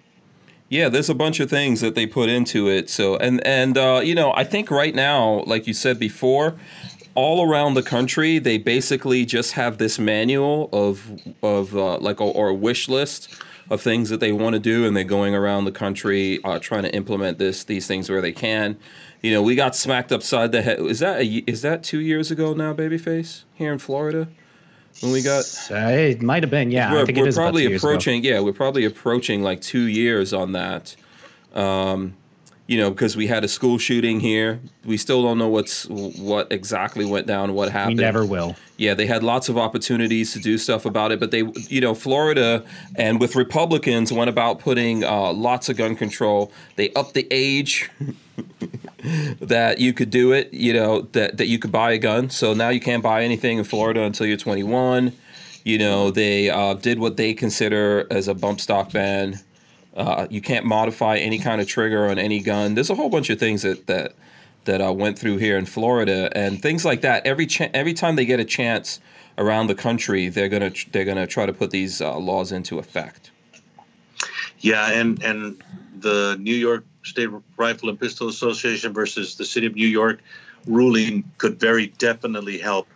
Yeah, there's a bunch of things that they put into it. So and and uh, you know, I think right now, like you said before, all around the country, they basically just have this manual of of uh, like a, or a wish list of things that they want to do, and they're going around the country uh, trying to implement this these things where they can. You know, we got smacked upside the head. Is that a, is that two years ago now, babyface here in Florida? When we got Uh, it might have been, yeah. we're, I think we're it is probably two years ago. approaching yeah we're probably approaching like two years on that um, you know because we had a school shooting here we still don't know what's what exactly went down what happened. We never will. yeah they had lots of opportunities to do stuff about it but they you know florida and with republicans went about putting uh, lots of gun control they upped the age that you could do it, you know, that, that you could buy a gun. So now you can't buy anything in Florida until you're 21. You know, they uh, did what they consider as a bump stock ban. Uh, you can't modify any kind of trigger on any gun. There's a whole bunch of things that that that uh, went through here in Florida and things like that. Every cha- every time they get a chance around the country, they're gonna they're gonna try to put these uh, laws into effect. Yeah, and and the New York State Rifle and Pistol Association versus the City of New York ruling could very definitely help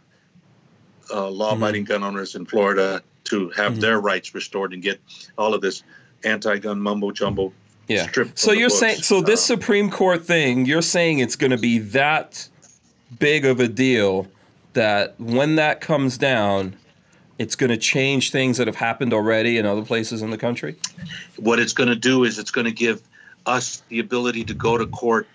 uh, law-abiding gun owners in Florida to have their rights restored and get all of this anti-gun mumbo jumbo Yeah. stripped. So you're saying so this Uh, Supreme Court thing, you're saying it's going to be that big of a deal that when that comes down, it's going to change things that have happened already in other places in the country. what it's going to do is it's going to give us the ability to go to court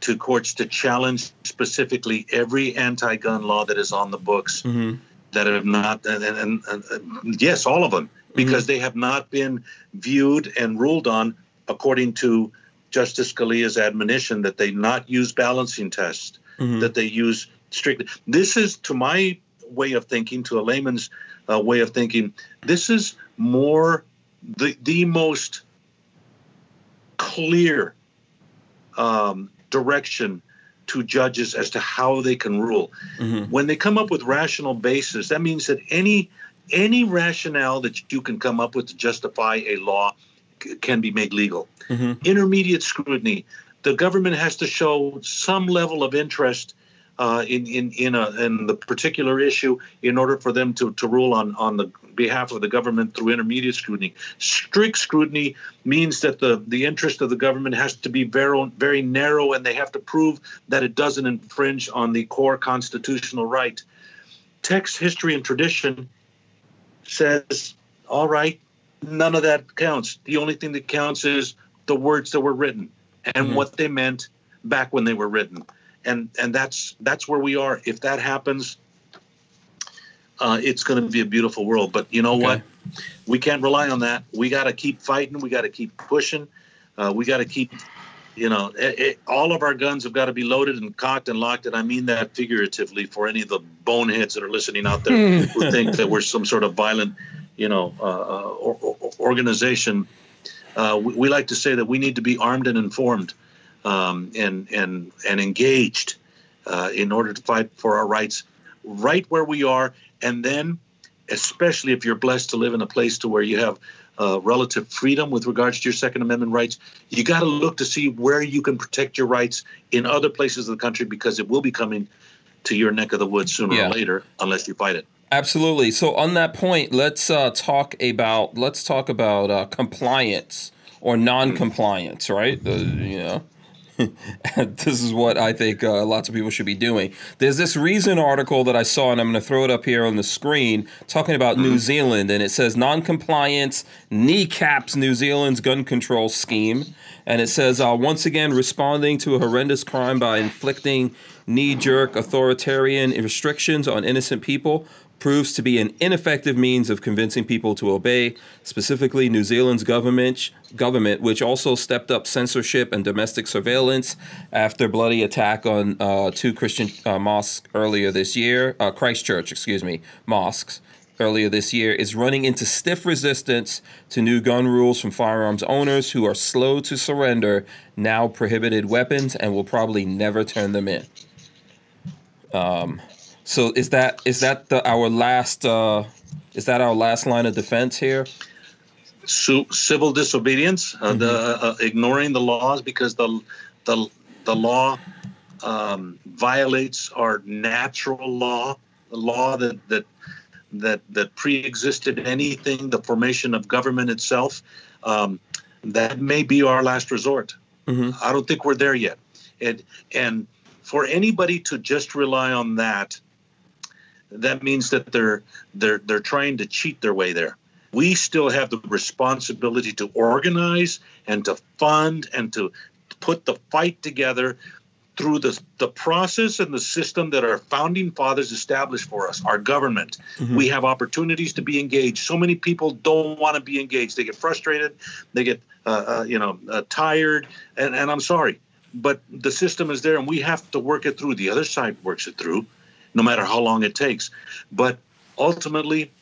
to courts to challenge specifically every anti-gun law that is on the books mm-hmm. that have not and, and, and, and yes all of them mm-hmm. because they have not been viewed and ruled on according to justice scalia's admonition that they not use balancing tests mm-hmm. that they use strictly. This is to my way of thinking to a layman's uh, way of thinking this is more the the most clear um, direction to judges as to how they can rule. When they come up with rational basis, that means that any any rationale that you can come up with to justify a law c- can be made legal. Intermediate scrutiny. The government has to show some level of interest uh, in in in, a, in the particular issue in order for them to, to rule on on the behalf of the government through intermediate scrutiny. Strict scrutiny means that the the interest of the government has to be very very narrow, and they have to prove that it doesn't infringe on the core constitutional right. Text, history, and tradition says, all right, none of that counts. The only thing that counts is the words that were written and what they meant back when they were written. And and that's that's where we are. If that happens, uh, it's going to be a beautiful world. But you know what? We can't rely on that. We got to keep fighting. We got to keep pushing. Uh, we got to keep, you know, it, it, all of our guns have got to be loaded and cocked and locked. And I mean that figuratively for any of the boneheads that are listening out there who think that we're some sort of violent, you know, uh, uh, or, or, organization. Uh, we, we like to say that we need to be armed and informed um, and and and engaged uh, in order to fight for our rights right where we are, and then especially if you're blessed to live in a place to where you have uh, relative freedom with regards to your Second Amendment rights, you got to look to see where you can protect your rights in other places of the country because it will be coming to your neck of the woods sooner Yeah. or later unless you fight it. Absolutely. So on that point, let's uh, talk about let's talk about uh, compliance or non-compliance, right? The, you know, this is what I think uh, lots of people should be doing. There's this recent article that I saw, and I'm going to throw it up here on the screen, talking about New Zealand, and it says non-compliance kneecaps New Zealand's gun control scheme, and it says uh, once again responding to a horrendous crime by inflicting knee-jerk authoritarian restrictions on innocent people proves to be an ineffective means of convincing people to obey, specifically New Zealand's government, government which also stepped up censorship and domestic surveillance after bloody attack on uh, two Christian uh, mosques earlier this year, uh, Christchurch, excuse me, mosques earlier this year, is running into stiff resistance to new gun rules from firearms owners who are slow to surrender now prohibited weapons and will probably never turn them in. Um, so is that is that the our last uh, is that our last line of defense here? Su- civil disobedience, uh, the uh, ignoring the laws because the the the law um, violates our natural law, the law that that that that pre-existed anything, the formation of government itself. Um, that may be our last resort. I don't think we're there yet, and and for anybody to just rely on that, that means that they're they're they're trying to cheat their way there. We still have the responsibility to organize and to fund and to put the fight together through the, the process and the system that our founding fathers established for us, our government. We have opportunities to be engaged. So many people don't want to be engaged. They get frustrated, they get uh, uh, you know uh, tired, and, and I'm sorry, but the system is there, and we have to work it through. The other side works it through, no matter how long it takes. But ultimately,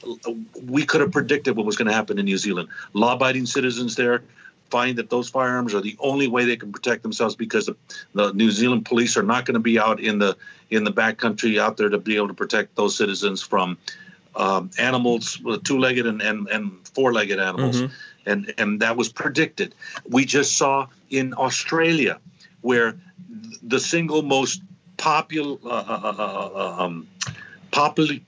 we could have predicted what was going to happen in New Zealand. Law-abiding citizens there find that those firearms are the only way they can protect themselves because the, New Zealand police are not going to be out in the in the backcountry out there to be able to protect those citizens from um, animals, uh, two-legged and, and, and four-legged animals, and and that was predicted. We just saw in Australia where the single most popular uh, uh, uh, uh, um, popular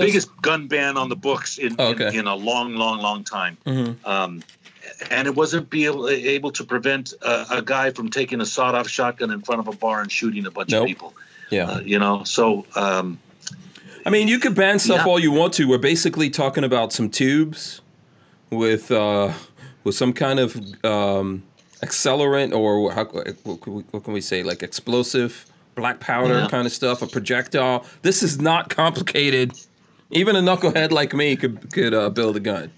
the biggest gun ban on the books in, Oh, okay. in, in a long, long, long time. Mhm. Um, and it wasn't be able, able to prevent a, a guy from taking a sawed-off shotgun in front of a bar and shooting a bunch Nope. of people. Yeah. Uh, you know, so um, I mean, you could ban stuff Yeah. all you want to. We're basically talking about some tubes with uh, with some kind of um, accelerant or how, what, can we, what can we say, like explosive black powder Yeah. kind of stuff, a projectile. This is not complicated. Even a knucklehead like me could could uh, build a gun,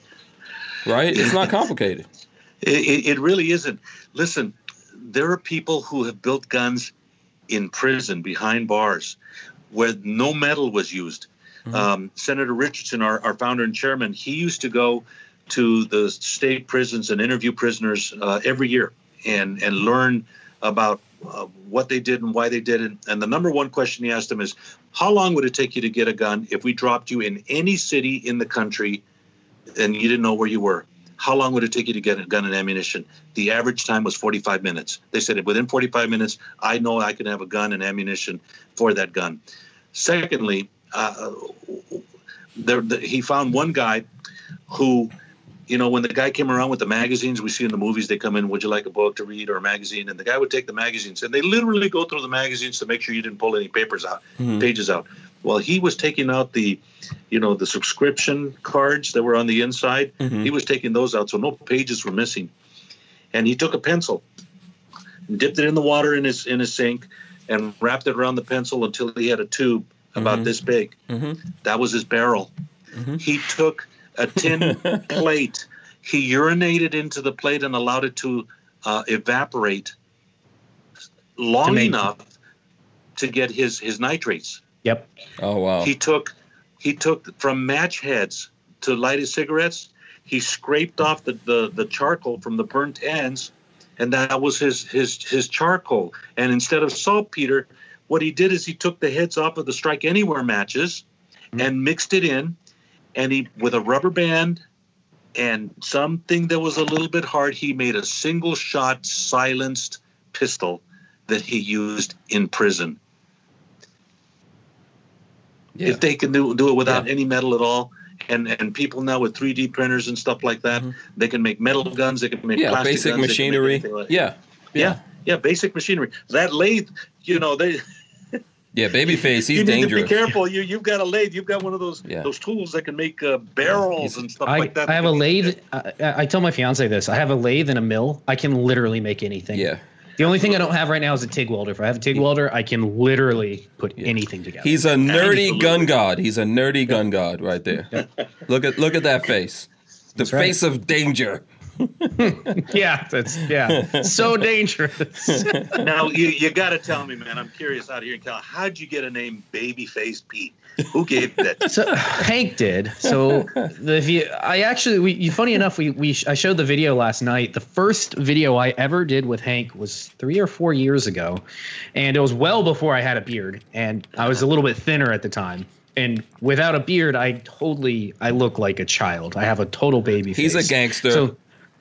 right? It's not complicated. it, it, really isn't. Listen, there are people who have built guns in prison behind bars where no metal was used. Um, Senator Richardson, our, our founder and chairman, he used to go to the state prisons and interview prisoners uh, every year and, and learn about uh, what they did and why they did it. And the number one question he asked them is, How long would it take you to get a gun if we dropped you in any city in the country and you didn't know where you were? How long would it take you to get a gun and ammunition? The average time was 45 minutes. They said within 45 minutes, I know I can have a gun and ammunition for that gun. Secondly, uh, there, the, he found one guy who, you know, when the guy came around with the magazines we see in the movies, they come in, would you like a book to read or a magazine? And the guy would take the magazines and they literally go through the magazines to make sure you didn't pull any papers out, hmm. pages out. Well, he was taking out the, you know, the subscription cards that were on the inside. Mm-hmm. He was taking those out, so no pages were missing. And he took a pencil, and dipped it in the water in his in his sink, and wrapped it around the pencil until he had a tube about mm-hmm. this big. Mm-hmm. That was his barrel. He took a tin plate. He urinated into the plate and allowed it to uh, evaporate long make- enough to get his his nitrates. Yep. Oh wow. He took he took from match heads to light his cigarettes. He scraped off the, the, the charcoal from the burnt ends, and that was his his his charcoal. And instead of saltpeter, what he did is he took the heads off of the strike anywhere matches and mixed it in, and he with a rubber band and something that was a little bit hard, he made a single shot silenced pistol that he used in prison yeah. if they can do, do it without Yeah. any metal at all. And and people now with 3D printers and stuff like that, they can make metal guns. They can make Mm-hmm. yeah, plastic basic guns, make machinery. anything like- yeah. yeah, yeah, basic machinery. That lathe, you know, they Yeah, babyface, he's you need dangerous. to be careful. You you've got a lathe. You've got one of those Yeah. those tools that can make uh, barrels he's- and stuff I, like that. I have a lathe. I, I tell my fiance this. I have a lathe and a mill. I can literally make anything. Yeah. The only thing I don't have right now is a TIG welder. If I have a TIG welder, I can literally put anything together. He's a nerdy Absolutely. gun god. He's a nerdy gun god right there. Look at look at that face. The right. face of danger. yeah, that's yeah, so dangerous. now you, you got to tell me, man. I'm curious out here in Cal. How'd you get a name, Babyface Pete? Who gave that? so Hank did. So the if you, I actually, we, funny enough, we we I showed the video last night. The first video I ever did with Hank was three or four years ago, and it was well before I had a beard, and I was a little bit thinner at the time and without a beard, I totally I look like a child. I have a total baby face. He's a gangster. So,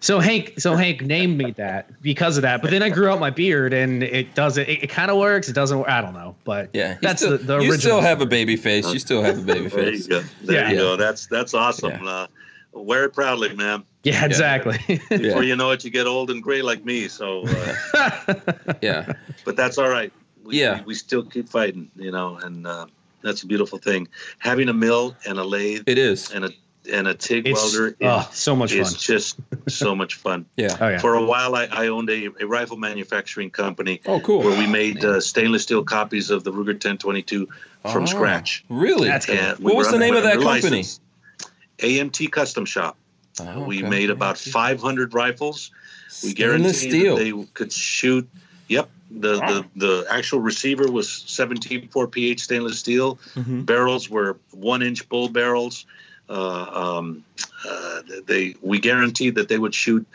so Hank, so Hank named me that because of that. But then I grew out my beard, and it doesn't. It, it kind of works. It doesn't. I don't know, but yeah, that's still, the, the you original. still have a baby face. You still have a baby face. there face. you go. There Yeah. you go. That's that's awesome. Yeah. Uh, wear it proudly, man. Yeah, exactly. Yeah. Before you know it, you get old and gray like me. So, uh, Yeah, but that's all right. We, Yeah. we, we still keep fighting, you know, and uh, that's a beautiful thing. Having a mill and a lathe it is. and a and a TIG it's welder is, oh, so much is fun. just so much fun. Yeah. Oh yeah. For a while, I, I owned a, a rifle manufacturing company Oh, cool. where we made uh, stainless steel copies of the Ruger 1022 from Oh, scratch. Really? That's cool. We What was the name of that company? license. AMT Custom Shop. Oh, we made about 500 rifles. We Stainless guaranteed steel. that they could shoot. Yep, the, the the actual receiver was 17.4 pH stainless steel. Mhm. Barrels were one inch bull barrels. Uh, um, uh, they we guaranteed that they would shoot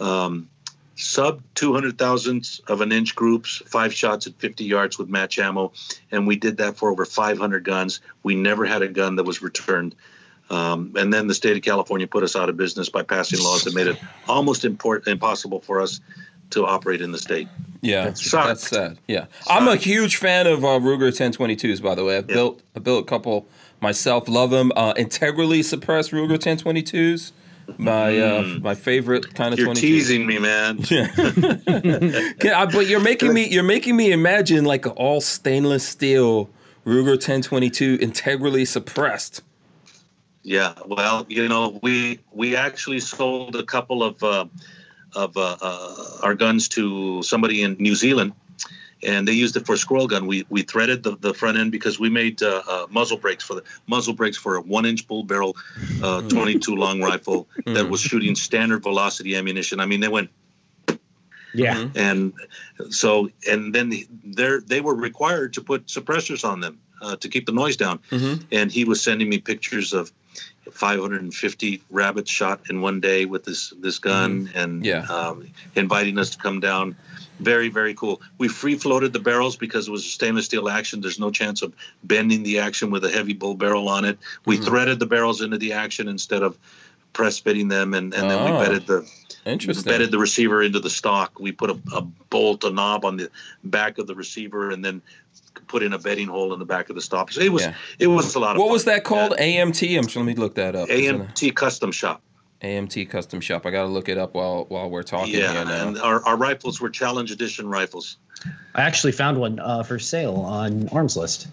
um, sub 200 thousandths of an inch groups, five shots at 50 yards with match ammo, and we did that for over 500 guns. We never had a gun that was returned. Um, and then the state of California put us out of business by passing laws that made it almost import, impossible for us to operate in the state. Yeah, that's, sad. Yeah, I'm a huge fan of uh, Ruger 1022s. By the way, I've Yeah. built I built a couple myself. Love them. Uh, integrally suppressed Ruger 1022s. My uh, my favorite kind of Mm. You're 22s. teasing me, man. I- but you're making me you're making me imagine like an all stainless steel Ruger 1022 integrally suppressed. Yeah, well, you know, we we actually sold a couple of uh, of uh, uh, our guns to somebody in New Zealand, and they used it for a squirrel gun. We we threaded the, the front end because we made uh, uh, muzzle brakes for the muzzle brakes for a one inch bull barrel, uh, 22 long rifle that was shooting standard velocity ammunition. I mean, they went yeah. Mhm. and so and then they they were required to put suppressors on them uh, to keep the noise down Mhm. and he was sending me pictures of 550 rabbits shot in one day with this this gun and Yeah. um, inviting us to come down. Very very cool. We free floated the barrels because it was a stainless steel action. There's no chance of bending the action with a heavy bull barrel on it. We threaded the barrels into the action instead of press fitting them and, and then Oh. we bedded the Interesting. We bedded the receiver into the stock. We put a, a bolt, a knob on the back of the receiver, and then put in a bedding hole in the back of the stock. So it was Yeah. it was a lot of What fun. was that called? AMT. I'm sure. Let me look that up. Yeah. Isn't? AMT Custom Shop. AMT Custom Shop. I got to look it up while while we're talking yeah, here and our, our rifles were Challenge Edition rifles. I actually found one uh, for sale on Armslist,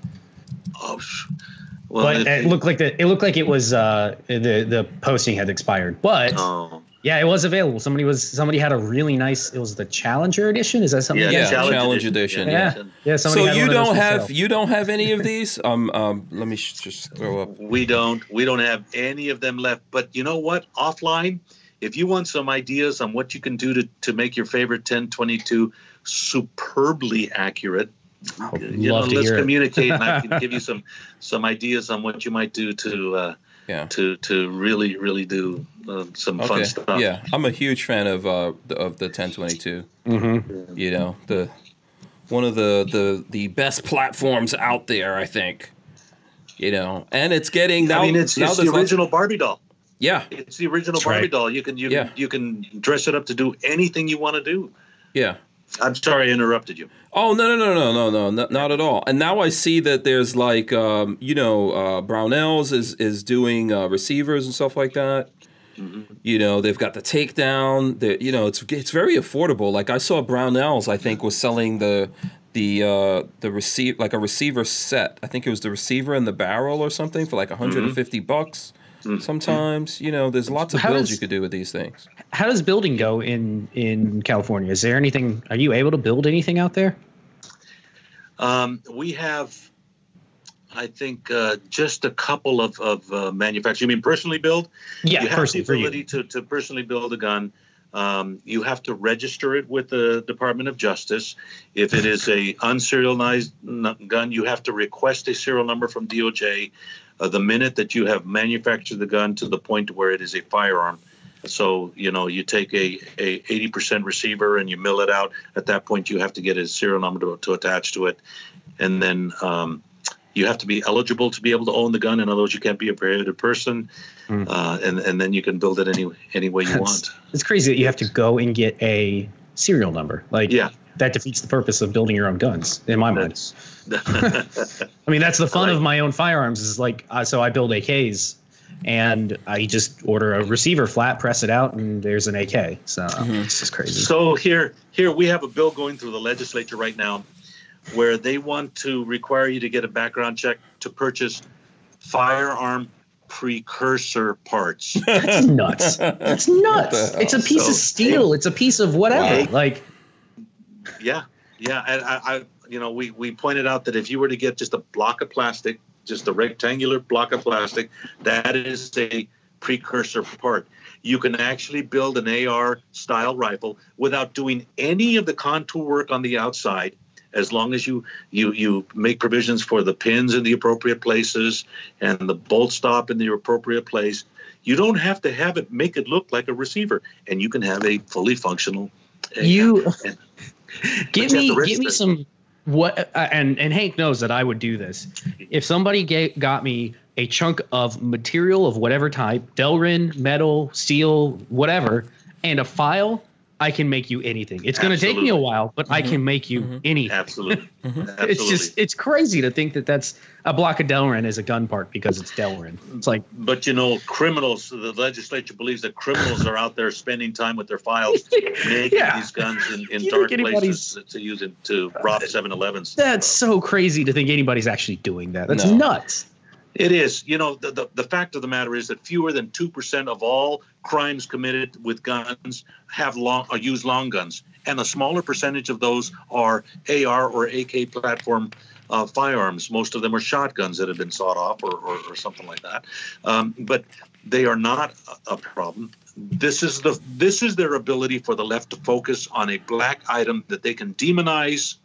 Oh, well, but it, looked like the it looked like it was uh, the the posting had expired. But oh, yeah, it was available. Somebody was somebody had a really nice. It was the Challenger edition. Is that something? yeah, you Yeah, Challenge, Challenge Edition. Edition, yeah, yeah. Somebody So had you one of those don't have sale. you don't have any of these? Um, um, let me sh- just throw up. We don't we don't have any of them left. But you know what? Offline, if you want some ideas on what you can do to, to make your favorite 1022 superbly accurate, you know, love to let's communicate and I can give you some some ideas on what you might do to uh, Yeah. to to really really do uh, some fun stuff. Yeah, I'm a huge fan of uh the, of the 1022. Mhm. You know the one of the the the best platforms out there. I think. You know, and it's getting now. I mean, it's, now it's the there's lots- original Barbie doll. Yeah, It's the original That's Barbie right. doll. You can you Yeah. can, you can dress it up to do anything you want to do. yeah. I'm sorry I interrupted you. Oh no no no no no no not, not at all. And now I see that there's like um, you know uh, Brownells is is doing uh, receivers and stuff like that. You know they've got the takedown. The you know it's it's very affordable. Like I saw Brownells I think was selling the the uh, the receive like a receiver set. I think it was the receiver and the barrel or something for like 150 bucks. Sometimes you know there's lots of How builds does- you could do with these things. How does building go in in California? Is there anything? Are you able to build anything out there? Um, we have, I think, uh, just a couple of, of uh, manufacturers. You mean personally build? Yeah, you have personally the for you. ability to, to personally build a gun. Um, you have to register it with the Department of Justice. If it is a unserialized n- gun, you have to request a serial number from DOJ uh, the minute that you have manufactured the gun to the point where it is a firearm. So you know you take a a 80% receiver and you mill it out. At that point, you have to get a serial number to, to attach to it, and then um, you have to be eligible to be able to own the gun. In other words, you can't be a prohibited person, Mm. uh, and and then you can build it any any way you That's- want. It's crazy that you have to go and get a serial number. Like, Yeah. That defeats the purpose of building your own guns, in my mind. I mean, that's the fun like- of my own firearms. Is like, uh, so I build AKs, and I just order a receiver flat, press it out, and there's an AK. So it's just crazy. So here, here we have a bill going through the legislature right now, where they want to require you to get a background check to purchase firearm precursor parts. That's nuts. That's nuts. It's a piece So- of steel. It's a piece of whatever. Wow. Like, yeah, yeah, and I, I, you know, we we pointed out that if you were to get just a block of plastic, just a rectangular block of plastic, that is a precursor part. You can actually build an AR style rifle without doing any of the contour work on the outside as long as you you you make provisions for the pins in the appropriate places and the bolt stop in the appropriate place you don't have to have it make it look like a receiver and you can have a fully functional you and- give me give me register. some what uh, and and Hank knows that I would do this. If somebody ga- got me a chunk of material of whatever type, Delrin, metal, steel, whatever, and a file, I can make you anything. It's going to take me a while, but I mm-hmm. can make you mm-hmm. anything. absolutely absolutely mm-hmm. It's just it's crazy to think that that's a block of Delrin is a gun part because it's Delrin. It's like but you know criminals the legislature believes that criminals are out there spending time with their files making Yeah. these guns in, in dark places to use it to rob uh, 7-elevens that's so crazy to think anybody's actually doing that. That's No. nuts. It is. You know, the, the, the fact of the matter is that fewer than 2% of all crimes committed with guns have long or use long guns. And a smaller percentage of those are AR or AK platform uh, firearms. Most of them are shotguns that have been sawed off or, or, or something like that. Um, but they are not a, a problem. This is the this is their ability for the left to focus on a black item that they can demonize,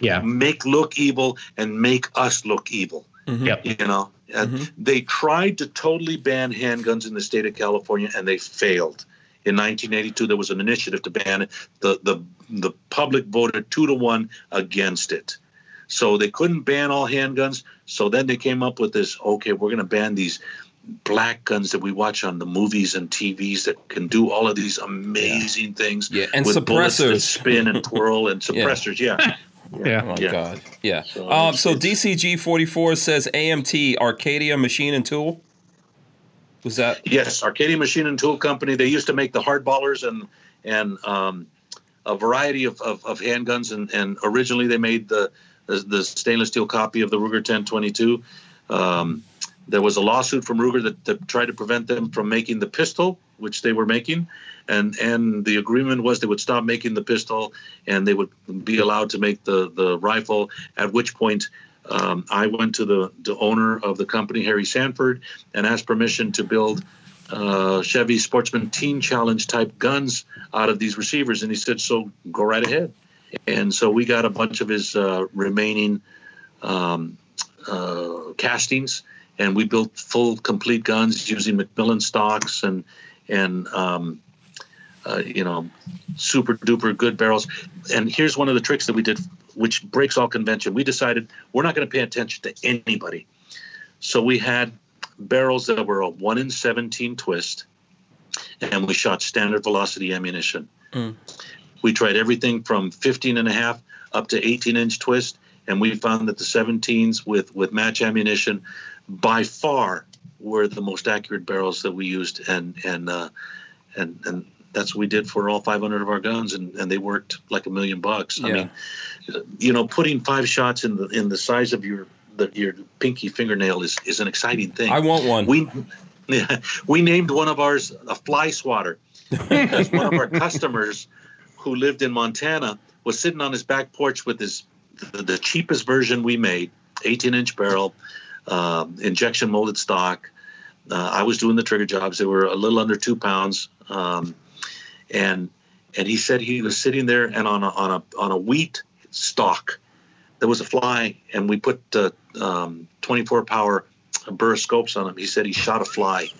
Yeah. make look evil, and make us look evil Yep. you know uh, they tried to totally ban handguns in the state of california and they failed. In 1982 there was an initiative to ban it. The the the public voted two to one against it. So they couldn't ban all handguns. So then they came up with this okay we're going to ban these black guns that we watch on the movies and tvs that can do all of these amazing things Yeah, and with bullets that suppressors. spin and twirl and suppressors yeah Yeah. Oh my Yeah. god. Yeah. So um, so DCG forty four says AMT Arcadia Machine and Tool. Was that Yes, Arcadia Machine and Tool Company. They used to make the hardballers and and um, a variety of, of, of handguns, and, and originally they made the, the the stainless steel copy of the Ruger 1022. Um, there was a lawsuit from Ruger that, that tried to prevent them from making the pistol, which they were making, and and the agreement was they would stop making the pistol and they would be allowed to make the the rifle. At which point. Um, I went to the, the owner of the company, Harry Sanford, and asked permission to build uh, Chevy Sportsman Teen Challenge type guns out of these receivers, and he said, "So go right ahead." And so we got a bunch of his uh, remaining um, uh, castings, and we built full, complete guns using McMillan stocks and and um, uh, you know super duper good barrels. And here's one of the tricks that we did, which breaks all convention. We decided we're not going to pay attention to anybody, so we had barrels that were a one in 17 twist, and we shot standard velocity ammunition. Mm. We tried everything from 15 and a half up to 18 inch twist, and we found that the 17s with with match ammunition, by far, were the most accurate barrels that we used, and and uh, and and that's what we did for all 500 of our guns, and, and they worked like a million bucks. I mean, you know, putting five shots in the in the size of your the, your pinky fingernail is is an exciting thing. I want one. We yeah, we named one of ours a fly swatter because one of our customers who lived in Montana was sitting on his back porch with his the, the cheapest version we made, 18 inch barrel, um, injection molded stock. Uh, I was doing the trigger jobs. They were a little under two pounds. Um, and and he said he was sitting there and on a on a on a wheat stalk there was a fly and we put uh, um, 24 power burr scopes on him. He said he shot a fly.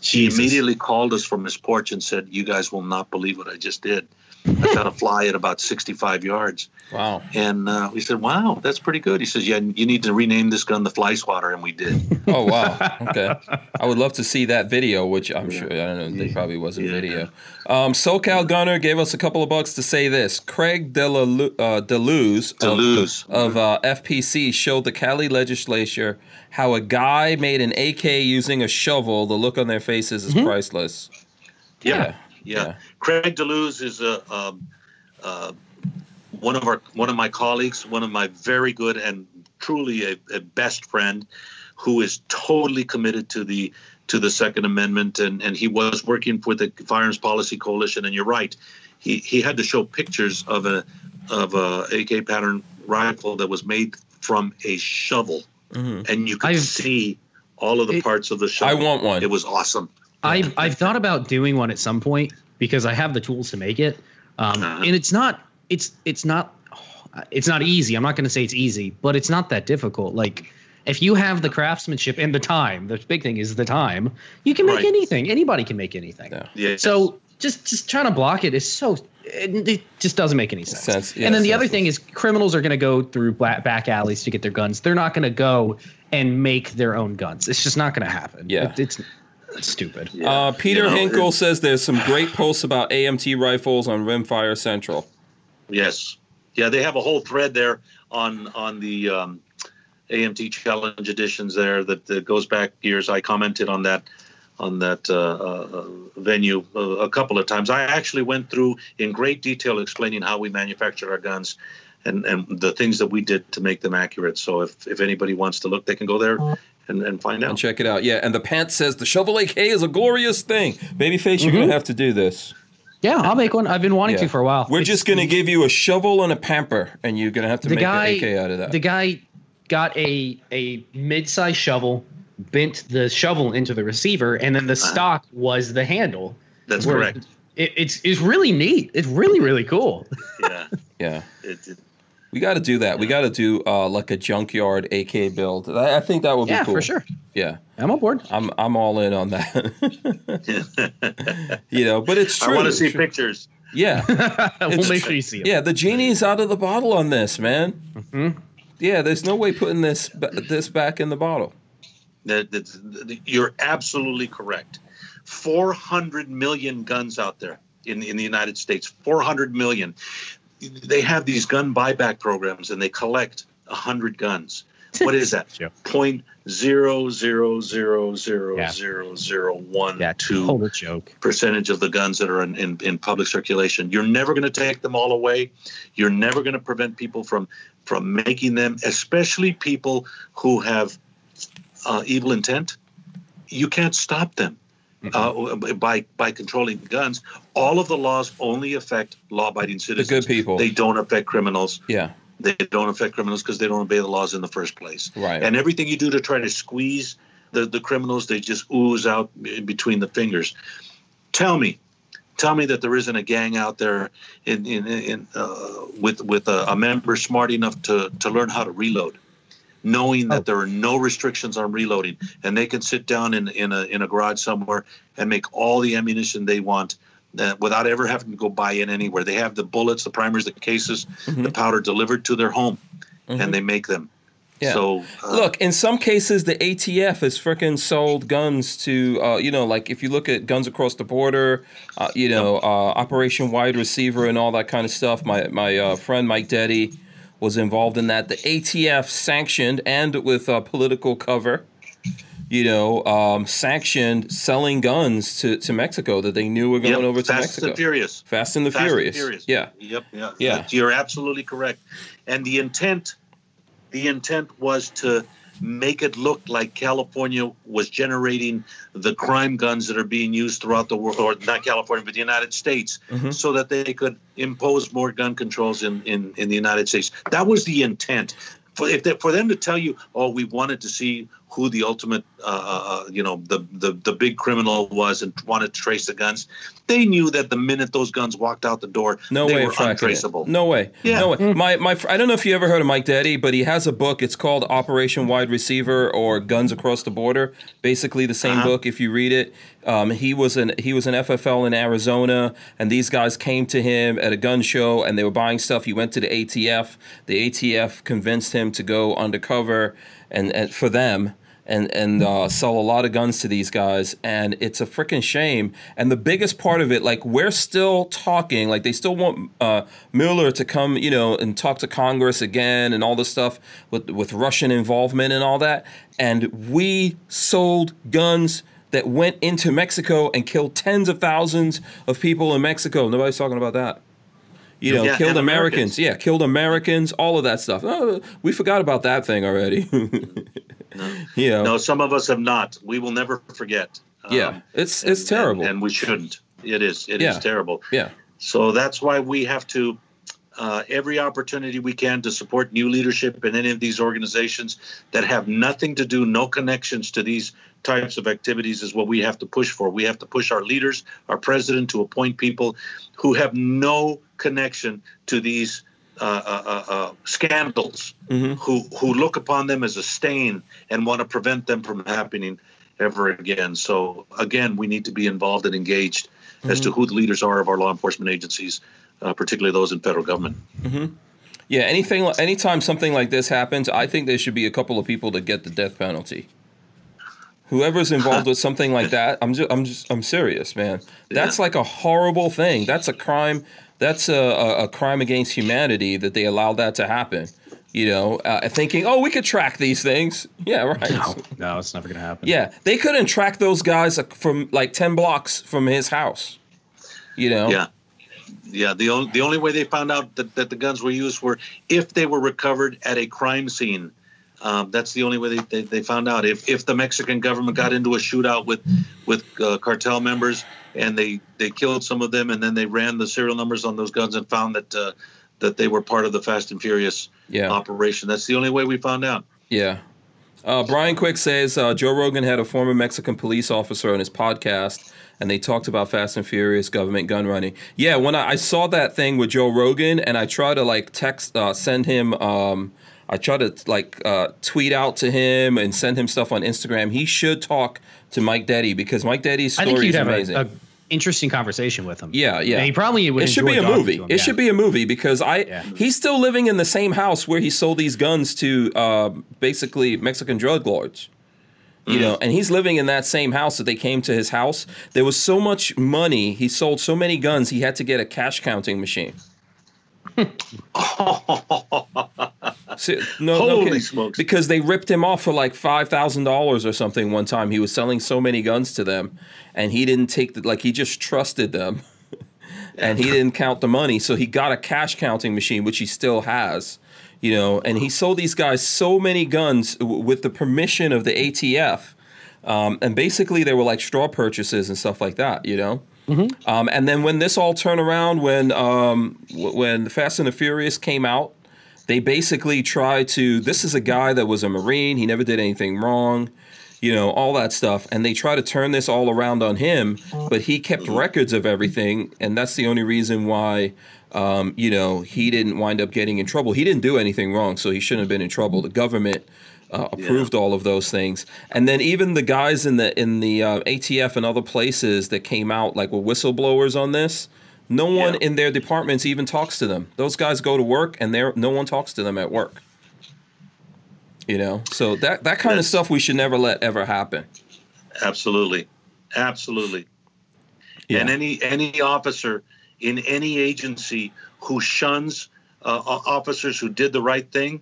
He Jesus. immediately called us from his porch and said, "You guys will not believe what I just did. I shot a fly at about 65 yards." Wow. And uh, we said, "Wow, that's pretty good." He says, "Yeah, you need to rename this gun the Fly Swatter," and we did. Oh wow. Okay. I would love to see that video, which I'm sure I don't know. There probably wasn't Yeah. video. Um, SoCal Gunner gave us a couple of bucks to say this. Craig Delu- uh, DeLuz of, of uh, FPC showed the Cali legislature how a guy made an AK using a shovel. The look on their faces is priceless. Yeah, Yeah. yeah. Yeah. Craig DeLuz is a um, uh, one of our one of my colleagues, one of my very good and truly a, a best friend, who is totally committed to the to the Second Amendment, and and he was working for the Firearms Policy Coalition. And you're right, he he had to show pictures of a of a AK pattern rifle that was made from a shovel, and you could I've- see all of the It- parts of the show. I want one. It was awesome. I've I've thought about doing one at some point because I have the tools to make it, um, Uh-huh. and it's not it's it's not it's not easy. I'm not going to say it's easy, but it's not that difficult. Like if you have the craftsmanship and the time, the big thing is the time. You can make Right. anything. Anybody can make anything. Yeah. Yeah. So just just trying to block it is so it, it just doesn't make any sense. Sense- yeah, and then the other thing is criminals are going to go through back alleys to get their guns. They're not going to go and make their own guns. It's just not going to happen. Yeah. It- it's, it's stupid. Yeah. Uh, Peter You know, Hinkle it- says there's some great posts about AMT rifles on Rimfire Central. Yes, yeah, they have a whole thread there on on the um, AMT Challenge editions there that, that goes back years. I commented on that on that uh, uh, venue uh, a couple of times. I actually went through in great detail explaining how we manufactured our guns. And, and the things that we did to make them accurate. So if, if anybody wants to look, they can go there and, and find And out. check it out. Yeah, and the pants says the shovel AK is a glorious thing. Babyface, you're gonna mm-hmm. have to do this. Yeah, I'll make one. I've been wanting Yeah. to for a while. We're It's- just gonna give you a shovel and a pamper, and you're gonna have to the make guy an AK out of that. The guy got a a mid-sized shovel, bent the shovel into the receiver, and then the uh-huh. stock was the handle. That's correct. It, it's it's really neat. It's really really cool. Yeah. yeah, It, it, we got to do that. We got to do uh, like a junkyard AK build. I, I think that would be yeah, cool. for sure. Yeah, I'm on board. I'm I'm all in on that. you know, but it's true. I want to see true. pictures. Yeah. we'll make sure you see it. Yeah, the genie's out of the bottle on this, man. Mm-hmm. Yeah, there's no way putting this this back in the bottle. That, that's, that- you're absolutely correct. 400 million guns out there in, in the United States. 400 million. They have these gun buyback programs and they collect 100 guns. What is that? Yeah. Point zero zero zero zero Yeah. zero zero one Yeah, two joke. percentage of the guns that are in, in, in public circulation. You're never going to take them all away. You're never going to prevent people from from making them, especially people who have uh, evil intent. You can't stop them uh, by by controlling guns. All of the laws only affect law-abiding citizens. good people. They don't affect criminals. Yeah. They don't affect criminals because they don't obey the laws in the first place. Right. And everything you do to try to squeeze the, the criminals, they just ooze out in between the fingers. Tell me, tell me that there isn't a gang out there in, in, in uh, with with a, a member smart enough to to learn how to reload, knowing that Oh. there are no restrictions on reloading, and they can sit down in in a in a garage somewhere and make all the ammunition they want. Uh, without ever having to go buy in anywhere, they have the bullets, the primers, the cases, the powder delivered to their home, and they make them. Yeah. So uh, Look, in some cases, the ATF has freaking sold guns to, uh, you know, like if you look at guns across the border, uh, you know, uh, Operation Wide Receiver and all that kind of stuff. My my uh, friend Mike Detty was involved in that. The ATF sanctioned and with uh, political cover, you know, um, sanctioned selling guns to, to Mexico that they knew were going Yep, over to Fast Mexico. and Furious. Fast and the Fast and Furious. Furious. Yeah. Yep. Yeah. Yeah. You're absolutely correct. And the intent, the intent was to make it look like California was generating the crime guns that are being used throughout the world, or not California, but the United States, Mm-hmm. so that they could impose more gun controls in, in, in the United States. That was the intent. For, if they, for them to tell you, oh, we wanted to see who the ultimate, uh, uh, you know, the, the the big criminal was and wanted to trace the guns. They knew that the minute those guns walked out the door, No they way were of tracking untraceable. it. No way. Yeah. No way. My my fr- I don't know if you ever heard of Mike Detty, but he has a book. It's called Operation Wide Receiver or Guns Across the Border. Basically the same Uh-huh. book if you read it. Um, he was an he was an FFL in Arizona, and these guys came to him at a gun show, and they were buying stuff. He went to the ATF. The ATF convinced him to go undercover, and, and for them, and and uh, sell a lot of guns to these guys, and it's a freaking shame. And the biggest part of it, like we're still talking, like they still want uh, Mueller to come, you know, and talk to Congress again, and all this stuff with with Russian involvement and all that. And we sold guns that went into Mexico and killed tens of thousands of people in Mexico. Nobody's talking about that. You know, Yeah, killed Americans. Americans. Yeah, killed Americans. All of that stuff. Oh, we forgot about that thing already. You know, No, some of us have not. We will never forget. yeah, Um, it's it's and- terrible. and, we shouldn't. It is. It is Yeah. terrible. yeah, So that's why we have to, uh, every opportunity we can to support new leadership in any of these organizations that have nothing to do, no connections to these types of activities is what we have to push for. We have to push our leaders, our president to appoint people who have no connection to these uh, uh, uh, uh, scandals, Mm-hmm. who, who look upon them as a stain and want to prevent them from happening ever again. So again, we need to be involved and engaged as to who the leaders are of our law enforcement agencies, uh, particularly those in federal government. yeah. Anything, anytime something like this happens, I think there should be a couple of people that get the death penalty. Whoever's involved with something like that, I'm just, I'm just, I'm serious, man. That's Yeah. like a horrible thing. That's a crime. That's a, a, a crime against humanity that they allowed that to happen. You know, uh, thinking, oh, we could track these things. Yeah, right. No, no, it's never gonna happen. Yeah, they couldn't track those guys from like ten blocks from his house. You know. Yeah. Yeah, the only the only way they found out that, that the guns were used were if they were recovered at a crime scene. Um, that's the only way they, they, they found out. If if the Mexican government got into a shootout with with uh, cartel members and they they killed some of them and then they ran the serial numbers on those guns and found that uh, that they were part of the Fast and Furious Yeah. operation. That's the only way we found out. Yeah. Uh, Brian Quick says uh, Joe Rogan had a former Mexican police officer on his podcast, and they talked about Fast and Furious government gun running. Yeah, when I, I saw that thing with Joe Rogan, and I tried to like text, uh, send him, um, I try to like uh, tweet out to him and send him stuff on Instagram. He should talk to Mike Detty because Mike Detty's I story think you'd is have amazing. a, a interesting conversation with him. Yeah, yeah. And he probably would. it should be a movie. him, It yeah. should be a movie because I Yeah. he's still living in the same house where he sold these guns to uh, basically Mexican drug lords. You know, and he's living in that same house that they came to his house. There was so much money. He sold so many guns. He had to get a cash counting machine. See, no, no Holy kidding. smokes. Because they ripped him off for like five thousand dollars or something one time. He was selling so many guns to them, and he didn't take the like he just trusted them, and he didn't count the money. So he got a cash counting machine, which he still has, you know. And he sold these guys so many guns w- with the permission of the ATF, um, and basically they were like straw purchases and stuff like that, you know. Um, and then when this all turned around, when um, w- when Fast and the Furious came out, they basically tried to. This is a guy that was a Marine. He never did anything wrong, you know, all that stuff. And they try to turn this all around on him, but he kept records of everything, and that's the only reason why. Um, you know, he didn't wind up getting in trouble. He didn't do anything wrong, so he shouldn't have been in trouble. The government uh, approved all of those things, and then even the guys in the in the uh, ATF and other places that came out like were whistleblowers on this. No one Yeah. in their departments even talks to them. Those guys go to work, and there no one talks to them at work. You know, so that that kind of stuff we should never let ever happen. Absolutely, absolutely. Yeah. And any any officer in any agency who shuns uh, officers who did the right thing,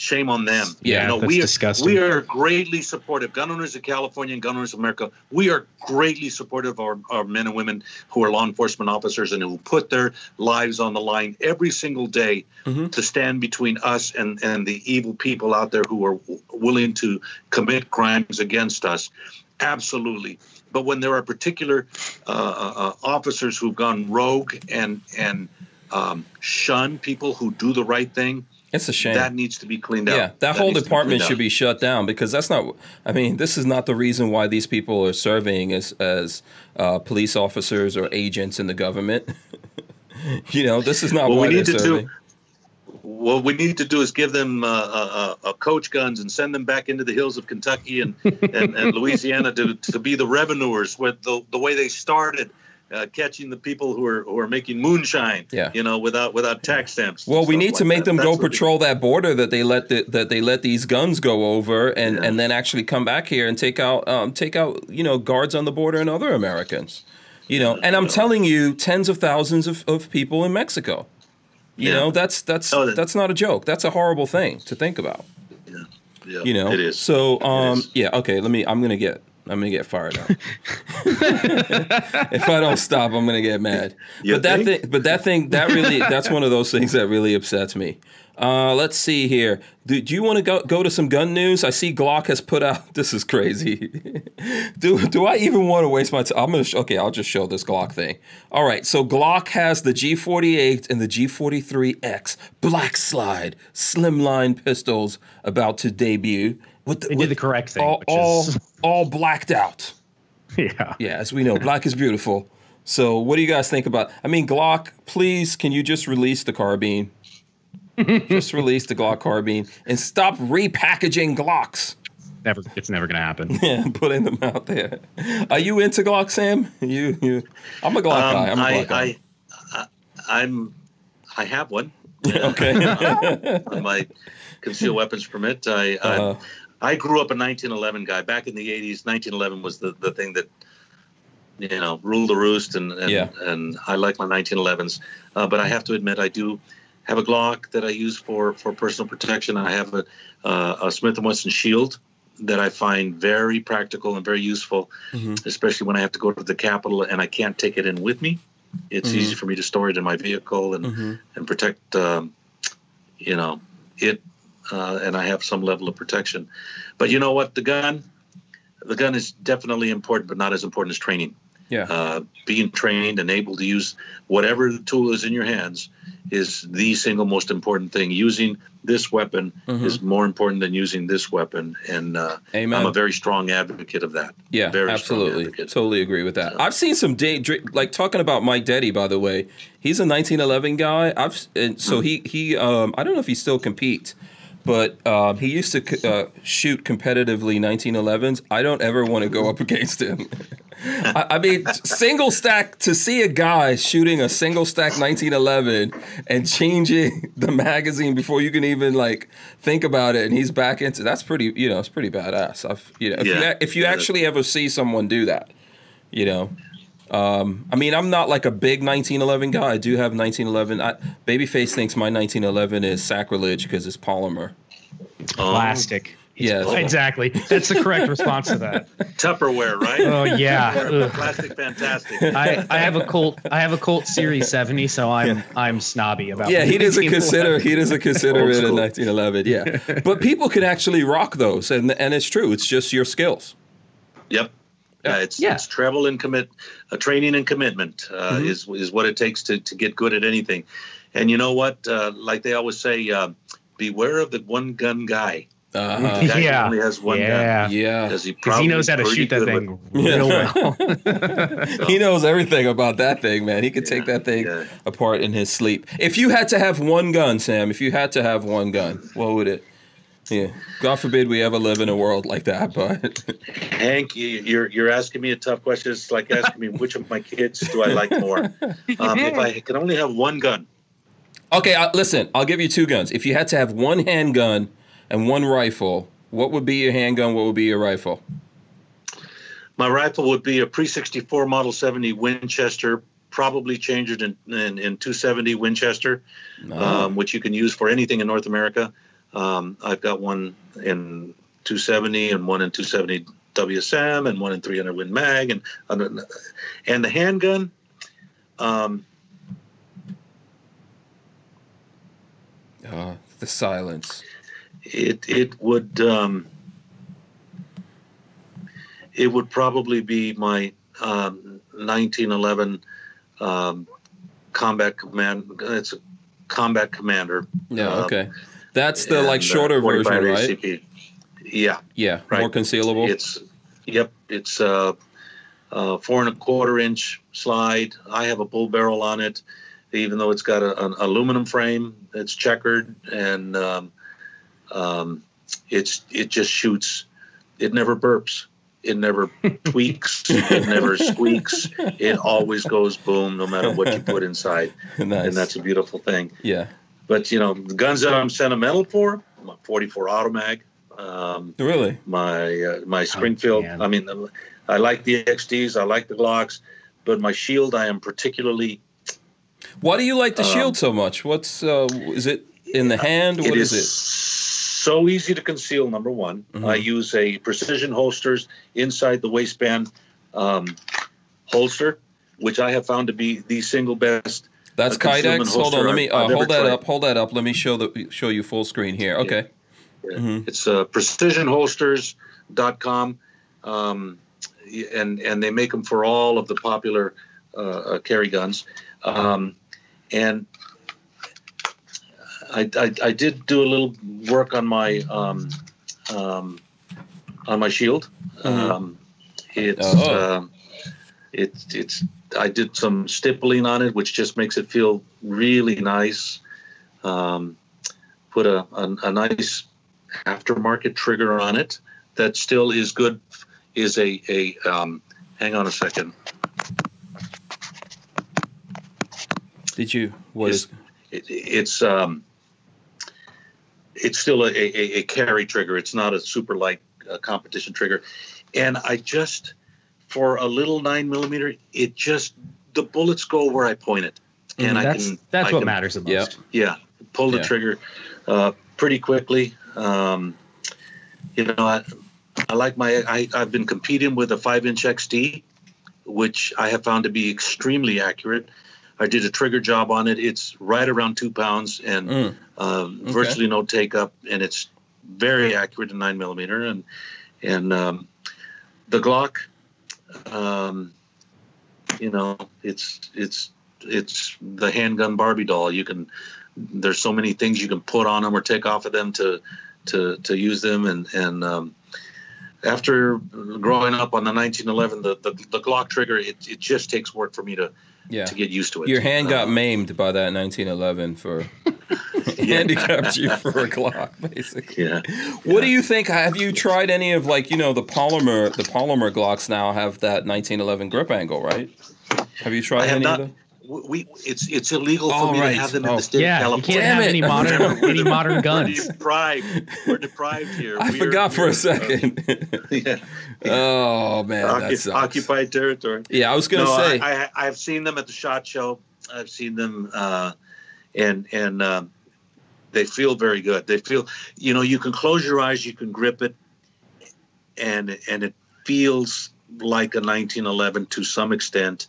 shame on them. Yeah, you know, that's we are, disgusting. We are greatly supportive. Gun owners of California and gun owners of America, we are greatly supportive of our, our men and women who are law enforcement officers and who put their lives on the line every single day Mhm. to stand between us and, and the evil people out there who are w- willing to commit crimes against us. Absolutely. But when there are particular uh, uh, uh, officers who've gone rogue and and um, shun people who do the right thing, It's a shame. That needs to be cleaned up. Yeah, that, whole needs be department should be shut down because that's not. I mean, this is not the reason why these people are serving as as uh, police officers or agents in the government. you know, this is not What we need to serving. do. What we need to do is give them uh, uh, uh, coach guns and send them back into the hills of Kentucky and, and, and Louisiana to, to be the revenuers with the, the way they started, uh, catching the people who are who are making moonshine. Yeah. You know, without without tax stamps. Well, we need to make that. them That's go we- patrol that border that they let the, that they let these guns go over, and, Yeah. and then actually come back here and take out um, take out you know guards on the border and other Americans. You know, and I'm telling you, tens of thousands of, of people in Mexico. You Yeah. know, that's that's Oh, that- that's not a joke. That's a horrible thing to think about. Yeah, Yeah, You know, it is. So, um, is. yeah, okay. Let me. I'm gonna get. I'm gonna get fired up. if I don't stop, I'm gonna get mad. You but that thing, but that thing, that really, that's one of those things that really upsets me. Uh, let's see here. Do, do you want to go go to some gun news? I see Glock has put out. This is crazy. do do I even want to waste my time? I'm gonna. Sh- okay, I'll just show this Glock thing. All right. So Glock has the G48 and the G43X Black Slide slimline pistols about to debut. With the, They with did the correct thing, all, which all, is all blacked out. yeah. Yeah, as we know, black is beautiful. So, what do you guys think about? I mean, Glock, please, can you just release the carbine? just release the Glock carbine and stop repackaging Glocks Never, it's never gonna happen. and putting them out there. Are you into Glock, Sam? You, you. I'm a Glock Um, guy. I'm a I, Glock guy. I, I, I'm, I have one. okay. on my concealed weapons permit. I, Uh-huh. I I grew up a 1911 guy. Back in the 80s, 1911 was the, the thing that you know ruled the roost, and and, Yeah. and I like my 1911s. Uh, but I have to admit, I do have a Glock that I use for for personal protection. I have a uh, a Smith and Wesson Shield that I find very practical and very useful, Mhm. especially when I have to go to the Capitol and I can't take it in with me. It's Mhm. easy for me to store it in my vehicle and Mhm. and protect um, you know it uh, and i have some level of protection but you know what the gun the gun is definitely important but not as important as training Yeah. uh, being trained and able to use whatever tool is in your hands is the single most important thing using this weapon Mhm. is more important than using this weapon and uh, i'm a very strong advocate of that Yeah, very absolutely. Totally agree with that. I've seen some da- dr- like talking about Mike Detty, by the way. He's a 1911 guy. I've and Hmm. so he he um I don't know if he still competes, but um, he used to c- uh, shoot competitively 1911s. I don't ever want to go up against him. I, I mean, single stack to see a guy shooting a single stack 1911 and changing the magazine before you can even like think about it, and he's back into that's pretty. You know, it's pretty badass. I've you know if you Yeah. a- if you Yeah. actually ever see someone do that, you know. Um, I mean, I'm not like a big 1911 guy. I do have 1911. I, Babyface thinks my 1911 is sacrilege because it's polymer. Um, Plastic. Yeah, Exactly. That's the correct response to that. tupperware right Oh yeah. Tupperware, plastic fantastic I, I have a Colt I have a Colt Series 70, so I'm I'm snobby about. yeah, he doesn't consider he doesn't consider it a 1911. Yeah, but people can actually rock those, and and it's true. It's just your skills. Yep. Yeah. Uh, it's Yeah. it's travel and commit, uh, training and commitment uh, Mhm. is is what it takes to to get good at anything. And you know what? Uh, like they always say, uh, beware of the one gun guy. Uh-huh. The guy who Yeah. only has one gun. Yeah. Yeah, Because he, he knows how to shoot that pretty thing good Yeah. real well. he knows everything about that thing, man. He could take that thing yeah. apart in his sleep. If you had to have one gun, Sam, if you had to have one gun, what would it? Yeah, God forbid we ever live in a world like that, but Hank, you- you're you're asking me a tough question. It's like asking me which of my kids do I like more. Um, if I could only have one gun, okay. Uh, listen, I'll give you two guns. If you had to have one handgun and one rifle, what would be your handgun? What would be your rifle? my rifle would be a pre-64 Model 70 Winchester, probably changed in, in, in 270 Winchester. um, which you can use for anything in North America. Um, I've got one in 270 and one in 270 WSM and one in 300 Win Mag and and the handgun. Um, Uh, the silence. it it would um, it would probably be my um, 1911 um, combat command. It's a combat commander. Yeah. Um, Okay. That's the like uh, shorter 45 version, right? ACP. Yeah, Yeah, Right. more concealable. It's yep. It's uh, uh, four and a quarter inch slide. I have a bull barrel on it, even though it's got a, an aluminum frame. It's checkered and um, um, it's it just shoots. It never burps. It never tweaks. It never squeaks. It always goes boom, no matter what you put inside, nice. and that's a beautiful thing. yeah. But you know, the guns that I'm sentimental for, my 44 Automag. Um, Really? my uh, my Springfield. man. I mean, I like the XDs, I like the Glocks, but my Shield I am particularly. Why do you like the Um, shield so much? What's uh, is it in the hand? What it is is it? so easy to conceal. Number one, Mhm. I use a precision holsters inside the waistband um, holster, which I have found to be the single best. That's Kydex. Hold on, let me uh, hold that tried. up. Hold that up. Let me show the show you full screen here. Okay. Mhm. It's uh, precisionholsters.com, um, and and they make them for all of the popular uh, uh, carry guns. Um, and I, I, I did do a little work on my um, um, on my shield. Mhm. Um, it's Oh. um, it's it's I did some stippling on it, which just makes it feel really nice. Um, put a, a, a nice aftermarket trigger on it that still is good. Is a a um, hang on a second. Did you? What Is- is? It, it's um, it's still a, a, a carry trigger. It's not a super light uh, competition trigger, and I just for a little nine millimeter, it just the bullets go where I point it, and I that's can that's I what can- matters the most. Yeah. Yeah, pull the Yeah. trigger uh, pretty quickly. Um, you know, I, I like my. I, I've been competing with a five-inch XD, which I have found to be extremely accurate. I did a trigger job on it. It's right around two pounds and Mm. um, Okay. virtually no take up, and it's very accurate in nine millimeter. And and um, the Glock, um, you know, it's it's it's the handgun Barbie doll. You can there's so many things you can put on them or take off of them to to to use them and and um, after growing up on the 1911 the, the, the glock trigger it, it just takes work for me to Yeah. to get used to it Your hand got Uh, maimed by that 1911 for handicapped you for a Glock, basically. yeah What do you think? Have you tried any of like you know the polymer the polymer Glocks now have that 1911 grip angle, right? Have you tried I have any not of them? we we- it's it's illegal for Oh, me right. to have them in Oh. the state Yeah, of you California can't have any modern any modern guns. we're guns. deprived we're deprived here I We're- forgot for a second. yeah, oh man, that occu- sucks. occupied territory Yeah, I was gonna no, say. I, I, I've seen them at the shot show. I've seen them, uh, and and um, they feel very good. They feel, you know, you can close your eyes, you can grip it, and and it feels like a 1911 to some extent,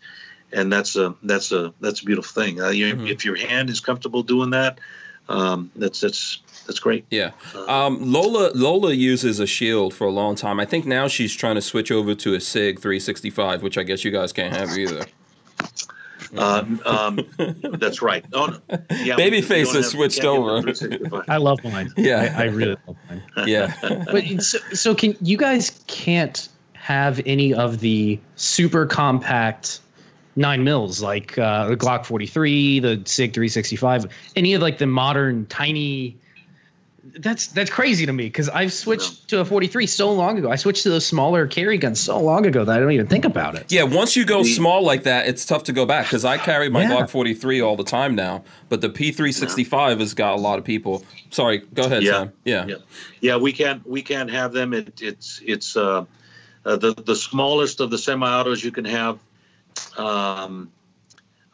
and that's a that's a that's a beautiful thing. Uh, you, Mhm. If your hand is comfortable doing that, um, that's that's that's great. Yeah. Uh, Um, Lola Lola uses a shield for a long time. I think now she's trying to switch over to a Sig 365, which I guess you guys can't have either. um, um, that's right. Oh, no. yeah, we- we Babyface has switched over. I love mine. Yeah. I, I really love mine. Yeah. But so, so can you guys can't have any of the super compact nine mils like uh, the Glock 43, the Sig 365, any of like the modern tiny. That's that's crazy to me because I've switched to a 43 so long ago. I switched to those smaller carry guns so long ago that I don't even think about it. Yeah, once you go The- small like that, it's tough to go back because I carry my Yeah. Glock 43 all the time now, but the P365 has got a lot of people. Sorry, go ahead, Yeah. Sam. Yeah. Yeah. yeah we can't we can't have them it, it's it's uh, uh, the the smallest of the semi-autos you can have um,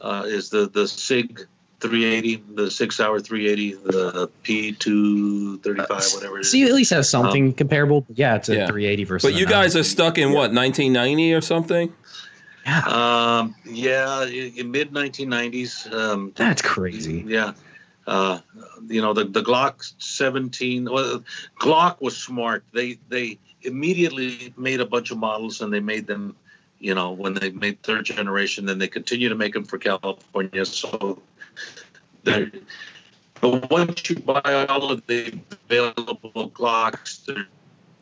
uh, is the the sig 380 the six hour 380 the p235 whatever it is So you at least have something comparable. Yeah, it's a Yeah. 380 versus. But you a guys are stuck in what, 1990 or something? Yeah, um, yeah in, in mid 1990s um, that's crazy. Yeah. Uh, you know the the Glock 17. Well, Glock was smart. They they immediately made a bunch of models and they made them. You know when they made third generation, then they continue to make them for California. So they're But once you buy all of the available Glocks,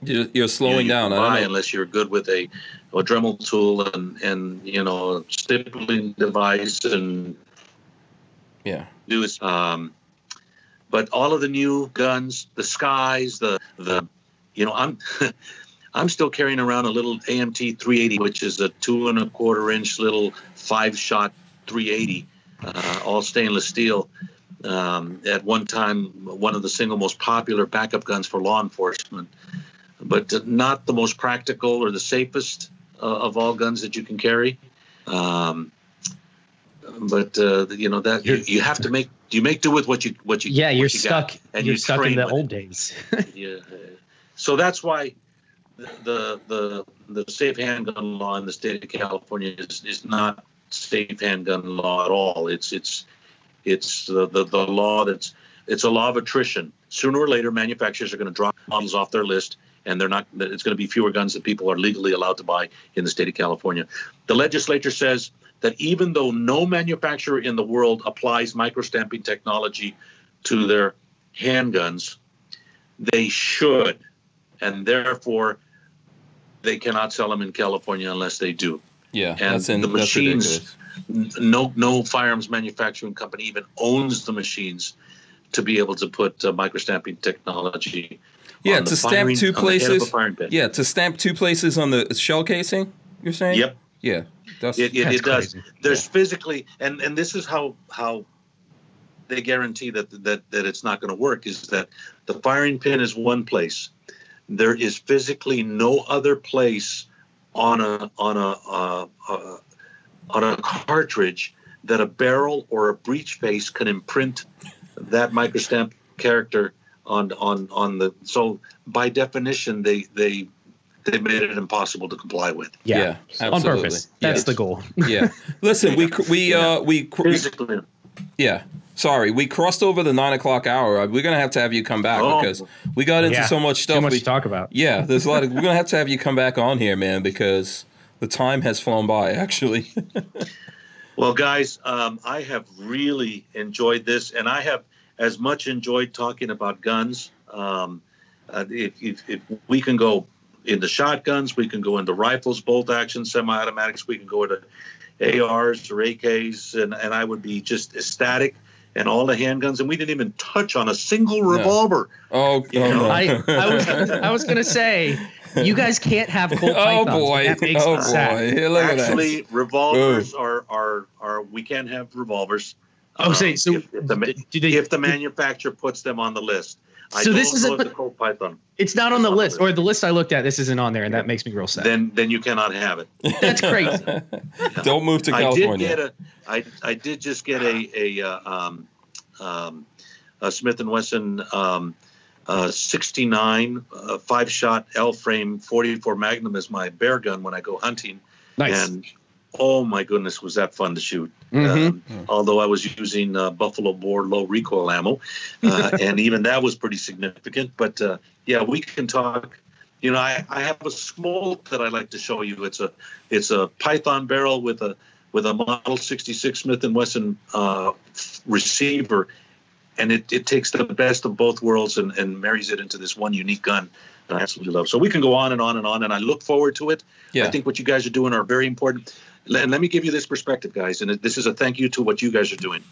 You're, you're slowing you down. Buy unless you're good with a, a Dremel tool and and you know a stapling device and Yeah. do is um, but all of the new guns, the skies, the the you know I'm I'm still carrying around a little AMT 380, which is a two and a quarter inch little five shot 380, uh, all stainless steel. Um, at one time, one of the single most popular backup guns for law enforcement, but not the most practical or the safest uh, of all guns that you can carry. Um, but uh, you know that you, you have to make you make do with what you what you Yeah, what you're you got, stuck. and you're you stuck in the old it. days. Yeah. So that's why the the the safe handgun law in the state of California is, is not safe handgun law at all. It's it's it's the, the, the law that's it's a law of attrition. Sooner or later, manufacturers are going to drop models off their list, and they're not. It's going to be fewer guns that people are legally allowed to buy in the state of California. The legislature says that even though no manufacturer in the world applies microstamping technology to their handguns, they should, and therefore they cannot sell them in California unless they do. Yeah. And that's in, the machines-. No, no firearms manufacturing company even owns the machines to be able to put uh, microstamping technology. Yeah, on the to stamp firing- two on the head of a places. Yeah, to stamp two places on the shell casing. You're saying? Yep. Yeah. That's It, it, it does. There's physically, and and this is how how they guarantee that that that it's not going to work is that the firing pin is one place. There is physically no other place on a on a uh, uh, on a cartridge that a barrel or a breech face can imprint that microstamp character on on on the. So by definition, they they they made it impossible to comply with. Yeah, Yeah, on purpose. That's Yes. the goal. yeah. Listen, we we uh we, cr- we Physically. yeah. Sorry, we crossed over the nine o'clock hour. Uh, We're gonna have to have you come back Oh. because we got into Yeah, so much stuff. Too much we, to talk about. Yeah, there's a lot of. We're gonna have to have you come back on here, man, because the time has flown by. Actually, Well, guys, um, I have really enjoyed this, and I have as much enjoyed talking about guns. Um, uh, if, if, if we can go into shotguns, we can go into rifles, bolt action, semi-automatics. We can go into ARs or AKs, and, and I would be just ecstatic. And all the handguns, and we didn't even touch on a single revolver. oh, You know, no. I, I was I was gonna say you guys can't have Colt oh boy, That makes oh me sad. boy, Here, look at Actually, that. revolvers are, are are we can't have revolvers. Oh, say Um, so. if, if the, ma- do they, if the manufacturer puts them on the list. I So this is a- if the Colt Python. it's not on the list, or the list I looked at. This isn't on there, and that makes me real sad. Then then you cannot have it. That's crazy. Don't move to I did California. get a I I did just get a a uh, um, um, a Smith and Wesson um, uh, 69 uh, five shot L frame 44 Magnum as my bear gun when I go hunting. Nice. And oh my goodness, was that fun to shoot! Mhm. Um, although I was using uh, Buffalo bore low recoil ammo, uh, and even that was pretty significant. But uh, yeah, we can talk. You know, I, I have a Smolt that I like to show you. It's a it's a Python barrel with a with a Model 66 Smith and Wesson uh, receiver, and it, it takes the best of both worlds and, and marries it into this one unique gun that I absolutely love. So we can go on and on and on, and I look forward to it. Yeah. I think what you guys are doing are very important. And let me give you this perspective, guys, and this is a thank you to what you guys are doing.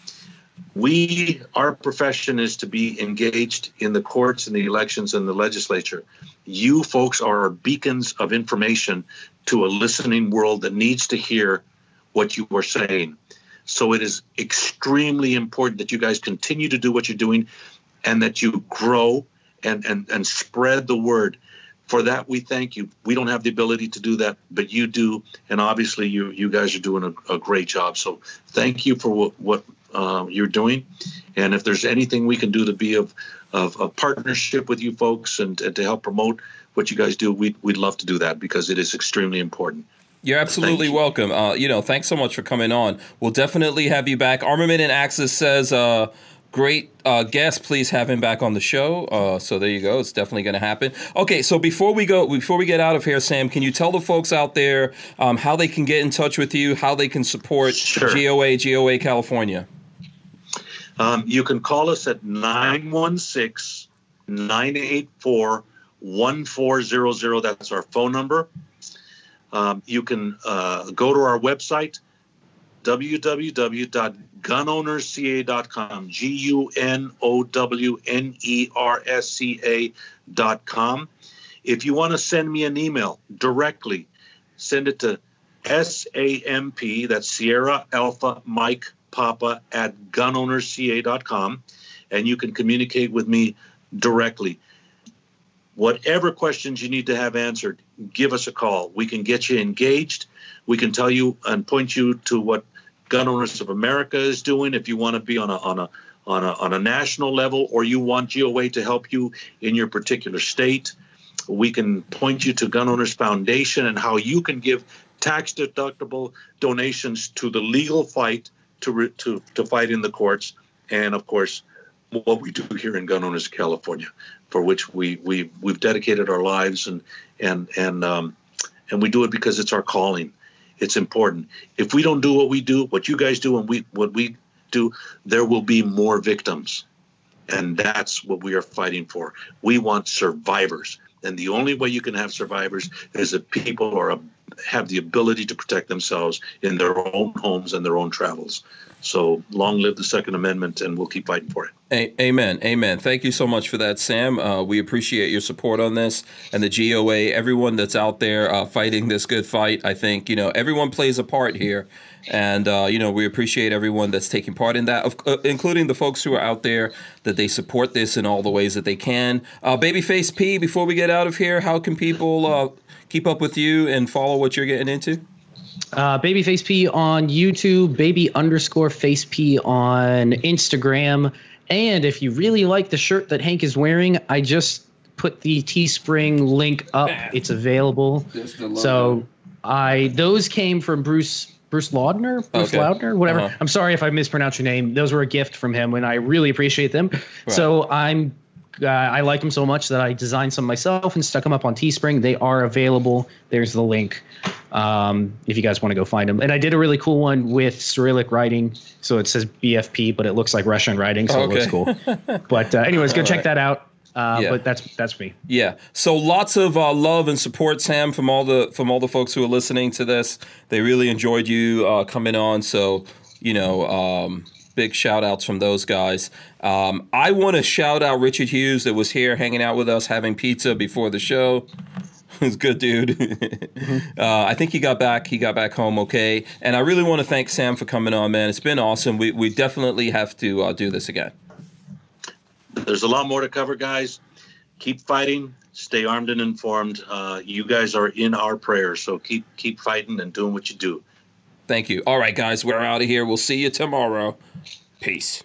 We, our profession is to be engaged in the courts and the elections and the legislature. You folks are beacons of information to a listening world that needs to hear what you are saying. So it is extremely important that you guys continue to do what you're doing and that you grow and, and, and spread the word. For that, we thank you. We don't have the ability to do that, but you do. And obviously, you, you guys are doing a, a great job. So thank you for what, what uh, you're doing. And if there's anything we can do to be of, of a partnership with you folks and, and to help promote what you guys do, we'd, we'd love to do that because it is extremely important. You're absolutely you. welcome. Uh, you know, thanks so much for coming on. We'll definitely have you back. Armament and Axis says, uh, great uh, guest. Please have him back on the show. Uh, so there you go. It's definitely going to happen. Okay, so before we go, before we get out of here, Sam, can you tell the folks out there um, how they can get in touch with you, how they can support Sure. GOA, GOA California? Um, you can call us at 916 984 1400. That's our phone number. Um, you can uh, go to our website, www.gunownersca.com, G U N O W N E R S C A.com. If you want to send me an email directly, send it to SAMP, that's Sierra Alpha Mike Papa at gunownersca.com, and you can communicate with me directly. Whatever questions you need to have answered, give us a call. We can get you engaged. We can tell you and point you to what Gun Owners of America is doing if you want to be on a on a on a on a national level or you want GOA to help you in your particular state. We can point you to Gun Owners Foundation and how you can give tax deductible donations to the legal fight to, to, to fight in the courts. And of course, what we do here in Gun Owners California, for which we, we, we've dedicated our lives and, and, and, um, and we do it because it's our calling. It's important. If we don't do what we do, what you guys do, and we, what we do, there will be more victims. And that's what we are fighting for. We want survivors. And the only way you can have survivors is if people are have the ability to protect themselves in their own homes and their own travels. So long live the Second Amendment, and we'll keep fighting for it. A- amen. Amen. Thank you so much for that, Sam. Uh, we appreciate your support on this and the GOA, everyone that's out there uh, fighting this good fight. I think, you know, everyone plays a part here. And, uh, you know, we appreciate everyone that's taking part in that, uh, including the folks who are out there that they support this in all the ways that they can. Uh, Babyface P, before we get out of here, how can people uh, keep up with you and follow what you're getting into? Uh, Babyface P on YouTube, baby underscore face P on Instagram. And if you really like the shirt that Hank is wearing, I just put the Teespring link up. It's available. So I those came from Bruce Bruce Laudner, Bruce okay. Laudner, whatever. Uh-huh. I'm sorry if I mispronounced your name. Those were a gift from him, and I really appreciate them. Right. So I'm uh, I like them so much that I designed some myself and stuck them up on Teespring. They are available. There's the link um, if you guys want to go find them. And I did a really cool one with Cyrillic writing. So it says BFP, but it looks like Russian writing, so okay. it looks cool. but uh, anyways, go All check right. that out. Uh, yeah. But that's that's me. Yeah. So lots of uh, love and support, Sam, from all the from all the folks who are listening to this. They really enjoyed you uh, coming on. So you know, um, big shout outs from those guys. Um, I want to shout out Richard Hughes that was here hanging out with us having pizza before the show. He's good dude. mm-hmm. uh, I think he got back. He got back home okay. And I really want to thank Sam for coming on, man. It's been awesome. We we definitely have to uh, do this again. There's a lot more to cover, guys. Keep fighting. Stay armed and informed. Uh, you guys are in our prayers, so keep keep fighting and doing what you do. Thank you. All right, guys, we're out of here. We'll see you tomorrow. Peace.